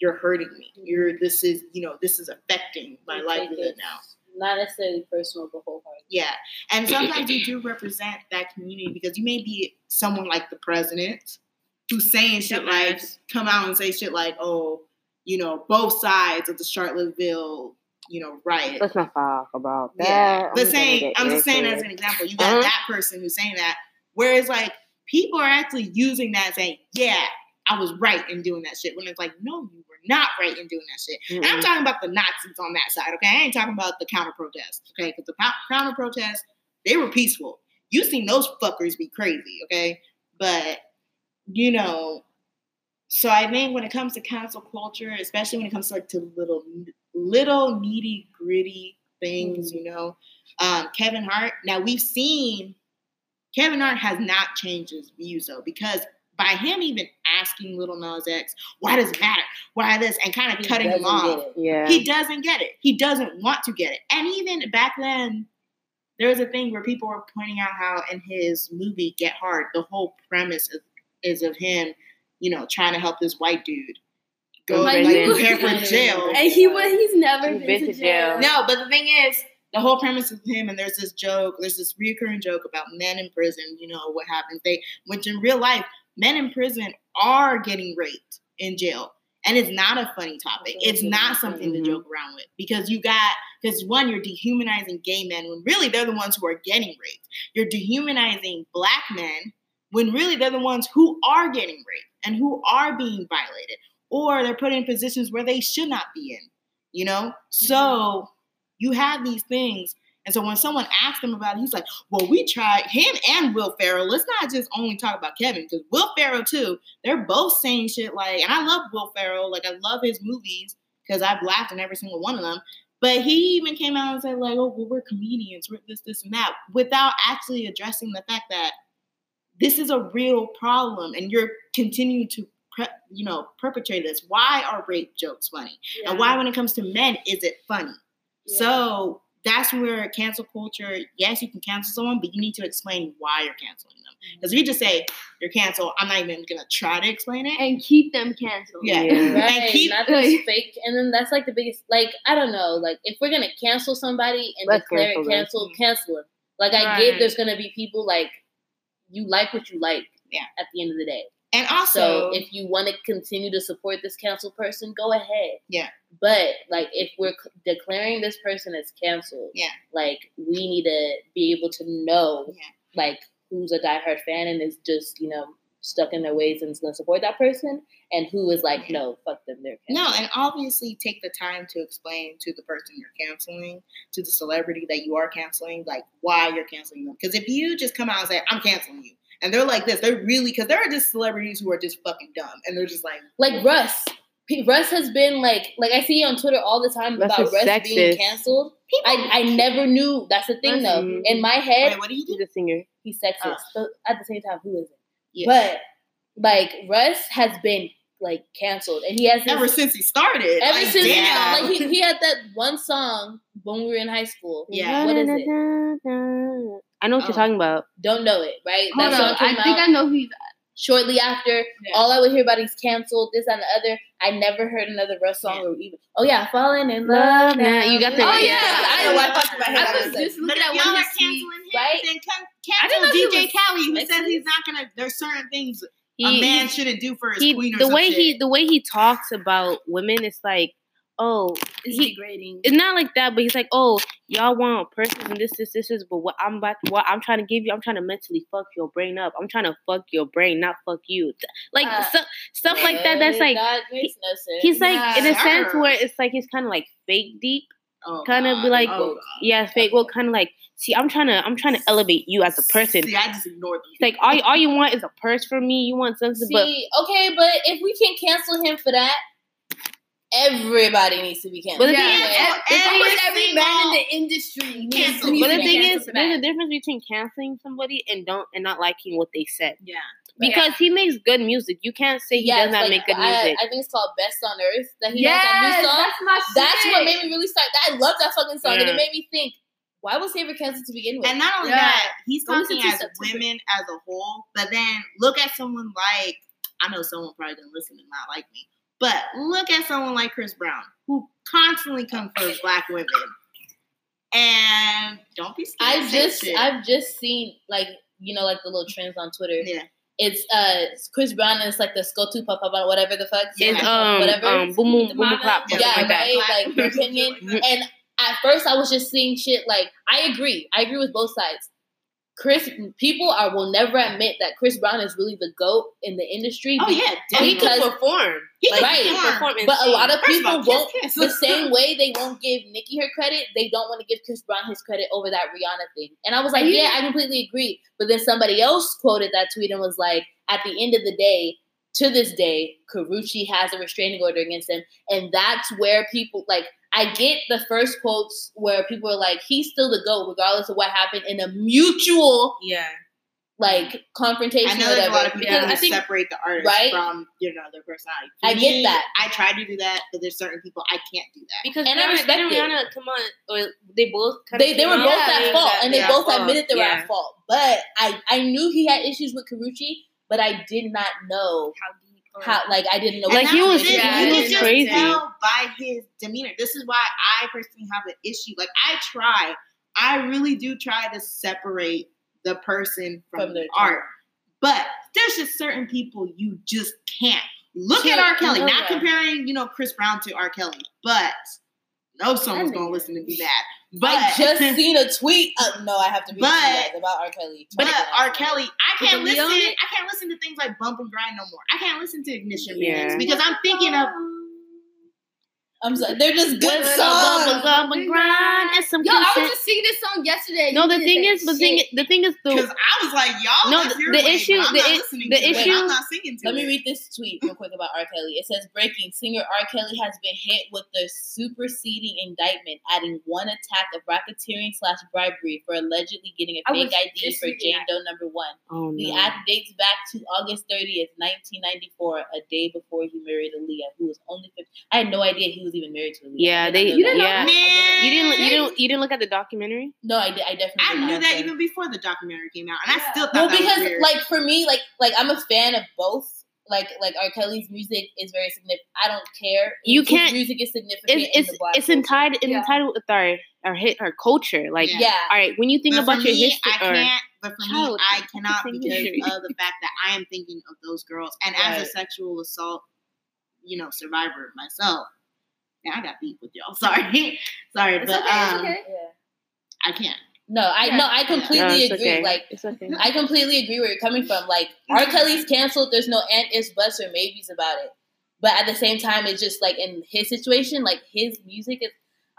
[SPEAKER 1] you're hurting me. Mm-hmm. You're this is, you know, this is affecting my
[SPEAKER 3] They
[SPEAKER 1] livelihood now.
[SPEAKER 3] Not necessarily personal, but wholehearted.
[SPEAKER 1] Yeah. And sometimes you do represent that community because you may be someone like the president who's saying shit like, come out and say shit like, oh, you know, both sides of the Charlottesville, you know, riot.
[SPEAKER 2] Let's not talk about that.
[SPEAKER 1] Yeah.
[SPEAKER 2] I'm
[SPEAKER 1] But saying, I'm just saying as an example, you got
[SPEAKER 2] Uh-huh.
[SPEAKER 1] that person who's saying that. Whereas like people are actually using that saying, yeah, I was right in doing that shit. When it's like, no, you were not right in doing that shit. And I'm talking about the Nazis on that side, okay? I ain't talking about the counter protests, okay? Because the counter protests, They were peaceful. You seen those fuckers be crazy, okay? But you know, so I think when it comes to cancel culture, especially when it comes to like to little little needy gritty things, you know, um, Kevin Hart. Now we've seen Kevin Hart has not changed his views though, because by him even asking Lil Nas X, why does it matter? Why this? And kind of
[SPEAKER 3] He
[SPEAKER 1] cutting him off.
[SPEAKER 2] Yeah.
[SPEAKER 1] He doesn't get it. He doesn't want to get it. And even back then, there was a thing where people were pointing out how in his movie Get Hard, the whole premise is, is of him, you know, trying to help this white dude go
[SPEAKER 2] Like,
[SPEAKER 1] like, prepare for jail.
[SPEAKER 4] And he was he's never
[SPEAKER 2] He's
[SPEAKER 4] been, to jail.
[SPEAKER 1] No, but the thing is, the whole premise of him, and there's this joke, there's this reoccurring joke about men in prison. You know what happens? They, which in real life, men in prison are getting raped in jail, and it's not a funny topic. It's not something to
[SPEAKER 2] Mhm.
[SPEAKER 1] joke around with because you got because one, you're dehumanizing gay men when really they're the ones who are getting raped. You're dehumanizing black men when really they're the ones who are getting raped and who are being violated, or they're put in positions where they should not be in. You know, so you have these things. And so when someone asks him about it, he's like, well, we tried him and Will Ferrell. Let's not just only talk about Kevin, because Will Ferrell, too, they're both saying shit like, and I love Will Ferrell. Like, I love his movies because I've laughed in every single one of them. But he even came out and said, like, oh, well, we're comedians, we're this, this, and that, without actually addressing the fact that this is a real problem and you're continuing to, pre- you know, perpetrate this. Why are rape jokes funny? And why, when it comes to men, is it funny? So that's where cancel culture, yes, you can cancel someone, but you need to explain why you're canceling them. Mm-hmm. Because if you just say you're canceled, I'm not even gonna try to explain it.
[SPEAKER 4] and keep them canceled.
[SPEAKER 1] Yeah.
[SPEAKER 2] Yeah.
[SPEAKER 3] Right,
[SPEAKER 1] And keep
[SPEAKER 3] not fake, and then that's like the biggest. Like I don't know, like if we're gonna cancel somebody and
[SPEAKER 2] Let's
[SPEAKER 3] declare
[SPEAKER 2] cancel
[SPEAKER 3] it
[SPEAKER 2] them.
[SPEAKER 3] canceled, cancel them. Like I
[SPEAKER 4] Right.
[SPEAKER 3] get, there's gonna be people like you like what you like.
[SPEAKER 1] Yeah.
[SPEAKER 3] At the end of the day,
[SPEAKER 1] and
[SPEAKER 3] so
[SPEAKER 1] also,
[SPEAKER 3] if you want to continue to support this canceled person, go ahead.
[SPEAKER 1] Yeah.
[SPEAKER 3] But like if we're c- declaring this person as canceled,
[SPEAKER 1] Yeah.
[SPEAKER 3] like we need to be able to know,
[SPEAKER 1] Yeah.
[SPEAKER 3] like who's a diehard fan and is just you know stuck in their ways and is going to support that person, and who is like, no, fuck them, they're
[SPEAKER 1] no, and obviously take the time to explain to the person you're canceling, to the celebrity that you are canceling, like why you're canceling them. Because if you just come out and say, I'm canceling you, and they're like this, they're really, because there are just celebrities who are just fucking dumb, and they're just like,
[SPEAKER 3] like Russ. Russ has been like like I see on Twitter all the time
[SPEAKER 2] Russ
[SPEAKER 3] about Russ
[SPEAKER 2] sexist.
[SPEAKER 3] being canceled. I, I never knew that's the thing
[SPEAKER 2] Russ
[SPEAKER 3] though. In my head,
[SPEAKER 1] wait, what do you do?
[SPEAKER 2] He's a singer.
[SPEAKER 3] he's sexist.
[SPEAKER 1] Uh.
[SPEAKER 3] but at the same time, who isn't?
[SPEAKER 1] Yes.
[SPEAKER 3] But like Russ has been like canceled, and he has this,
[SPEAKER 1] ever since he started,
[SPEAKER 3] ever
[SPEAKER 1] like,
[SPEAKER 3] since
[SPEAKER 1] damn.
[SPEAKER 3] like he, he had that one song when we were in high school.
[SPEAKER 1] Yeah.
[SPEAKER 3] what is it?
[SPEAKER 2] I know what
[SPEAKER 1] Oh.
[SPEAKER 2] you're talking about.
[SPEAKER 3] Don't know it, right?
[SPEAKER 4] Hold
[SPEAKER 3] that
[SPEAKER 4] on,
[SPEAKER 3] song came
[SPEAKER 4] I think I know who he's
[SPEAKER 3] shortly after.
[SPEAKER 1] Yeah.
[SPEAKER 3] All I would hear about is canceled, this and the other. I never heard another Russ song
[SPEAKER 1] Yeah.
[SPEAKER 3] or even. Oh yeah, falling in love now.
[SPEAKER 2] You got the-
[SPEAKER 4] Oh, yeah,
[SPEAKER 3] I
[SPEAKER 4] I
[SPEAKER 3] know why
[SPEAKER 4] know.
[SPEAKER 3] popped in my head.
[SPEAKER 4] I
[SPEAKER 3] I
[SPEAKER 4] was just
[SPEAKER 1] But
[SPEAKER 4] looking
[SPEAKER 1] if
[SPEAKER 4] at
[SPEAKER 1] y'all are canceling him,
[SPEAKER 3] right?
[SPEAKER 1] then
[SPEAKER 4] I didn't
[SPEAKER 1] cancel
[SPEAKER 4] know
[SPEAKER 1] DJ
[SPEAKER 4] was
[SPEAKER 1] Khaled who says he's not gonna. There's certain things a
[SPEAKER 2] He,
[SPEAKER 1] man shouldn't do for his
[SPEAKER 2] he,
[SPEAKER 1] queen or
[SPEAKER 2] the way he the way he talks about women is like, oh,
[SPEAKER 4] is
[SPEAKER 2] he,
[SPEAKER 4] degrading.
[SPEAKER 2] it's not like that, but he's like, oh, y'all want persons and this, this, this is, but what I'm about, what I'm trying to give you, I'm trying to mentally fuck your brain up. I'm trying to fuck your brain, not fuck you. Like
[SPEAKER 4] Uh,
[SPEAKER 2] stuff, stuff like that. That's like
[SPEAKER 3] that makes no sense.
[SPEAKER 2] he's like in a
[SPEAKER 1] Yeah.
[SPEAKER 2] sense where it's like he's kind of like fake deep,
[SPEAKER 1] oh,
[SPEAKER 2] kind of be like,
[SPEAKER 1] oh,
[SPEAKER 2] yeah, fake. Well, kind of like, see, I'm trying to, I'm trying to elevate you as a person.
[SPEAKER 1] See, I just ignored them.
[SPEAKER 2] Like all, all you want is a purse from me. You want something, but
[SPEAKER 3] See, okay, but if we can cancel him for that, everybody needs to be canceled.
[SPEAKER 2] But the
[SPEAKER 4] yeah,
[SPEAKER 2] thing is-
[SPEAKER 4] ev-
[SPEAKER 1] every
[SPEAKER 4] every man in the industry needs
[SPEAKER 1] Canceled.
[SPEAKER 4] needs
[SPEAKER 2] But the thing is,
[SPEAKER 4] for
[SPEAKER 2] there's a difference between canceling somebody and don't and not liking what they said.
[SPEAKER 1] Yeah.
[SPEAKER 2] Because he makes good music. You can't say he
[SPEAKER 3] Yes,
[SPEAKER 2] does not
[SPEAKER 3] like,
[SPEAKER 2] make good
[SPEAKER 3] I,
[SPEAKER 2] music.
[SPEAKER 3] I think it's called Best on Earth that he
[SPEAKER 4] yes,
[SPEAKER 3] has that new song.
[SPEAKER 4] that's my
[SPEAKER 3] That's
[SPEAKER 4] shit.
[SPEAKER 3] what made me really start. I love that fucking song, and it made me think, why was he ever canceled to begin with?
[SPEAKER 1] And not only
[SPEAKER 4] Yeah.
[SPEAKER 1] that, he's
[SPEAKER 4] Go
[SPEAKER 1] talking as women as a whole. But then look at someone like I know someone probably didn't listen and not like me, but look at someone like Chris Brown who constantly comes for black women. And don't be scared.
[SPEAKER 3] I've just
[SPEAKER 1] shit.
[SPEAKER 3] I've just seen like you know like the little trends on Twitter.
[SPEAKER 1] yeah.
[SPEAKER 3] It's uh Chris Brown and it's like the Skotu Papa whatever the fuck.
[SPEAKER 2] it's
[SPEAKER 1] Yeah.
[SPEAKER 2] um
[SPEAKER 3] whatever.
[SPEAKER 2] um boom boom boom boom clap
[SPEAKER 1] Yeah,
[SPEAKER 2] something
[SPEAKER 3] yeah,
[SPEAKER 2] like that.
[SPEAKER 3] Like opinion. And at first, I was just seeing shit like I agree. I agree with both sides. Chris, people are will never admit that Chris Brown is really the goat in the industry.
[SPEAKER 1] Oh yeah,
[SPEAKER 2] He
[SPEAKER 1] definitely.
[SPEAKER 2] could
[SPEAKER 3] Because-
[SPEAKER 2] perform.
[SPEAKER 1] He
[SPEAKER 2] Like,
[SPEAKER 3] Right.
[SPEAKER 2] he
[SPEAKER 1] perform.
[SPEAKER 3] But a lot of
[SPEAKER 1] First
[SPEAKER 3] people
[SPEAKER 1] all,
[SPEAKER 3] won't.
[SPEAKER 1] kiss, kiss.
[SPEAKER 3] The same way they won't give Nicki her credit, they don't want to give Chris Brown his credit over that Rihanna thing. And I was like,
[SPEAKER 4] Yeah.
[SPEAKER 3] yeah, I completely agree. But then somebody else quoted that tweet and was like, at the end of the day, to this day, Karrueche has a restraining order against him, and that's where people like. I get the first quotes where people are like, "He's still the goat, regardless of what happened," in a mutual
[SPEAKER 2] Yeah.
[SPEAKER 3] like confrontation.
[SPEAKER 1] I know there's a lot of people
[SPEAKER 2] Yeah,
[SPEAKER 1] who
[SPEAKER 2] I think-
[SPEAKER 1] separate the artist
[SPEAKER 3] Right?
[SPEAKER 1] from you know their personality.
[SPEAKER 3] I get that.
[SPEAKER 1] I try to do that, but there's certain people I can't do that.
[SPEAKER 2] Because
[SPEAKER 3] And I
[SPEAKER 2] didn't-
[SPEAKER 3] respect
[SPEAKER 2] didn't
[SPEAKER 3] it.
[SPEAKER 2] Rihanna come on, or they both kind
[SPEAKER 3] they, they were both at fault, and they
[SPEAKER 1] yeah,
[SPEAKER 3] both
[SPEAKER 2] fault.
[SPEAKER 3] admitted they were
[SPEAKER 2] Yeah.
[SPEAKER 3] at fault. But I I knew he had issues with Karrueche, but I did not know
[SPEAKER 4] How deep? or-
[SPEAKER 3] how. Like I didn't know.
[SPEAKER 2] Like, he was-
[SPEAKER 1] the
[SPEAKER 4] yeah,
[SPEAKER 1] you
[SPEAKER 4] he was
[SPEAKER 1] just
[SPEAKER 2] crazy.
[SPEAKER 1] tell by his demeanor. This is why I personally have an issue. Like I try, I really do try to separate the person from,
[SPEAKER 3] From
[SPEAKER 1] the
[SPEAKER 3] their
[SPEAKER 1] art. But there's just certain people you just can't. Look
[SPEAKER 3] Yeah,
[SPEAKER 1] at R. Kelly. Not
[SPEAKER 3] way.
[SPEAKER 1] comparing, you know, Chris Brown to R. Kelly, but no someone's
[SPEAKER 4] That
[SPEAKER 1] gonna listen to me mad. But
[SPEAKER 3] I just seen a tweet. Uh, no, I have to be
[SPEAKER 1] But-
[SPEAKER 3] to you guys about R. Kelly.
[SPEAKER 1] But R. Kelly, I can't listen. I can't listen to things like Bump and Grind no more. I can't listen to Ignition
[SPEAKER 2] Yeah.
[SPEAKER 1] because I'm thinking of
[SPEAKER 3] I'm sorry. They're just good
[SPEAKER 2] With
[SPEAKER 3] songs.
[SPEAKER 2] bump, bump, and grind and some
[SPEAKER 4] Yo, I was
[SPEAKER 2] consent.
[SPEAKER 4] just singing this song yesterday.
[SPEAKER 2] No, the thing is, the thing,
[SPEAKER 4] shit.
[SPEAKER 2] the thing is,
[SPEAKER 1] because I was like, y'all.
[SPEAKER 2] No,
[SPEAKER 1] that's
[SPEAKER 2] the-
[SPEAKER 1] your
[SPEAKER 2] the
[SPEAKER 1] way,
[SPEAKER 2] issue-
[SPEAKER 1] I'm
[SPEAKER 2] the
[SPEAKER 1] not
[SPEAKER 2] the
[SPEAKER 1] to it.
[SPEAKER 2] issue-
[SPEAKER 1] I'm not singing to
[SPEAKER 3] Let me read this tweet real quick about R. Kelly. It says, "Breaking: Singer R. Kelly has been hit with the superseding indictment, adding one attack of racketeering slash bribery for allegedly getting a fake ID for Jane. Doe number one.
[SPEAKER 2] oh
[SPEAKER 3] The
[SPEAKER 2] no,
[SPEAKER 3] act dates back to August 30th, 1994, a day before he married Aaliyah, who was only 15. I had no idea he was even married to Aaliyah.
[SPEAKER 2] Yeah,
[SPEAKER 3] I
[SPEAKER 2] they-
[SPEAKER 4] You didn't
[SPEAKER 3] that.
[SPEAKER 2] yeah.
[SPEAKER 3] I
[SPEAKER 1] Man.
[SPEAKER 2] you didn't, you
[SPEAKER 1] Man.
[SPEAKER 2] didn't, you didn't look at the documentary.
[SPEAKER 3] No, I, did, I definitely
[SPEAKER 1] I knew that even before the documentary came out, and I still thought
[SPEAKER 3] Well,
[SPEAKER 1] that
[SPEAKER 3] because
[SPEAKER 1] was weird.
[SPEAKER 3] like for me, like like I'm a fan of both. Like like R. Kelly's music is very significant. I don't care.
[SPEAKER 2] You can't-
[SPEAKER 3] music is significant.
[SPEAKER 2] It's
[SPEAKER 3] in
[SPEAKER 2] it's
[SPEAKER 3] the black
[SPEAKER 2] it's entitled
[SPEAKER 4] Yeah.
[SPEAKER 2] entitled with our our hit our culture. Like,
[SPEAKER 1] Yeah.
[SPEAKER 3] Yeah.
[SPEAKER 2] all right, when you think
[SPEAKER 1] But
[SPEAKER 2] about your
[SPEAKER 1] me,
[SPEAKER 2] history,
[SPEAKER 1] I
[SPEAKER 2] or
[SPEAKER 1] can't. But for me, I cannot because of the fact that I am thinking of those girls, and as a sexual assault, you know, survivor myself. Yeah, I got beat with y'all. Sorry, sorry,
[SPEAKER 4] It's
[SPEAKER 1] but
[SPEAKER 4] okay,
[SPEAKER 1] um,
[SPEAKER 4] okay.
[SPEAKER 1] I can't.
[SPEAKER 3] No, I
[SPEAKER 4] Yeah.
[SPEAKER 3] no, I
[SPEAKER 2] no,
[SPEAKER 3] completely
[SPEAKER 2] it's
[SPEAKER 3] agree.
[SPEAKER 2] okay.
[SPEAKER 3] Like
[SPEAKER 2] it's okay.
[SPEAKER 3] I completely agree where you're coming from. Like R. Kelly's canceled. There's no and ifs, buts, or maybes about it. But at the same time, it's just like in his situation, like his music is.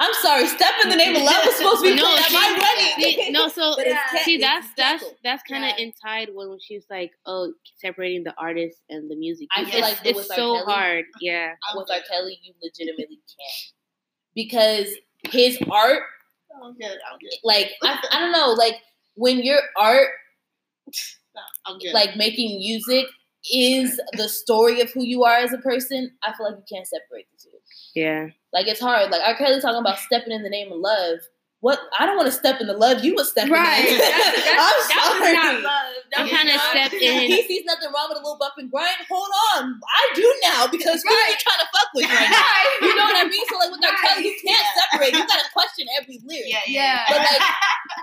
[SPEAKER 3] I'm sorry, "Step in the Name of Love" was supposed to be
[SPEAKER 2] No,
[SPEAKER 3] played at my wedding.
[SPEAKER 2] See, no, so
[SPEAKER 4] Yeah.
[SPEAKER 2] see that's that's that's kind of
[SPEAKER 3] Yeah.
[SPEAKER 2] inside when she was like, oh, separating the artist and the music.
[SPEAKER 3] I
[SPEAKER 2] It's-
[SPEAKER 3] like
[SPEAKER 2] it's so
[SPEAKER 3] Kelly-
[SPEAKER 2] hard. Yeah,
[SPEAKER 3] with R. Kelly, you legitimately can't because his art,
[SPEAKER 1] I'm good. I'm good.
[SPEAKER 3] like I, I don't know, like when your art,
[SPEAKER 1] I'm
[SPEAKER 3] like making music, is the story of who you are as a person, I feel like you can't separate the two.
[SPEAKER 2] Yeah.
[SPEAKER 3] Like it's hard. Like R. Kelly talking about stepping in the name of love. What I don't want to step in the love you was stepping
[SPEAKER 4] Right.
[SPEAKER 3] in.
[SPEAKER 4] That's, that's,
[SPEAKER 3] I'm
[SPEAKER 4] that was
[SPEAKER 3] sorry.
[SPEAKER 4] not love. That
[SPEAKER 2] I'm
[SPEAKER 4] was
[SPEAKER 2] kinda
[SPEAKER 4] not-
[SPEAKER 2] in.
[SPEAKER 3] He sees nothing wrong with a little bump and grind. Hold on, I do now because who are trying to fuck with right now? You know what I mean? So like with R.
[SPEAKER 4] Right.
[SPEAKER 3] Kelly, you can't
[SPEAKER 1] Yeah.
[SPEAKER 3] separate. You gotta question every lyric.
[SPEAKER 1] yeah, yeah.
[SPEAKER 4] Yeah.
[SPEAKER 3] But like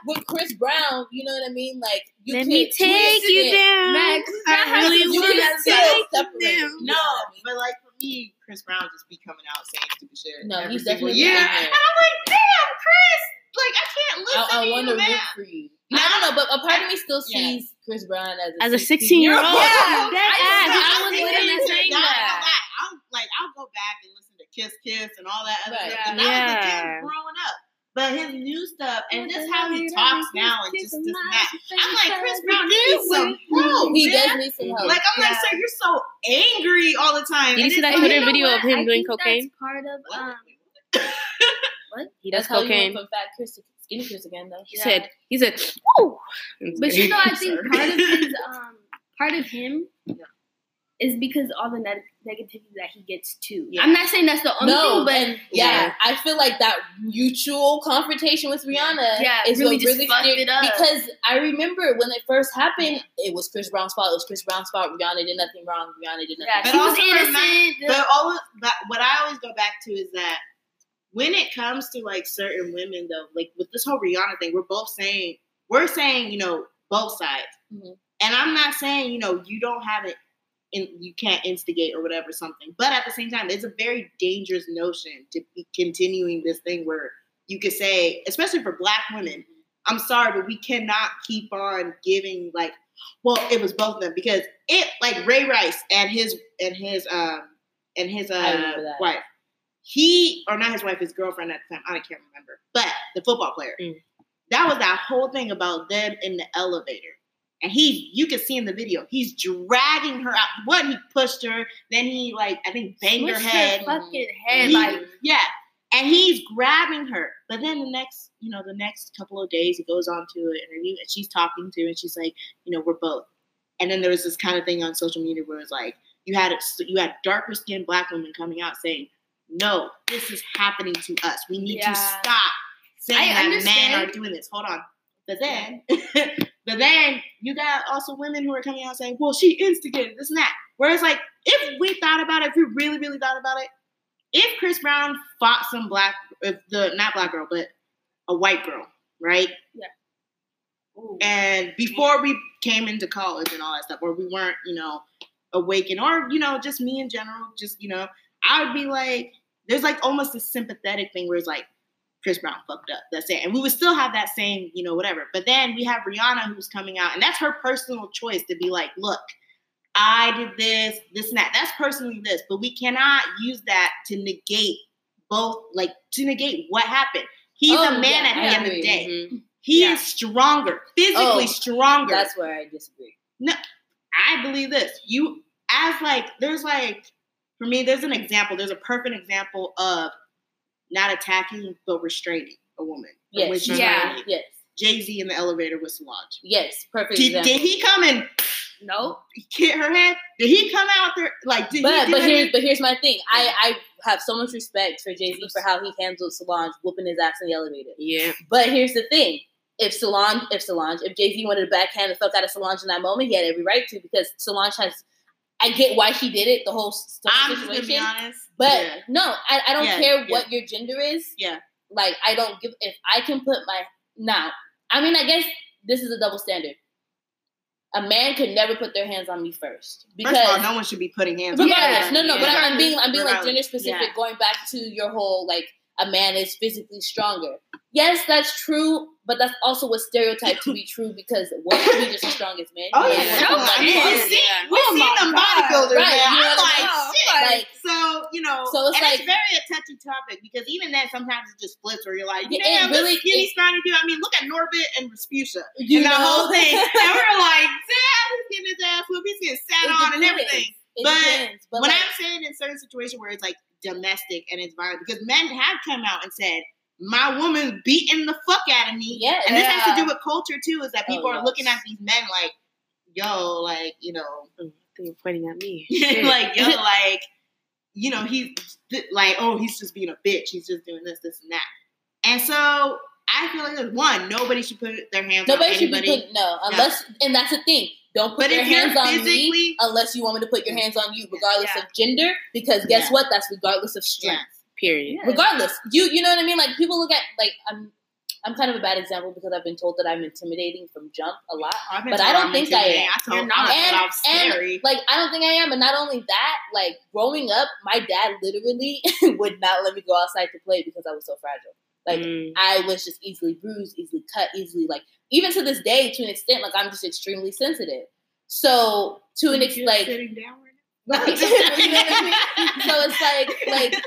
[SPEAKER 3] with Chris Brown, you know what I mean? Like you
[SPEAKER 2] Let
[SPEAKER 3] could
[SPEAKER 2] me take you down.
[SPEAKER 4] Max,
[SPEAKER 2] I really
[SPEAKER 3] You
[SPEAKER 2] want
[SPEAKER 3] can
[SPEAKER 2] to take
[SPEAKER 3] separate.
[SPEAKER 2] you
[SPEAKER 3] You
[SPEAKER 2] down.
[SPEAKER 1] no,
[SPEAKER 3] what I mean?
[SPEAKER 1] but like for me, Chris Brown just be coming out saying stupid shit.
[SPEAKER 3] No, he's definitely
[SPEAKER 1] year.
[SPEAKER 3] in
[SPEAKER 1] And. I'm like, damn, Chris. Like I can't listen
[SPEAKER 3] I, I
[SPEAKER 1] to
[SPEAKER 3] want to root for you. I don't know, but a part of me still
[SPEAKER 1] Yeah.
[SPEAKER 3] sees Chris Brown as a
[SPEAKER 2] As a 16 year old,
[SPEAKER 1] Yeah.
[SPEAKER 2] that
[SPEAKER 1] I-
[SPEAKER 2] ass.
[SPEAKER 1] I
[SPEAKER 2] I was
[SPEAKER 1] think
[SPEAKER 2] literally
[SPEAKER 1] that-
[SPEAKER 2] saying that.
[SPEAKER 1] I'll like I'll go back and listen to Kiss Kiss and all that other
[SPEAKER 3] Right.
[SPEAKER 1] stuff. And that was the
[SPEAKER 2] Yeah.
[SPEAKER 1] kid growing up. But his new stuff and just how he talks now and just this and that. I'm like, Chris Brown needs some help.
[SPEAKER 3] He
[SPEAKER 1] man.
[SPEAKER 3] does need some help.
[SPEAKER 1] Like I'm like, sir, you're so angry all the time.
[SPEAKER 2] Did you see that Twitter
[SPEAKER 4] you know
[SPEAKER 2] video
[SPEAKER 4] what?
[SPEAKER 2] of him
[SPEAKER 4] I
[SPEAKER 2] doing cocaine?
[SPEAKER 4] Part of
[SPEAKER 1] What?
[SPEAKER 2] He does
[SPEAKER 3] That's how you
[SPEAKER 2] cocaine.
[SPEAKER 3] went from fat Chris to skinny Chris again, though.
[SPEAKER 2] He
[SPEAKER 4] Yeah.
[SPEAKER 2] said, he said, woo.
[SPEAKER 4] But you know, I think part of his um, part of him
[SPEAKER 1] Yeah.
[SPEAKER 4] Is because all the neg- negativity that he gets too.
[SPEAKER 1] Yeah.
[SPEAKER 4] I'm not saying that's the only
[SPEAKER 3] No,
[SPEAKER 4] thing, but
[SPEAKER 3] and yeah,
[SPEAKER 2] Yeah.
[SPEAKER 3] I feel like that mutual confrontation with Rihanna
[SPEAKER 4] Yeah,
[SPEAKER 3] is
[SPEAKER 4] really
[SPEAKER 3] what
[SPEAKER 4] just
[SPEAKER 3] really
[SPEAKER 4] fucked
[SPEAKER 3] scared
[SPEAKER 4] it up.
[SPEAKER 3] because I remember when it first happened, it was Chris Brown's fault. It was Chris Brown's fault. Rihanna did nothing wrong. Rihanna did nothing.
[SPEAKER 4] yeah,
[SPEAKER 1] But
[SPEAKER 4] she was
[SPEAKER 1] also
[SPEAKER 4] innocent.
[SPEAKER 1] But always, but what I always go back to is that when it comes to like certain women, though, like with this whole Rihanna thing, we're both saying we're saying you know both sides,
[SPEAKER 3] Mhm.
[SPEAKER 1] and I'm not saying you know you don't have it, and you can't instigate or whatever something, but at the same time, it's a very dangerous notion to be continuing this thing where you could say, especially for Black women. I'm sorry, but we cannot keep on giving like. Well, it was both of them because it like Ray Rice and his and his um and his uh wife. He or not his wife, his girlfriend at the time. I can't remember, but the football player.
[SPEAKER 2] Mm.
[SPEAKER 1] That was that whole thing about them in the elevator. And he, you can see in the video, he's dragging her out. What he pushed her, then he like I think banged her head.
[SPEAKER 4] fucking head
[SPEAKER 1] He-
[SPEAKER 4] like
[SPEAKER 1] yeah, and he's grabbing her. But then the next, you know, the next couple of days, he goes on to an interview and she's talking to, him, and she's like, you know, we're both. And then there was this kind of thing on social media where it's like you had you had darker skinned black women coming out saying, no, this is happening to us. We need
[SPEAKER 4] Yeah.
[SPEAKER 1] to stop saying
[SPEAKER 4] I
[SPEAKER 1] that men
[SPEAKER 4] understand.
[SPEAKER 1] are doing this. Hold on. But then, but then you got also women who are coming out saying, well, she instigated this and that. Whereas, like, if we thought about it, if we really, really thought about it, if Chris Brown fought some black, if the not black girl, but a white girl, right? Yeah. And before we came into college and all that stuff, or we weren't, you know, awakened, or you know, just me in general, just you know, I would be like, there's like almost a sympathetic thing where it's like, Chris Brown fucked up. That's it. And we would still have that same, you know, whatever. But then we have Rihanna who's coming out, and that's her personal choice to be like, look, I did this, this and that. That's personally this. But we cannot use that to negate both, like to negate what happened. He's
[SPEAKER 3] Oh,
[SPEAKER 1] a man
[SPEAKER 3] yeah,
[SPEAKER 1] at the
[SPEAKER 3] I
[SPEAKER 1] end of the day.
[SPEAKER 2] Mhm.
[SPEAKER 1] He
[SPEAKER 4] Yeah.
[SPEAKER 1] is stronger, physically
[SPEAKER 3] Oh,
[SPEAKER 1] stronger.
[SPEAKER 3] That's where I disagree.
[SPEAKER 1] No, I believe this. You as like there's like for me, there's an example. There's a perfect example of not attacking but restraining a woman.
[SPEAKER 3] Yes.
[SPEAKER 1] When
[SPEAKER 4] Yeah.
[SPEAKER 1] like,
[SPEAKER 3] Yes.
[SPEAKER 1] Jay Z in the elevator with Solange.
[SPEAKER 3] Yes. Perfect
[SPEAKER 1] Did,
[SPEAKER 3] example.
[SPEAKER 1] did he come and
[SPEAKER 4] nope.
[SPEAKER 1] hit her head? Did he come out there like? Did
[SPEAKER 3] But
[SPEAKER 1] he?
[SPEAKER 3] but here's but here's my thing. I I have so much respect for Jay Z for how he handled Solange whooping his ass in the elevator.
[SPEAKER 2] Yeah.
[SPEAKER 3] But here's the thing: if Solange, if Solange, if Jay Z wanted to backhand the fuck out of Solange in that moment, he had every right to because Solange has. I get why she did it, the whole
[SPEAKER 1] I'm just gonna
[SPEAKER 3] situation.
[SPEAKER 1] be honest.
[SPEAKER 3] But
[SPEAKER 1] yeah.
[SPEAKER 3] no, I, I don't
[SPEAKER 1] Yeah,
[SPEAKER 3] care
[SPEAKER 1] yeah.
[SPEAKER 3] what your gender is.
[SPEAKER 1] Yeah.
[SPEAKER 3] Like I don't give if I can put my now. I mean, I guess this is a double standard. A man could never put their hands on me first because
[SPEAKER 1] First of all, no one should be putting hands. on
[SPEAKER 3] regardless,
[SPEAKER 1] her.
[SPEAKER 3] no, no. But I'm, being I'm being like gender specific,
[SPEAKER 1] Yeah.
[SPEAKER 3] going back to your whole like a man is physically stronger. Yes, that's true, but that's also a stereotype to be true because women can be just as strong as men.
[SPEAKER 1] Oh
[SPEAKER 3] You
[SPEAKER 1] yeah, no. I mean,
[SPEAKER 2] Yeah.
[SPEAKER 1] we've seen,
[SPEAKER 2] Yeah.
[SPEAKER 1] we've
[SPEAKER 4] Oh
[SPEAKER 1] seen
[SPEAKER 4] my
[SPEAKER 1] them bodybuilders,
[SPEAKER 3] Right,
[SPEAKER 1] man.
[SPEAKER 3] you know
[SPEAKER 1] I'm like,
[SPEAKER 3] I'm
[SPEAKER 1] shit.
[SPEAKER 3] Like-
[SPEAKER 1] so you know,
[SPEAKER 3] So it's
[SPEAKER 1] and
[SPEAKER 3] like-
[SPEAKER 1] it's very a touchy topic because even then, sometimes it just flips where you're like,
[SPEAKER 3] Yeah,
[SPEAKER 1] yeah,
[SPEAKER 3] it
[SPEAKER 1] really
[SPEAKER 3] really-
[SPEAKER 1] skinny,
[SPEAKER 3] it-
[SPEAKER 1] scrawny dude. I mean, look at Norbit and Rasputia
[SPEAKER 3] You
[SPEAKER 1] and that
[SPEAKER 3] know?
[SPEAKER 1] whole thing, and we're like, damn, he's getting his ass whooped, he's getting sat
[SPEAKER 3] It
[SPEAKER 1] on and everything.
[SPEAKER 3] It
[SPEAKER 1] But
[SPEAKER 3] depends. But
[SPEAKER 1] when
[SPEAKER 3] like,
[SPEAKER 1] I'm saying in certain situations where it's like domestic and it's violent, because men have come out and said, my woman's beating the fuck out of me.
[SPEAKER 3] Yeah.
[SPEAKER 1] And this has to do with culture too, is that
[SPEAKER 3] Oh,
[SPEAKER 1] people are
[SPEAKER 3] yes.
[SPEAKER 1] looking at these men like, yo, like, you know,
[SPEAKER 2] mm, think you're pointing at me.
[SPEAKER 1] like, yo, like, you know, he's like, oh, he's just being a bitch. He's just doing this, this, and that. And so I feel like there's one, nobody should put their hands
[SPEAKER 3] nobody
[SPEAKER 1] on
[SPEAKER 3] should be put no unless and that's the thing. Don't put
[SPEAKER 1] But
[SPEAKER 3] your hands on me unless you want me to put your mm. hands on you, regardless
[SPEAKER 4] Yeah.
[SPEAKER 3] of gender. Because guess
[SPEAKER 1] Yeah.
[SPEAKER 3] what? That's regardless of strength.
[SPEAKER 2] Period.
[SPEAKER 3] Regardless, you you know what I mean. Like people look at like I'm. I'm kind of a bad example because I've been told that I'm intimidating from jump a lot. But I don't think I am.
[SPEAKER 1] I
[SPEAKER 4] You're
[SPEAKER 1] I'm
[SPEAKER 4] not.
[SPEAKER 3] And-
[SPEAKER 1] scary.
[SPEAKER 3] Like I don't think I am, and not only that, like growing up, my dad literally would not let me go outside to play because I was so fragile. Like
[SPEAKER 2] Mm.
[SPEAKER 3] I was just easily bruised, easily cut, easily like even to this day, to an extent, like I'm just extremely sensitive. So to an extent, like
[SPEAKER 1] sitting down right
[SPEAKER 3] Right. you know what I mean? So it's like like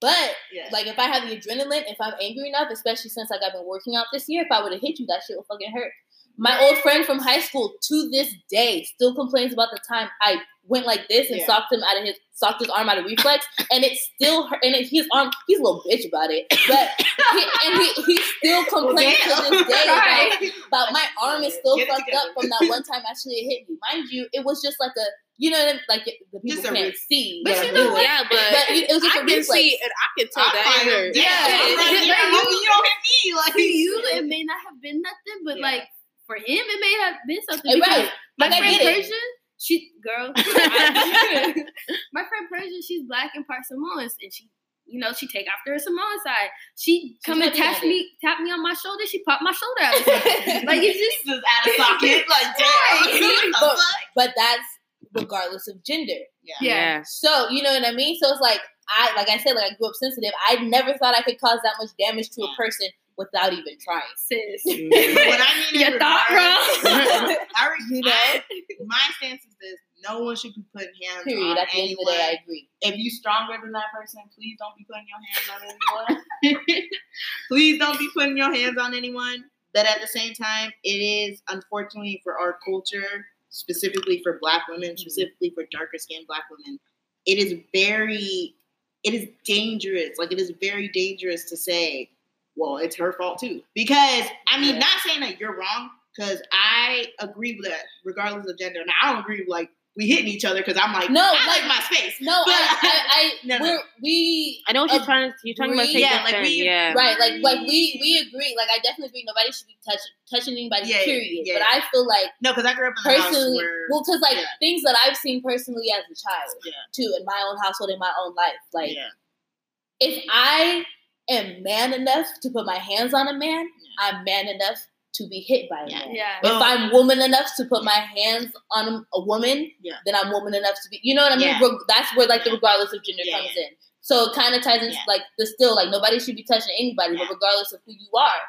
[SPEAKER 3] but
[SPEAKER 1] Yeah.
[SPEAKER 3] like if I have the adrenaline, if I'm angry enough, especially since like I've been working out this year, if I would have hit you, that shit would fucking hurt. My old friend from high school to this day still complains about the time I went like this and
[SPEAKER 1] Yeah.
[SPEAKER 3] socked him out of his socked his arm out of reflex, and it still hurt. And it, his arm, he's a little bitch about it, but he, and he, he still complains to this day about
[SPEAKER 1] Right.
[SPEAKER 3] but my arm is still
[SPEAKER 1] Get
[SPEAKER 3] fucked up from that one time actually it hit me. Mind you, it was just like a you know what I mean? like the people can't
[SPEAKER 1] re-
[SPEAKER 3] see.
[SPEAKER 1] But you know
[SPEAKER 3] doing.
[SPEAKER 1] what?
[SPEAKER 2] Yeah, but,
[SPEAKER 3] But it was just
[SPEAKER 2] I
[SPEAKER 3] a
[SPEAKER 2] can see and I can tell
[SPEAKER 1] I'm
[SPEAKER 2] that
[SPEAKER 1] like,
[SPEAKER 2] hurt.
[SPEAKER 1] damn,
[SPEAKER 2] Yeah,
[SPEAKER 1] I'm like,
[SPEAKER 2] it-
[SPEAKER 1] yeah,
[SPEAKER 2] it-
[SPEAKER 1] homie, you don't hit me. Like,
[SPEAKER 4] To you, it may not have been nothing, but
[SPEAKER 1] Yeah.
[SPEAKER 4] like for him, it may have been something.
[SPEAKER 3] Right.
[SPEAKER 4] My
[SPEAKER 3] Like,
[SPEAKER 4] friend
[SPEAKER 3] get it.
[SPEAKER 4] Persia, she girl. my friend Persia, she's black and part Samoans, and she, you know, she take after her Samoan side. She come and tap me, tap me on my shoulder. She popped my shoulder out. like it's just
[SPEAKER 1] just out of socket. Like, damn.
[SPEAKER 4] Right.
[SPEAKER 3] But- But that's regardless of gender.
[SPEAKER 1] Yeah.
[SPEAKER 4] Yeah.
[SPEAKER 3] So you know what I mean? So it's like I like I said, like I grew up sensitive. I never thought I could cause that much damage to a person without even trying.
[SPEAKER 4] Sis.
[SPEAKER 2] Mhm.
[SPEAKER 1] What I mean in
[SPEAKER 4] You thought
[SPEAKER 1] regards-
[SPEAKER 4] wrong.
[SPEAKER 1] I, re-
[SPEAKER 3] You know?
[SPEAKER 1] I- my stance is this: no one should be putting hands
[SPEAKER 3] Period.
[SPEAKER 1] on
[SPEAKER 3] At the end of the
[SPEAKER 1] anyone.
[SPEAKER 3] day, I agree.
[SPEAKER 1] if you're stronger than that person, please don't be putting your hands on anyone. please don't be putting your hands on anyone. But at the same time, it is unfortunately for our culture, specifically for black women, mm-hmm. specifically for darker skinned black women, it is very it is dangerous. Like it is very dangerous to say, well, it's her fault too. Because I mean,
[SPEAKER 3] Yeah.
[SPEAKER 1] not saying that you're wrong, because I agree with that, regardless of gender. Now I don't agree with like we hitting each other because I'm like,
[SPEAKER 3] No,
[SPEAKER 1] I like,
[SPEAKER 3] like-
[SPEAKER 1] my space.
[SPEAKER 3] No,
[SPEAKER 1] But-
[SPEAKER 3] I, I, I
[SPEAKER 1] No, no.
[SPEAKER 3] we're,
[SPEAKER 2] I know what you're
[SPEAKER 3] Agree.
[SPEAKER 2] trying to. You're talking about
[SPEAKER 3] Agree.
[SPEAKER 2] take
[SPEAKER 1] Yeah, like, we-
[SPEAKER 2] yeah.
[SPEAKER 3] right, like like we we agree. Like I definitely agree. Nobody should be touch, touching anybody.
[SPEAKER 1] Yeah,
[SPEAKER 3] period.
[SPEAKER 1] yeah.
[SPEAKER 3] But I feel like
[SPEAKER 1] No, because I grew up in a house
[SPEAKER 3] personally,
[SPEAKER 1] where
[SPEAKER 3] well, because like
[SPEAKER 1] yeah.
[SPEAKER 3] things that I've seen personally as a child,
[SPEAKER 1] Yeah.
[SPEAKER 3] too, in my own household, in my own life, like
[SPEAKER 1] yeah,
[SPEAKER 3] if I am man enough to put my hands on a man,
[SPEAKER 1] Yeah.
[SPEAKER 3] I'm man enough to be hit by a
[SPEAKER 1] Yeah.
[SPEAKER 3] man.
[SPEAKER 4] Yeah.
[SPEAKER 3] If
[SPEAKER 1] oh.
[SPEAKER 3] I'm woman enough to put my hands on a, a woman,
[SPEAKER 1] Yeah.
[SPEAKER 3] then I'm woman enough to be. You know what I mean?
[SPEAKER 1] Yeah.
[SPEAKER 3] That's where like the regardless of gender
[SPEAKER 1] Yeah,
[SPEAKER 3] comes in. So it kind of ties into
[SPEAKER 1] Yeah.
[SPEAKER 3] like the still like nobody should be touching anybody,
[SPEAKER 1] Yeah.
[SPEAKER 3] but regardless of who you are,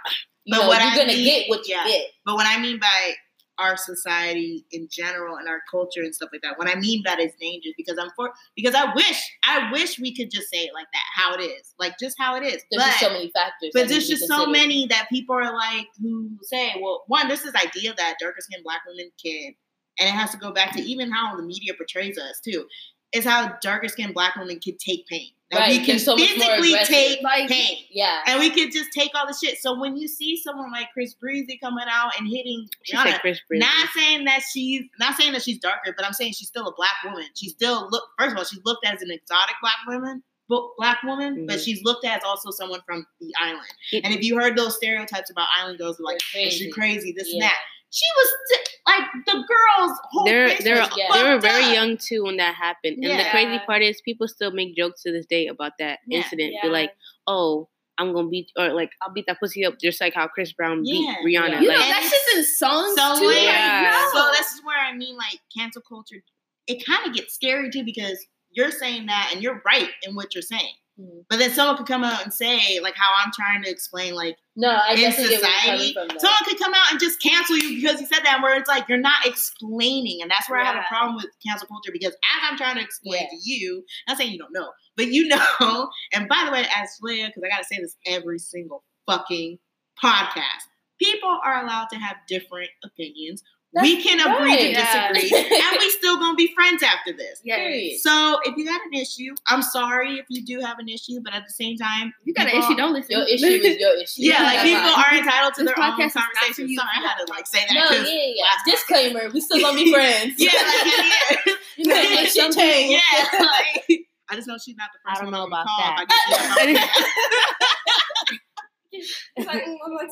[SPEAKER 3] you
[SPEAKER 1] But
[SPEAKER 3] know
[SPEAKER 1] what
[SPEAKER 3] you're
[SPEAKER 1] I
[SPEAKER 3] gonna
[SPEAKER 1] mean-
[SPEAKER 3] get what you
[SPEAKER 1] yeah.
[SPEAKER 3] get.
[SPEAKER 1] But what I mean by our society in general and our culture and stuff like that, what I mean by that is dangerous because I'm for because I wish I wish we could just say it like that, how it is, like just how it is.
[SPEAKER 3] There's
[SPEAKER 1] but
[SPEAKER 3] just so many factors.
[SPEAKER 1] but there's just so many that people are like who say, well, one, there's this idea that darker skinned black women can, and it has to go back to even how the media portrays us too, is how darker skinned black women can take pain. That
[SPEAKER 3] Right,
[SPEAKER 1] we can
[SPEAKER 3] so
[SPEAKER 1] physically take
[SPEAKER 4] Like-
[SPEAKER 1] pain.
[SPEAKER 3] Yeah.
[SPEAKER 1] And we can just take all the shit. So when you see someone like Chris Breezy coming out and hitting
[SPEAKER 2] She
[SPEAKER 1] Rihanna,
[SPEAKER 2] Chris Breezy.
[SPEAKER 1] not saying that she's not saying that she's darker, but I'm saying she's still a black woman. She's still look first of all, she's looked as an exotic black woman, but black woman, but
[SPEAKER 2] Mhm.
[SPEAKER 1] she's looked at as also someone from the island.
[SPEAKER 2] It-
[SPEAKER 1] And if you heard those stereotypes about island girls, like
[SPEAKER 3] They're
[SPEAKER 1] is she
[SPEAKER 3] crazy.
[SPEAKER 1] crazy, this and that. She was t- like the girl's whole
[SPEAKER 2] they're they're
[SPEAKER 3] yeah.
[SPEAKER 2] they were very
[SPEAKER 1] up.
[SPEAKER 2] young too when that happened. And the crazy part is people still make jokes to this day about that
[SPEAKER 1] Yeah.
[SPEAKER 2] incident.
[SPEAKER 4] Yeah.
[SPEAKER 2] Be like, oh, I'm gonna beat or like I'll beat that pussy up just like how Chris Brown beat
[SPEAKER 1] Yeah.
[SPEAKER 2] Rihanna.
[SPEAKER 3] Yeah.
[SPEAKER 4] You know, that's just in songs
[SPEAKER 1] So
[SPEAKER 4] too.
[SPEAKER 2] yeah.
[SPEAKER 4] Like, no.
[SPEAKER 1] So this is where I mean, like cancel culture. It kind of gets scary too because you're saying that, and you're right in what you're saying.
[SPEAKER 3] Mhm.
[SPEAKER 1] But then someone could come out and say, like how I'm trying to explain, like
[SPEAKER 3] No, I
[SPEAKER 1] in
[SPEAKER 3] definitely get where you're
[SPEAKER 1] society,
[SPEAKER 3] coming from. though.
[SPEAKER 1] someone could come out and just cancel you because you said that. Where it's like you're not explaining, and that's where I have a problem with cancel culture because as I'm trying to explain
[SPEAKER 3] Yeah.
[SPEAKER 1] to you, not saying you don't know, but you know. And by the way, Ashleya, because I gotta say this every single fucking podcast, people are allowed to have different opinions. We
[SPEAKER 3] That's
[SPEAKER 1] can agree to.
[SPEAKER 4] Yeah.
[SPEAKER 1] disagree, and we still gonna be friends after this.
[SPEAKER 4] Yes.
[SPEAKER 1] So if you got an issue, I'm sorry if you do have an issue, but at the same time,
[SPEAKER 4] You got an issue, don't listen.
[SPEAKER 3] Your issue is your issue.
[SPEAKER 1] Yeah, like people
[SPEAKER 3] fine.
[SPEAKER 1] are entitled to
[SPEAKER 4] This
[SPEAKER 1] their own
[SPEAKER 4] podcast is not
[SPEAKER 1] conversations. Sorry, I had to like say that.
[SPEAKER 3] No,
[SPEAKER 1] 'cause-
[SPEAKER 3] yeah, yeah.
[SPEAKER 1] last
[SPEAKER 3] Disclaimer: We still gonna be friends.
[SPEAKER 1] yeah, like, yeah,
[SPEAKER 3] you know,
[SPEAKER 1] yeah.
[SPEAKER 3] like shit change.
[SPEAKER 1] yeah, like, I just know she's not the first.
[SPEAKER 2] I don't
[SPEAKER 1] one
[SPEAKER 2] know about
[SPEAKER 1] call
[SPEAKER 2] that.
[SPEAKER 1] I get you about that.
[SPEAKER 4] It's like, I'm like,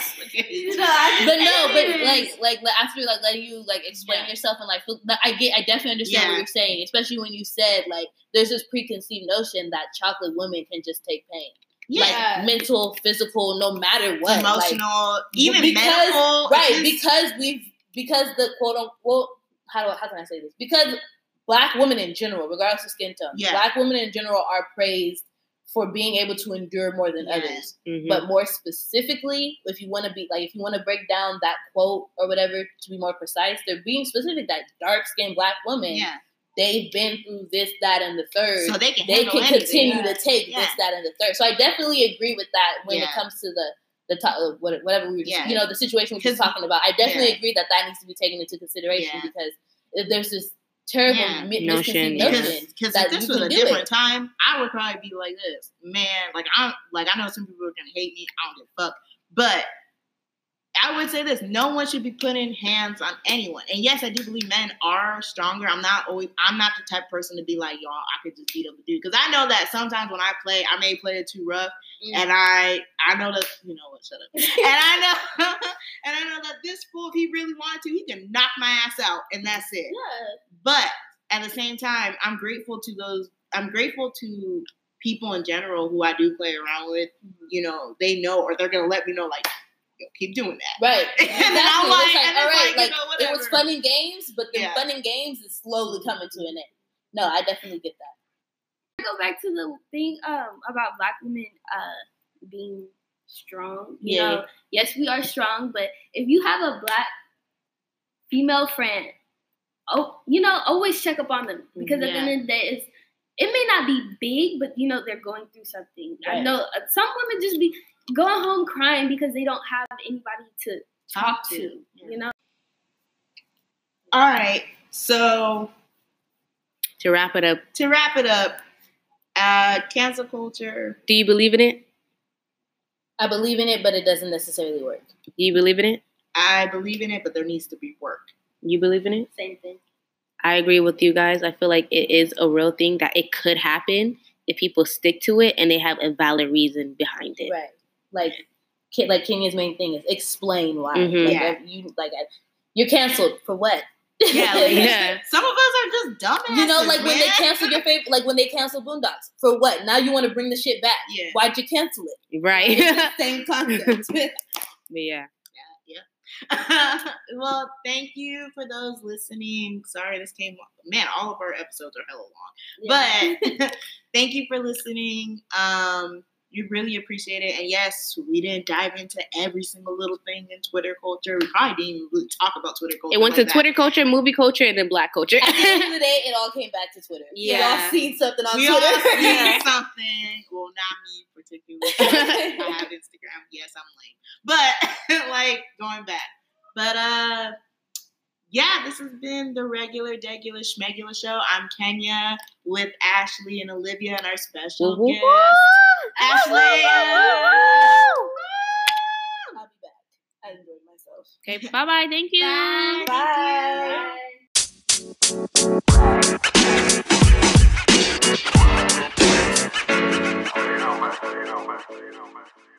[SPEAKER 4] so-
[SPEAKER 3] You but no, but like, like, like after like letting you like explain
[SPEAKER 1] Yeah.
[SPEAKER 3] yourself and like, feel- I get, I definitely understand
[SPEAKER 1] Yeah.
[SPEAKER 3] what you're saying, especially when you said like, there's this preconceived notion that chocolate women can just take pain,
[SPEAKER 1] Yeah,
[SPEAKER 3] like mental, physical, no matter what, like,
[SPEAKER 1] emotional, even
[SPEAKER 3] because-
[SPEAKER 1] medical.
[SPEAKER 3] right?
[SPEAKER 1] just-
[SPEAKER 3] Because we've because the quote unquote how do I, how can I say this? Because black women in general, regardless of skin tone,
[SPEAKER 1] Yeah.
[SPEAKER 3] black women in general are praised for being able to endure more than
[SPEAKER 1] Yeah.
[SPEAKER 3] others.
[SPEAKER 2] mhm.
[SPEAKER 3] But more specifically, if you want to be like, if you want to break down that quote or whatever to be more precise, they're being specific that dark skinned black woman,
[SPEAKER 1] yeah,
[SPEAKER 3] they've been through this, that, and the third.
[SPEAKER 1] so they can
[SPEAKER 3] they can
[SPEAKER 1] anything.
[SPEAKER 3] continue
[SPEAKER 4] Yeah.
[SPEAKER 3] to take
[SPEAKER 1] Yeah.
[SPEAKER 3] this, that, and the third. So I definitely agree with that when it comes to the the top, uh, whatever we were, just,
[SPEAKER 1] Yeah.
[SPEAKER 3] you know, the situation we were just
[SPEAKER 1] 'Cause-
[SPEAKER 3] talking about. I definitely
[SPEAKER 1] yeah.
[SPEAKER 3] agree that that needs to be taken into consideration
[SPEAKER 1] Yeah.
[SPEAKER 3] because if there's this terrible
[SPEAKER 1] Yeah.
[SPEAKER 3] mi-
[SPEAKER 2] Notion,
[SPEAKER 3] misconceived notion
[SPEAKER 1] Because if this was a different
[SPEAKER 3] it.
[SPEAKER 1] time, I would probably be like this, man. Like I, like I know some people are gonna hate me. I don't give a fuck, but I would say this: no one should be putting hands on anyone. And yes, I do believe men are stronger. I'm not always. I'm not the type of person to be like, y'all. I could just beat up a dude because I know that sometimes when I play, I may play it too rough,
[SPEAKER 3] Mm.
[SPEAKER 1] and I, I know that you know what. Shut up. and I know, and I know that this fool, if he really wanted to, he can knock my ass out, and that's it.
[SPEAKER 3] Yeah.
[SPEAKER 1] But at the same time, I'm grateful to those. I'm grateful to people in general who I do play around with. You know, they know or they're gonna let me know, like, yo, keep doing that.
[SPEAKER 3] Right.
[SPEAKER 1] And
[SPEAKER 3] Exactly.
[SPEAKER 1] then I'm
[SPEAKER 3] It's
[SPEAKER 1] like,
[SPEAKER 3] like,
[SPEAKER 1] and
[SPEAKER 3] all
[SPEAKER 1] it's like, you know,
[SPEAKER 3] it was fun and games, but the
[SPEAKER 1] Yeah.
[SPEAKER 3] fun and games is slowly coming to an end. No, I definitely get that.
[SPEAKER 4] go back to the thing um about black women uh being strong. You
[SPEAKER 3] Yeah.
[SPEAKER 4] know, yes, we are strong, but if you have a black female friend, oh, you know, always check up on them because at the end of the day, it's it may not be big, but you know they're going through something. I know uh, some women just be going home crying because they don't have anybody to talk to. You know,
[SPEAKER 1] All right. So
[SPEAKER 2] To wrap it up,
[SPEAKER 1] to wrap it up, uh, cancel culture.
[SPEAKER 2] do you believe in it?
[SPEAKER 3] I believe in it, but it doesn't necessarily work.
[SPEAKER 2] Do you believe in it?
[SPEAKER 1] I believe in it, but there needs to be work.
[SPEAKER 2] You believe in it?
[SPEAKER 4] same thing.
[SPEAKER 2] I agree with you guys. I feel like it is a real thing that it could happen if people stick to it and they have a valid reason behind it.
[SPEAKER 3] Right. Like, like Kenya's main thing is explain why.
[SPEAKER 2] Mhm.
[SPEAKER 3] Like,
[SPEAKER 1] Yeah.
[SPEAKER 3] you like, you're canceled for what?
[SPEAKER 1] Yeah, like,
[SPEAKER 2] Yeah.
[SPEAKER 1] Some of us are just dumbass.
[SPEAKER 3] You know, like when they cancel your favorite, like when they cancel Boondocks for what? Now you want to bring the shit back?
[SPEAKER 1] Yeah.
[SPEAKER 3] Why'd you cancel it?
[SPEAKER 2] Right.
[SPEAKER 1] It's the same concept.
[SPEAKER 2] But yeah.
[SPEAKER 1] well, thank you for those listening. Sorry this came man, all of our episodes are hella long. But thank you for listening. Um we really appreciate it. And yes, we didn't dive into every single little thing in Twitter culture. We probably didn't even really talk about Twitter culture.
[SPEAKER 2] It went
[SPEAKER 1] like
[SPEAKER 2] to
[SPEAKER 1] that.
[SPEAKER 2] Twitter culture, movie culture, and then black culture.
[SPEAKER 3] At the end of the day, it all came back to Twitter. Yeah. We
[SPEAKER 2] Yeah.
[SPEAKER 3] all seen something on
[SPEAKER 1] We all
[SPEAKER 3] Twitter.
[SPEAKER 1] see something. Well, not me particularly. I have Instagram. Yes, I'm lame. But like going back. But uh yeah, this has been the regular, degular, schmegular show. I'm Kenya with Ashley and Olivia and our special guest,
[SPEAKER 2] Woo!
[SPEAKER 1] Ashleya. Woo-hoo.
[SPEAKER 3] I'll be back. I enjoyed myself.
[SPEAKER 2] Okay, bye-bye. Thank you. Bye. bye. Thank you.
[SPEAKER 1] bye.